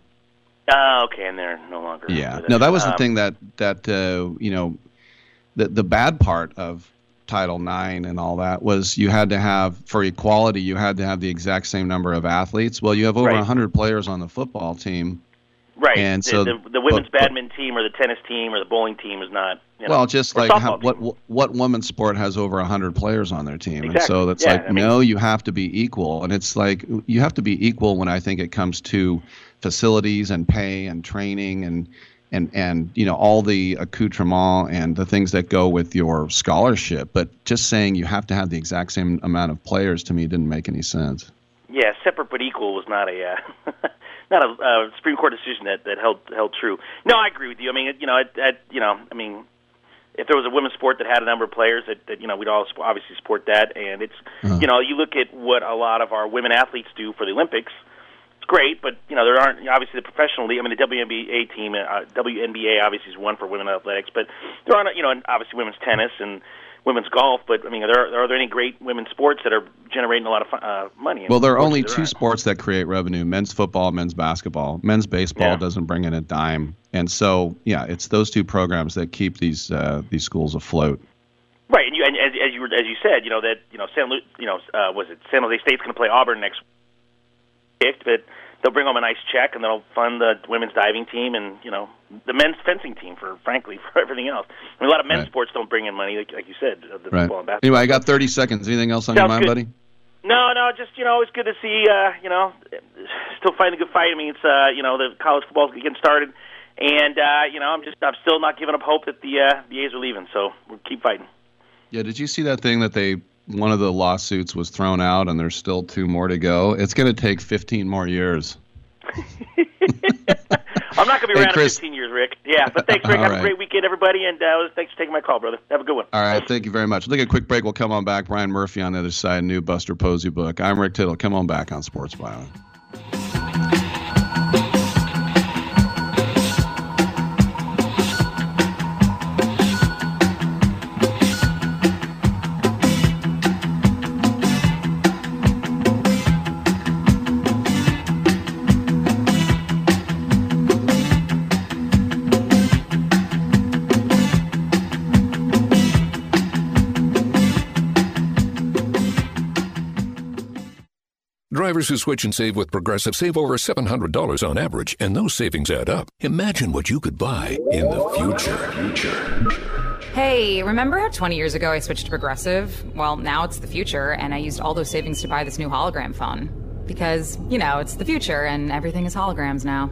Oh, okay, and they're no longer. Yeah. No, that was the Um, thing that that uh, you know, the the bad part of Title IX and all that was you had to have for equality you had to have the exact same number of athletes. Well, you have over Right. a 100 players on the football team. Right. and the, so- the, the women's but- badminton team or the tennis team or the bowling team is not. You know, well, just like how, what what women's sport has over a hundred players on their team, and so that's Yeah, like I mean- no, you have to be equal, and it's like you have to be equal when I think it comes to facilities and pay and training and and and you know all the accoutrement and the things that go with your scholarship. But just saying you have to have the exact same amount of players to me didn't make any sense. Yeah, separate but equal was not a uh, not a uh, Supreme Court decision that that held held true. No, I agree with you. I mean, you know, at, at, you know, I mean, if there was a women's sport that had a number of players, that, that you know, we'd all obviously support that. And it's, Uh-huh. you know, you look at what a lot of our women athletes do for the Olympics. It's great, but you know, there aren't obviously the professional league. I mean, the WNBA team, uh, WNBA obviously is one for women athletics, but there aren't, you know, obviously women's tennis and women's golf. But I mean, are there, are there any great women's sports that are generating a lot of uh, money? Well, there are only two sports that create revenue: men's football, men's basketball. Men's baseball Yeah. doesn't bring in a dime, and so yeah, it's those two programs that keep these uh, these schools afloat. Right, and you and as, as you were, as you said, you know that you know San Lu, you know uh, was it San Jose State's going to play Auburn next week, but they'll bring home a nice check and they'll fund the women's diving team and you know the men's fencing team for frankly for everything else. I mean, a lot of men's Right. sports don't bring in money, like, like you said, the Right. football and basketball. Anyway, I got 30 seconds. Anything else on Sounds your mind, good. buddy? No, no, just you know, it's good to see. Uh, you know, still fighting a good fight. I mean, it's uh, you know, the college football's getting started, and uh, you know, I'm just I'm still not giving up hope that the uh, the A's are leaving. So we'll keep fighting. Yeah. Did you see that thing that they one of the lawsuits was thrown out, and there's still two more to go? It's going to take 15 more years. I'm not going to be Hey, around Chris. in 15 years, Rick. Yeah, but thanks, Rick. Have right. a great weekend, everybody, and uh, thanks for taking my call, brother. Have a good one. All right. Thank you very much. We'll take a quick break. We'll come on back. Brian Murphy on the other side. New Buster Posey book. I'm Rick Tittle. Come on back on Sports Byline. Drivers who switch and save with Progressive save over $700 on average, and those savings add up. Imagine what you could buy in the future. Future. Hey, remember how 20 years ago I switched to Progressive? Well, now it's the future, and I used all those savings to buy this new hologram phone. Because, you know, it's the future, and everything is holograms now.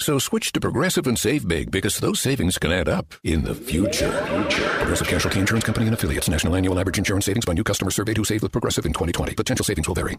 So switch to Progressive and save big because those savings can add up in the future. Future. Progressive Casualty Insurance Company and affiliates. National annual average insurance savings by new customer surveyed who saved with Progressive in 2020. Potential savings will vary.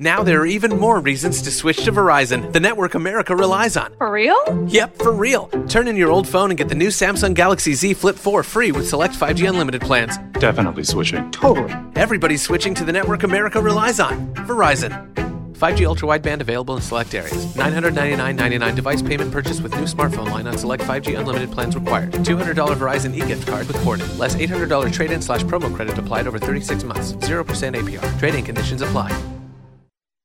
Now there are even more reasons to switch to Verizon, the network America relies on. For real? Yep, for real. Turn in your old phone and get the new Samsung Galaxy Z Flip 4 free with select 5G unlimited plans. Definitely switching. Totally. Everybody's switching to the network America relies on. Verizon. 5G ultra wideband available in select areas. 999.99 device payment purchase with new smartphone line on select 5G unlimited plans required. $200 Verizon e-gift card with boarding. Less $800 trade-in slash promo credit applied over 36 months. 0% APR. Trade-in conditions apply.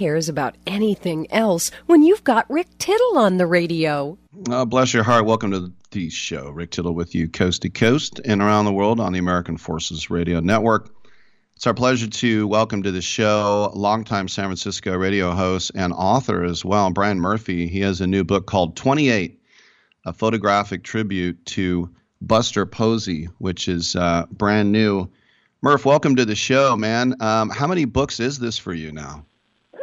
Cares about anything else when you've got Rick Tittle on the radio? Oh, bless your heart. Welcome to the show. Rick Tittle with you coast to coast and around the world on the American Forces Radio Network. It's our pleasure to welcome to the show longtime San Francisco radio host and author as well, Brian Murphy. He has a new book called 28, a photographic tribute to Buster Posey, which is uh, brand new. Murph, welcome to the show, man. Um, how many books is this for you now?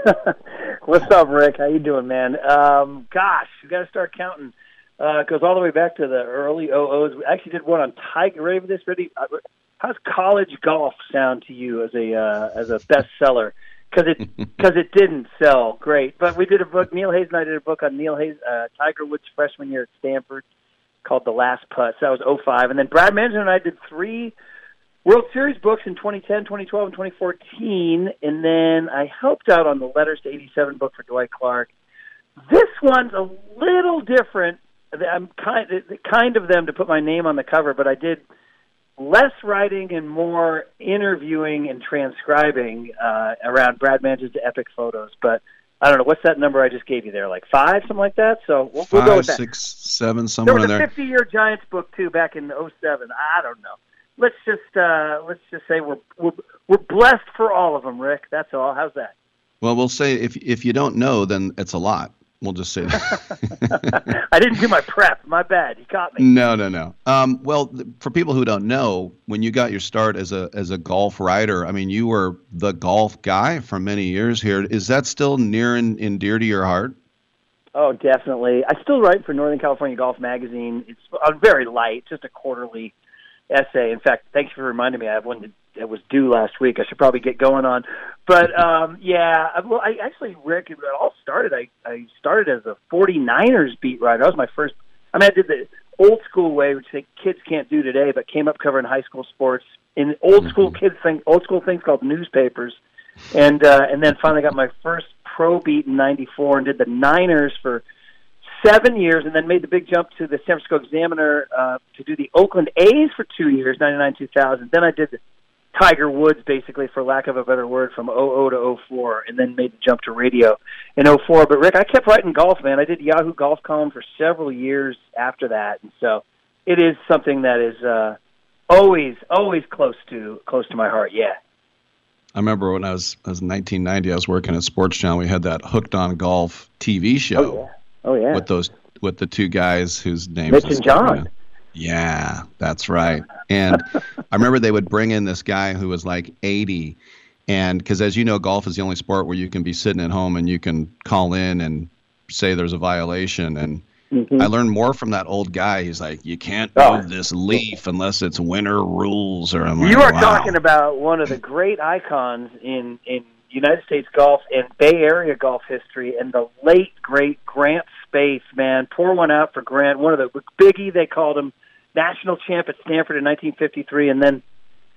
What's up, Rick? How you doing, man? Um, gosh, you got to start counting. Uh, it goes all the way back to the early OOs. We actually did one on Tiger. Ready for this? Ready? Uh, How's college golf sound to you as a uh, as a bestseller? Because it because it didn't sell great. But we did a book. Neil Hayes and I did a book on Neil Hayes, uh, Tiger Woods' freshman year at Stanford, called The Last Putt. So that was 05. And then Brad Mangin and I did three World Series books in 2010, 2012, and 2014, and then I helped out on the Letters to 87 book for Dwight Clark. This one's a little different. I'm kind kind of them to put my name on the cover, but I did less writing and more interviewing and transcribing uh, around Brad Mangin's epic photos. But I don't know what's that number I just gave you there, like five, something like that. So we'll, we'll go with that. six, seven, somewhere there was a there. 50 year Giants book too back in 07. I don't know. Let's just uh, let's just say we're we're we're blessed for all of them, Rick. That's all. How's that? Well, we'll say if if you don't know, then it's a lot. We'll just say that. I didn't do my prep. My bad. You caught me. no, no, no. Um, well, th- for people who don't know, when you got your start as a as a golf writer, I mean, you were the golf guy for many years here. Is that still near and, and dear to your heart? Oh, definitely. I still write for Northern California Golf Magazine. It's uh, very light, just a quarterly essay. In fact, thanks for reminding me. I have one that- that was due last week. I should probably get going on. But um, yeah, I- well, I actually, Rick, it all started. I I started as a 49ers beat writer. That was my first. I mean, I did the old school way, which they, kids can't do today, but came up covering high school sports in old school kids thing, old school things called newspapers, and uh, and then finally got my first pro beat in '94 and did the Niners for seven years, and then made the big jump to the San Francisco Examiner uh, to do the Oakland A's for two years, '99 2000. Then I did the Tiger Woods, basically, for lack of a better word, from 00 to 04, and then made the jump to radio in 04. But Rick, I kept writing golf, man. I did Yahoo Golf column for several years after that, and so it is something that is uh, always, always close to close to my heart. Yeah. I remember when I was, I was 1990, I was working at Sports Channel. We had that Hooked on Golf TV show. Oh yeah. Oh yeah. With those, with the two guys whose names. Mitch and John. Yeah, that's right. And I remember they would bring in this guy who was like 80. And because, as you know, golf is the only sport where you can be sitting at home and you can call in and say there's a violation. And Mhm. I learned more from that old guy. He's like, you can't Oh. move this leaf unless it's winter rules. Or I'm like, You are wow. talking about one of the great icons in in United States golf and Bay Area golf history, and the late great Grant Spaeth. Man, pour one out for Grant. One of the Biggie they called him, national champ at Stanford in 1953, and then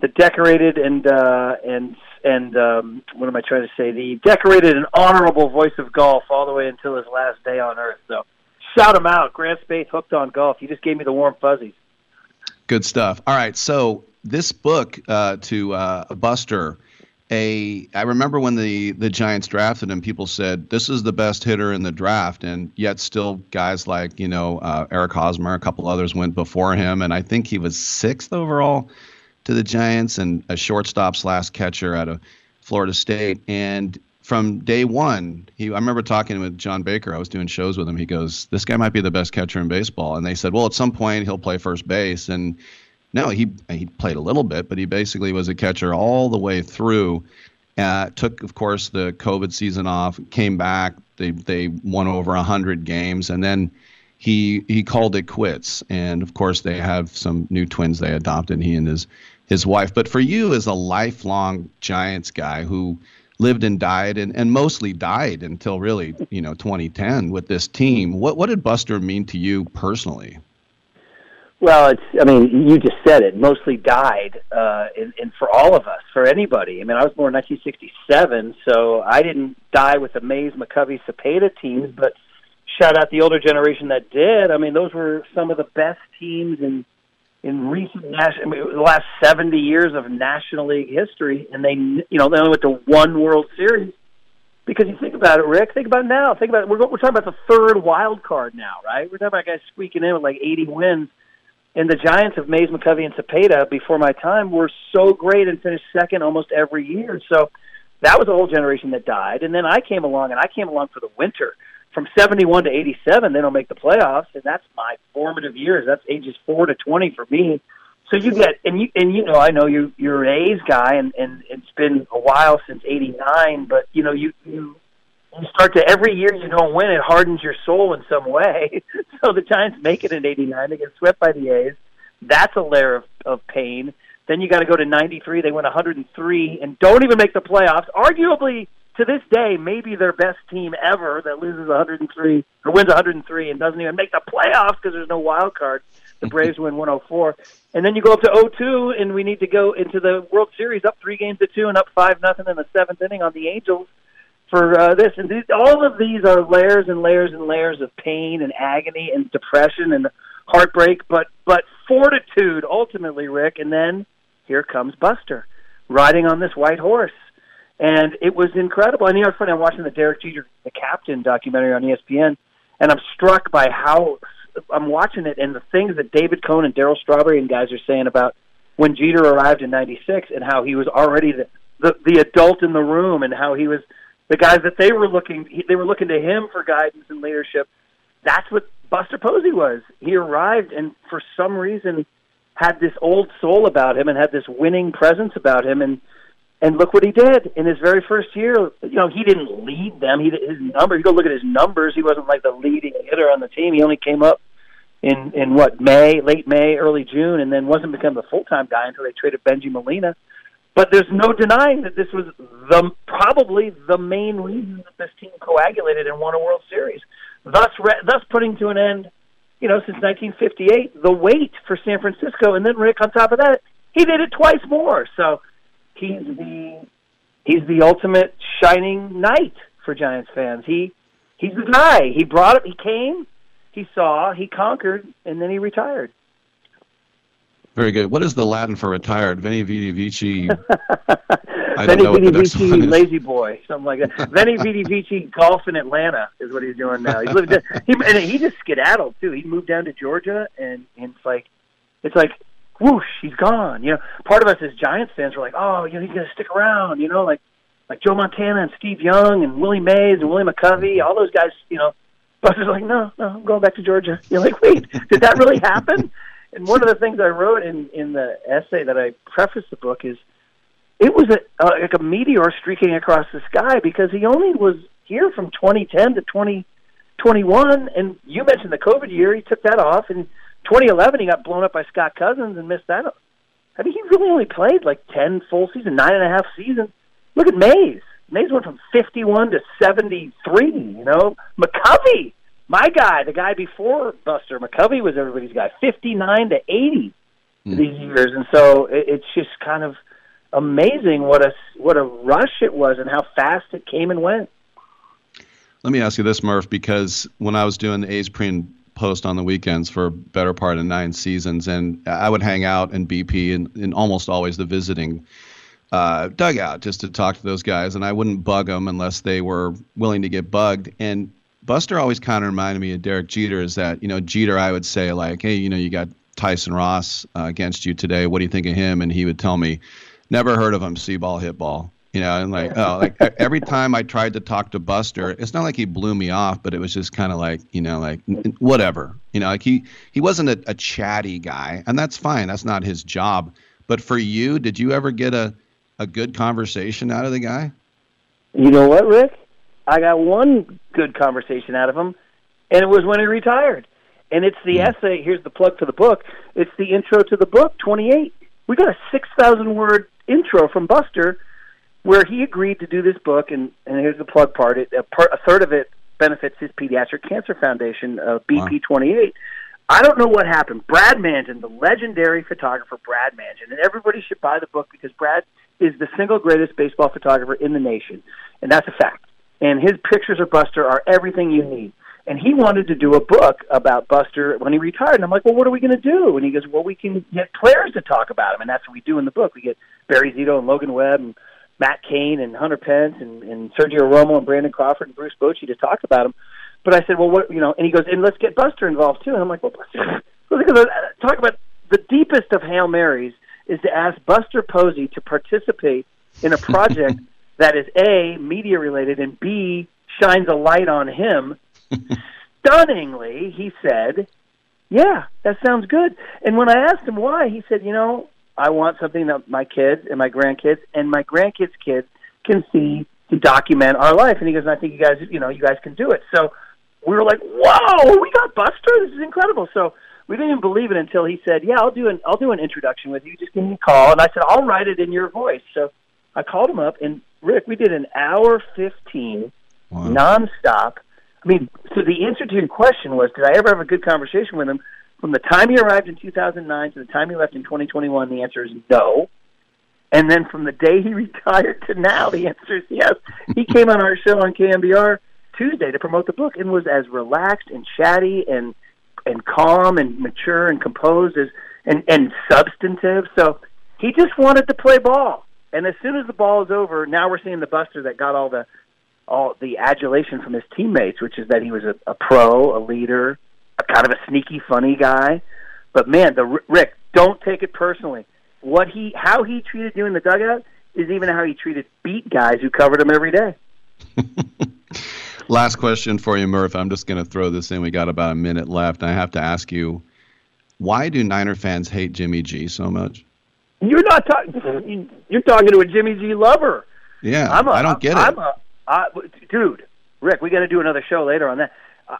the decorated and uh, and and um, what am I trying to say? The decorated and honorable voice of golf all the way until his last day on earth. So shout him out, Grant Spaeth, hooked on golf. You just gave me the warm fuzzies. Good stuff. All right, so this book uh, to uh, Buster, a I remember when the the Giants drafted him, people said this is the best hitter in the draft, and yet still guys like you know uh, Eric Hosmer, a couple others went before him, and I think he was sixth overall to the Giants and a shortstop slash catcher out of Florida State, and from day one, he I remember talking with John Baker. I was doing shows with him. He goes, "This guy might be the best catcher in baseball," and they said, "Well, at some point he'll play first base." And no, he he played a little bit, but he basically was a catcher all the way through. Uh, took, of course, the COVID season off. Came back. They they won over hundred games, and then he he called it quits. And of course, they have some new twins they adopted. He and his his wife. But for you, as a lifelong Giants guy who lived and died, and, and mostly died until really you know 2010 with this team, what what did Buster mean to you personally? Well, it's. I mean, you just said it. Mostly died, uh, and, and for all of us, for anybody. I mean, I was born in 1967, so I didn't die with the Mays, McCovey, Cepeda teams, but shout out the older generation that did. I mean, those were some of the best teams in in recent national. I mean, the last 70 years of National League history, and they, you know, they only went to one World Series. Because you think about it, Rick. Think about it now. Think about it. We're, we're talking about the third wild card now, right? We're talking about guys squeaking in with like 80 wins and the Giants of Mays, McCovey, and Cepeda before my time were so great and finished second almost every year. So that was a whole generation that died. And then I came along, and I came along for the winter from 71 to 87. They don't make the playoffs, and that's my formative years. That's ages four to 20 for me. So you get, and you and you know, I know you you're an A's guy, and and it's been a while since '89, but you know, you you you start to every year you don't win, it hardens your soul in some way. so the Giants make it in '89, they get swept by the A's. That's a layer of, of pain. Then you got to go to '93. They win 103 and don't even make the playoffs. Arguably, to this day, maybe their best team ever that loses 103 or wins 103 and doesn't even make the playoffs because there's no wild card. The Braves win 104, and then you go up to 02, and we need to go into the World Series up three games to two and up five nothing in the seventh inning on the Angels for uh, this. And these, all of these are layers and layers and layers of pain and agony and depression and heartbreak, but but fortitude ultimately, Rick. And then here comes Buster riding on this white horse. And it was incredible. And you know, funny. I'm watching the Derek Jeter, the captain documentary on ESPN, and I'm struck by how I'm watching it and the things that David Cone and Darryl Strawberry and guys are saying about when Jeter arrived in '96 and how he was already the, the the adult in the room and how he was the guys that they were looking they were looking to him for guidance and leadership. That's what Buster Posey was. He arrived and for some reason had this old soul about him and had this winning presence about him and and look what he did in his very first year. You know, he didn't lead them. He his number. You go look at his numbers. He wasn't like the leading hitter on the team. He only came up in in what May, late May, early June, and then wasn't become the full time guy until they traded Bengie Molina. But there's no denying that this was the probably the main reason that this team coagulated and won a World Series, thus re- thus putting to an end, you know, since 1958, the wait for San Francisco, and then Rick on top of that, he did it twice more. So he's the he's the ultimate shining knight for Giants fans. He he's the guy. He brought it. He came. He saw. He conquered, and then he retired. Very good. What is the Latin for retired? Veni Vidi Vici. I Veni know what the Vidi Vici, lazy boy, something like that. Veni Vidi Vici, golf in Atlanta is what he's doing now. He's living. He, and he just skedaddled too. He moved down to Georgia, and, and it's like, it's like whoosh, he's gone. You know, part of us as Giants fans were like, oh, you know, he's going to stick around. You know, like like Joe Montana and Steve Young and Willie Mays and Willie McCovey, all those guys. You know, Buster's like, no, no, I'm going back to Georgia. You're like, wait, did that really happen? And one of the things I wrote in in the essay that I prefaced the book is it was a uh, like a meteor streaking across the sky because he only was here from 2010 to 2021 and you mentioned the covid year. He took that off. And 2011 he got blown up by Scott Cousins and missed that. I mean he really only played like 10 full season nine and a half seasons. Look at Mays. Mays went from 51 to 73 you know? McCovey my guy, the guy before Buster McCovey was everybody's guy, fifty nine to eighty mm. these years, and so it, it's just kind of amazing what a what a rush it was and how fast it came and went. Let me ask you this, Murph, because when I was doing the A's pre and post on the weekends for a better part of nine seasons, and I would hang out in BP and, and almost always the visiting uh, dugout just to talk to those guys, and I wouldn't bug them unless they were willing to get bugged. And Buster always kind of reminded me of Derek Jeter. Is that you know Jeter? I would say like, hey, you know, you got Tyson Ross uh, against you today. What do you think of him? And he would tell me, never heard of him. See ball, hit ball. You know, and like, oh, like every time I tried to talk to Buster, it's not like he blew me off, but it was just kind of like, you know, like whatever. You know, like he he wasn't a, a chatty guy, and that's fine. That's not his job. But for you, did you ever get a a good conversation out of the guy? You know what, Rick? I got one good conversation out of him, and it was when he retired. And it's the mm. essay. Here's the plug for the book. It's the intro to the book, 28. We got a 6,000 word intro from Buster where he agreed to do this book. And, and here's the plug part. It, a, part a third of it benefits his Pediatric Cancer Foundation, uh, BP28. Wow. I don't know what happened. Brad Mangin, the legendary photographer Brad Mangin, and everybody should buy the book because Brad is the single greatest baseball photographer in the nation, and that's a fact and his pictures of Buster are everything you need. And he wanted to do a book about Buster when he retired. And I'm like, well, what are we going to do? And he goes, well, we can get players to talk about him, and that's what we do in the book. We get Barry Zito and Logan Webb and Matt Cain and Hunter Pence and, and Sergio Romo and Brandon Crawford and Bruce Bochy to talk about him. But I said, well, what you know? And he goes, and let's get Buster involved too. And I'm like, well, Buster, talk about the deepest of hail marys is to ask Buster Posey to participate in a project that is A, media related, and B, shines a light on him. Stunningly, he said, Yeah, that sounds good. And when I asked him why, he said, You know, I want something that my kids and my grandkids and my grandkids' kids can see to document our life. And he goes, I think you guys, you know, you guys can do it. So we were like, Whoa, we got Buster. This is incredible. So we didn't even believe it until he said, "Yeah, I'll do an I'll do an introduction with you. Just give me a call." And I said, "I'll write it in your voice." So I called him up, and Rick, we did an hour fifteen, wow. nonstop. I mean, so the answer to your question was, did I ever have a good conversation with him? From the time he arrived in 2009 to the time he left in 2021, the answer is no. And then from the day he retired to now, the answer is yes. He came on our show on KNBR Tuesday to promote the book and was as relaxed and chatty and and calm and mature and composed as and and substantive. So he just wanted to play ball. And as soon as the ball is over, now we're seeing the Buster that got all the all the adulation from his teammates, which is that he was a, a pro, a leader, a kind of a sneaky, funny guy. But man, the Rick, don't take it personally. What he, how he treated you in the dugout is even how he treated beat guys who covered him every day. Last question for you, Murph. I'm just going to throw this in. We got about a minute left. I have to ask you, why do Niner fans hate Jimmy G so much? You're not talking. You're talking to a Jimmy G lover. Yeah, I'm a, I don't get I'm it. A, I, dude, Rick, we got to do another show later on that.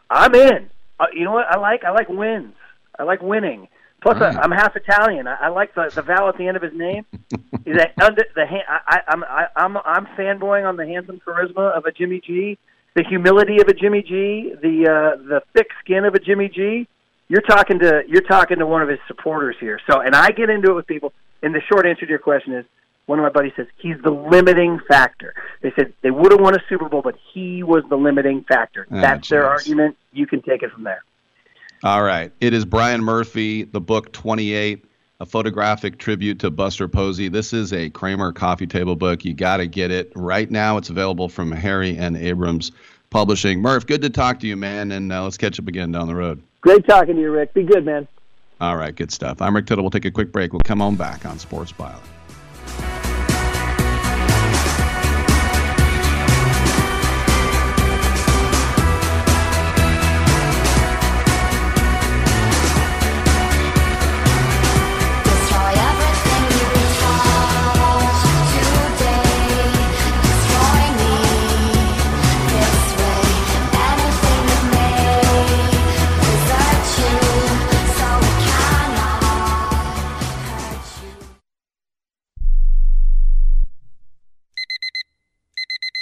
I, am in. Uh, you know what I like? I like wins. I like winning. Plus, right. I, I'm half Italian. I, I like the the vowel at the end of his name. Is that under the hand? I, I'm I, I'm I'm fanboying on the handsome charisma of a Jimmy G, the humility of a Jimmy G, the uh, the thick skin of a Jimmy G. You're talking to you're talking to one of his supporters here. So, and I get into it with people and the short answer to your question is one of my buddies says he's the limiting factor. They said they would have won a Super Bowl, but he was the limiting factor. Oh, That's geez. their argument. You can take it from there. All right. It is Brian Murphy, the book 28, a photographic tribute to Buster Posey. This is a Kramer coffee table book. You got to get it. Right now, it's available from Harry N. Abrams Publishing. Murph, good to talk to you, man, and uh, let's catch up again down the road. Great talking to you, Rick. Be good, man. All right, good stuff. I'm Rick Tittle. We'll take a quick break. We'll come on back on Sports Byline.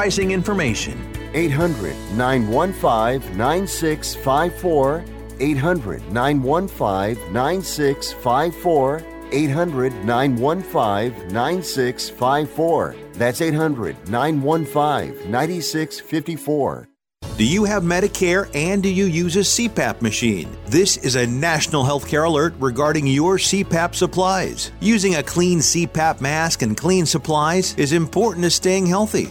pricing information. 800 915 9654. 800 915 9654. 800 915 9654. That's 800 915 9654. Do you have Medicare and do you use a CPAP machine? This is a national healthcare alert regarding your CPAP supplies. Using a clean CPAP mask and clean supplies is important to staying healthy.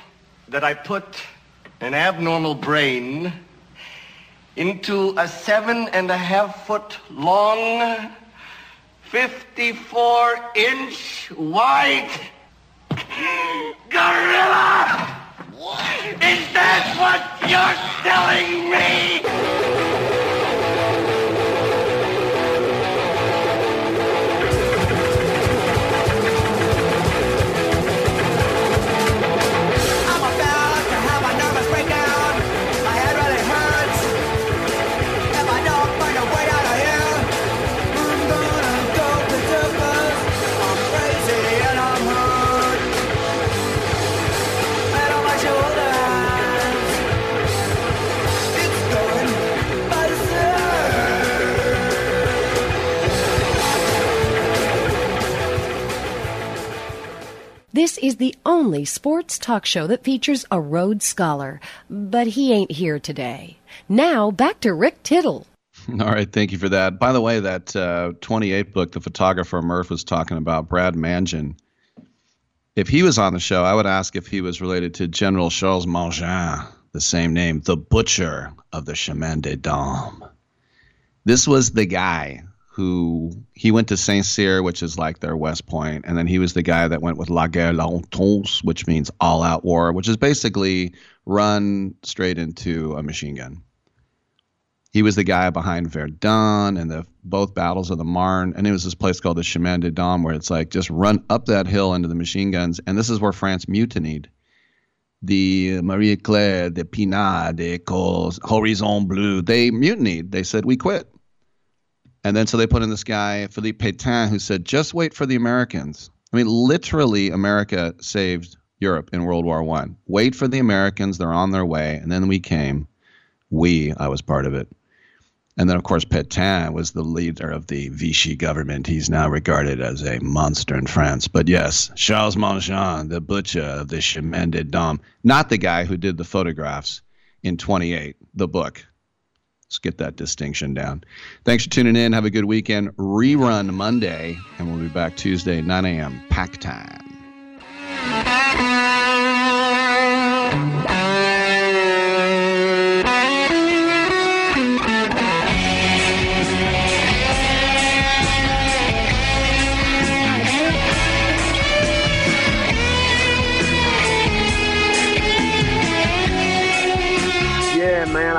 that I put an abnormal brain into a seven and a half foot long, 54 inch wide gorilla? Is that what you're telling me? This is the only sports talk show that features a Rhodes Scholar, but he ain't here today. Now, back to Rick Tittle. All right, thank you for that. By the way, that uh, 28 book, the photographer Murph was talking about, Brad Mangin. If he was on the show, I would ask if he was related to General Charles Mangin, the same name, the butcher of the Chemin des Dames. This was the guy who he went to Saint Cyr, which is like their West Point, and then he was the guy that went with La Guerre l'Entonce, which means all out war, which is basically run straight into a machine gun. He was the guy behind Verdun and the both battles of the Marne, and it was this place called the Chemin des Dames, where it's like just run up that hill into the machine guns, and this is where France mutinied. The Marie Claire, the Pinard, the Ecole, Horizon Bleu, they mutinied. They said we quit. And then so they put in this guy, Philippe Pétain, who said, just wait for the Americans. I mean, literally, America saved Europe in World War One. Wait for the Americans, they're on their way. And then we came. We, I was part of it. And then, of course, Pétain was the leader of the Vichy government. He's now regarded as a monster in France. But yes, Charles Mangin, the butcher of the Chemin des Dames, not the guy who did the photographs in 28, the book. Let's get that distinction down. Thanks for tuning in. Have a good weekend. Rerun Monday, and we'll be back Tuesday, 9 a.m. Pack time.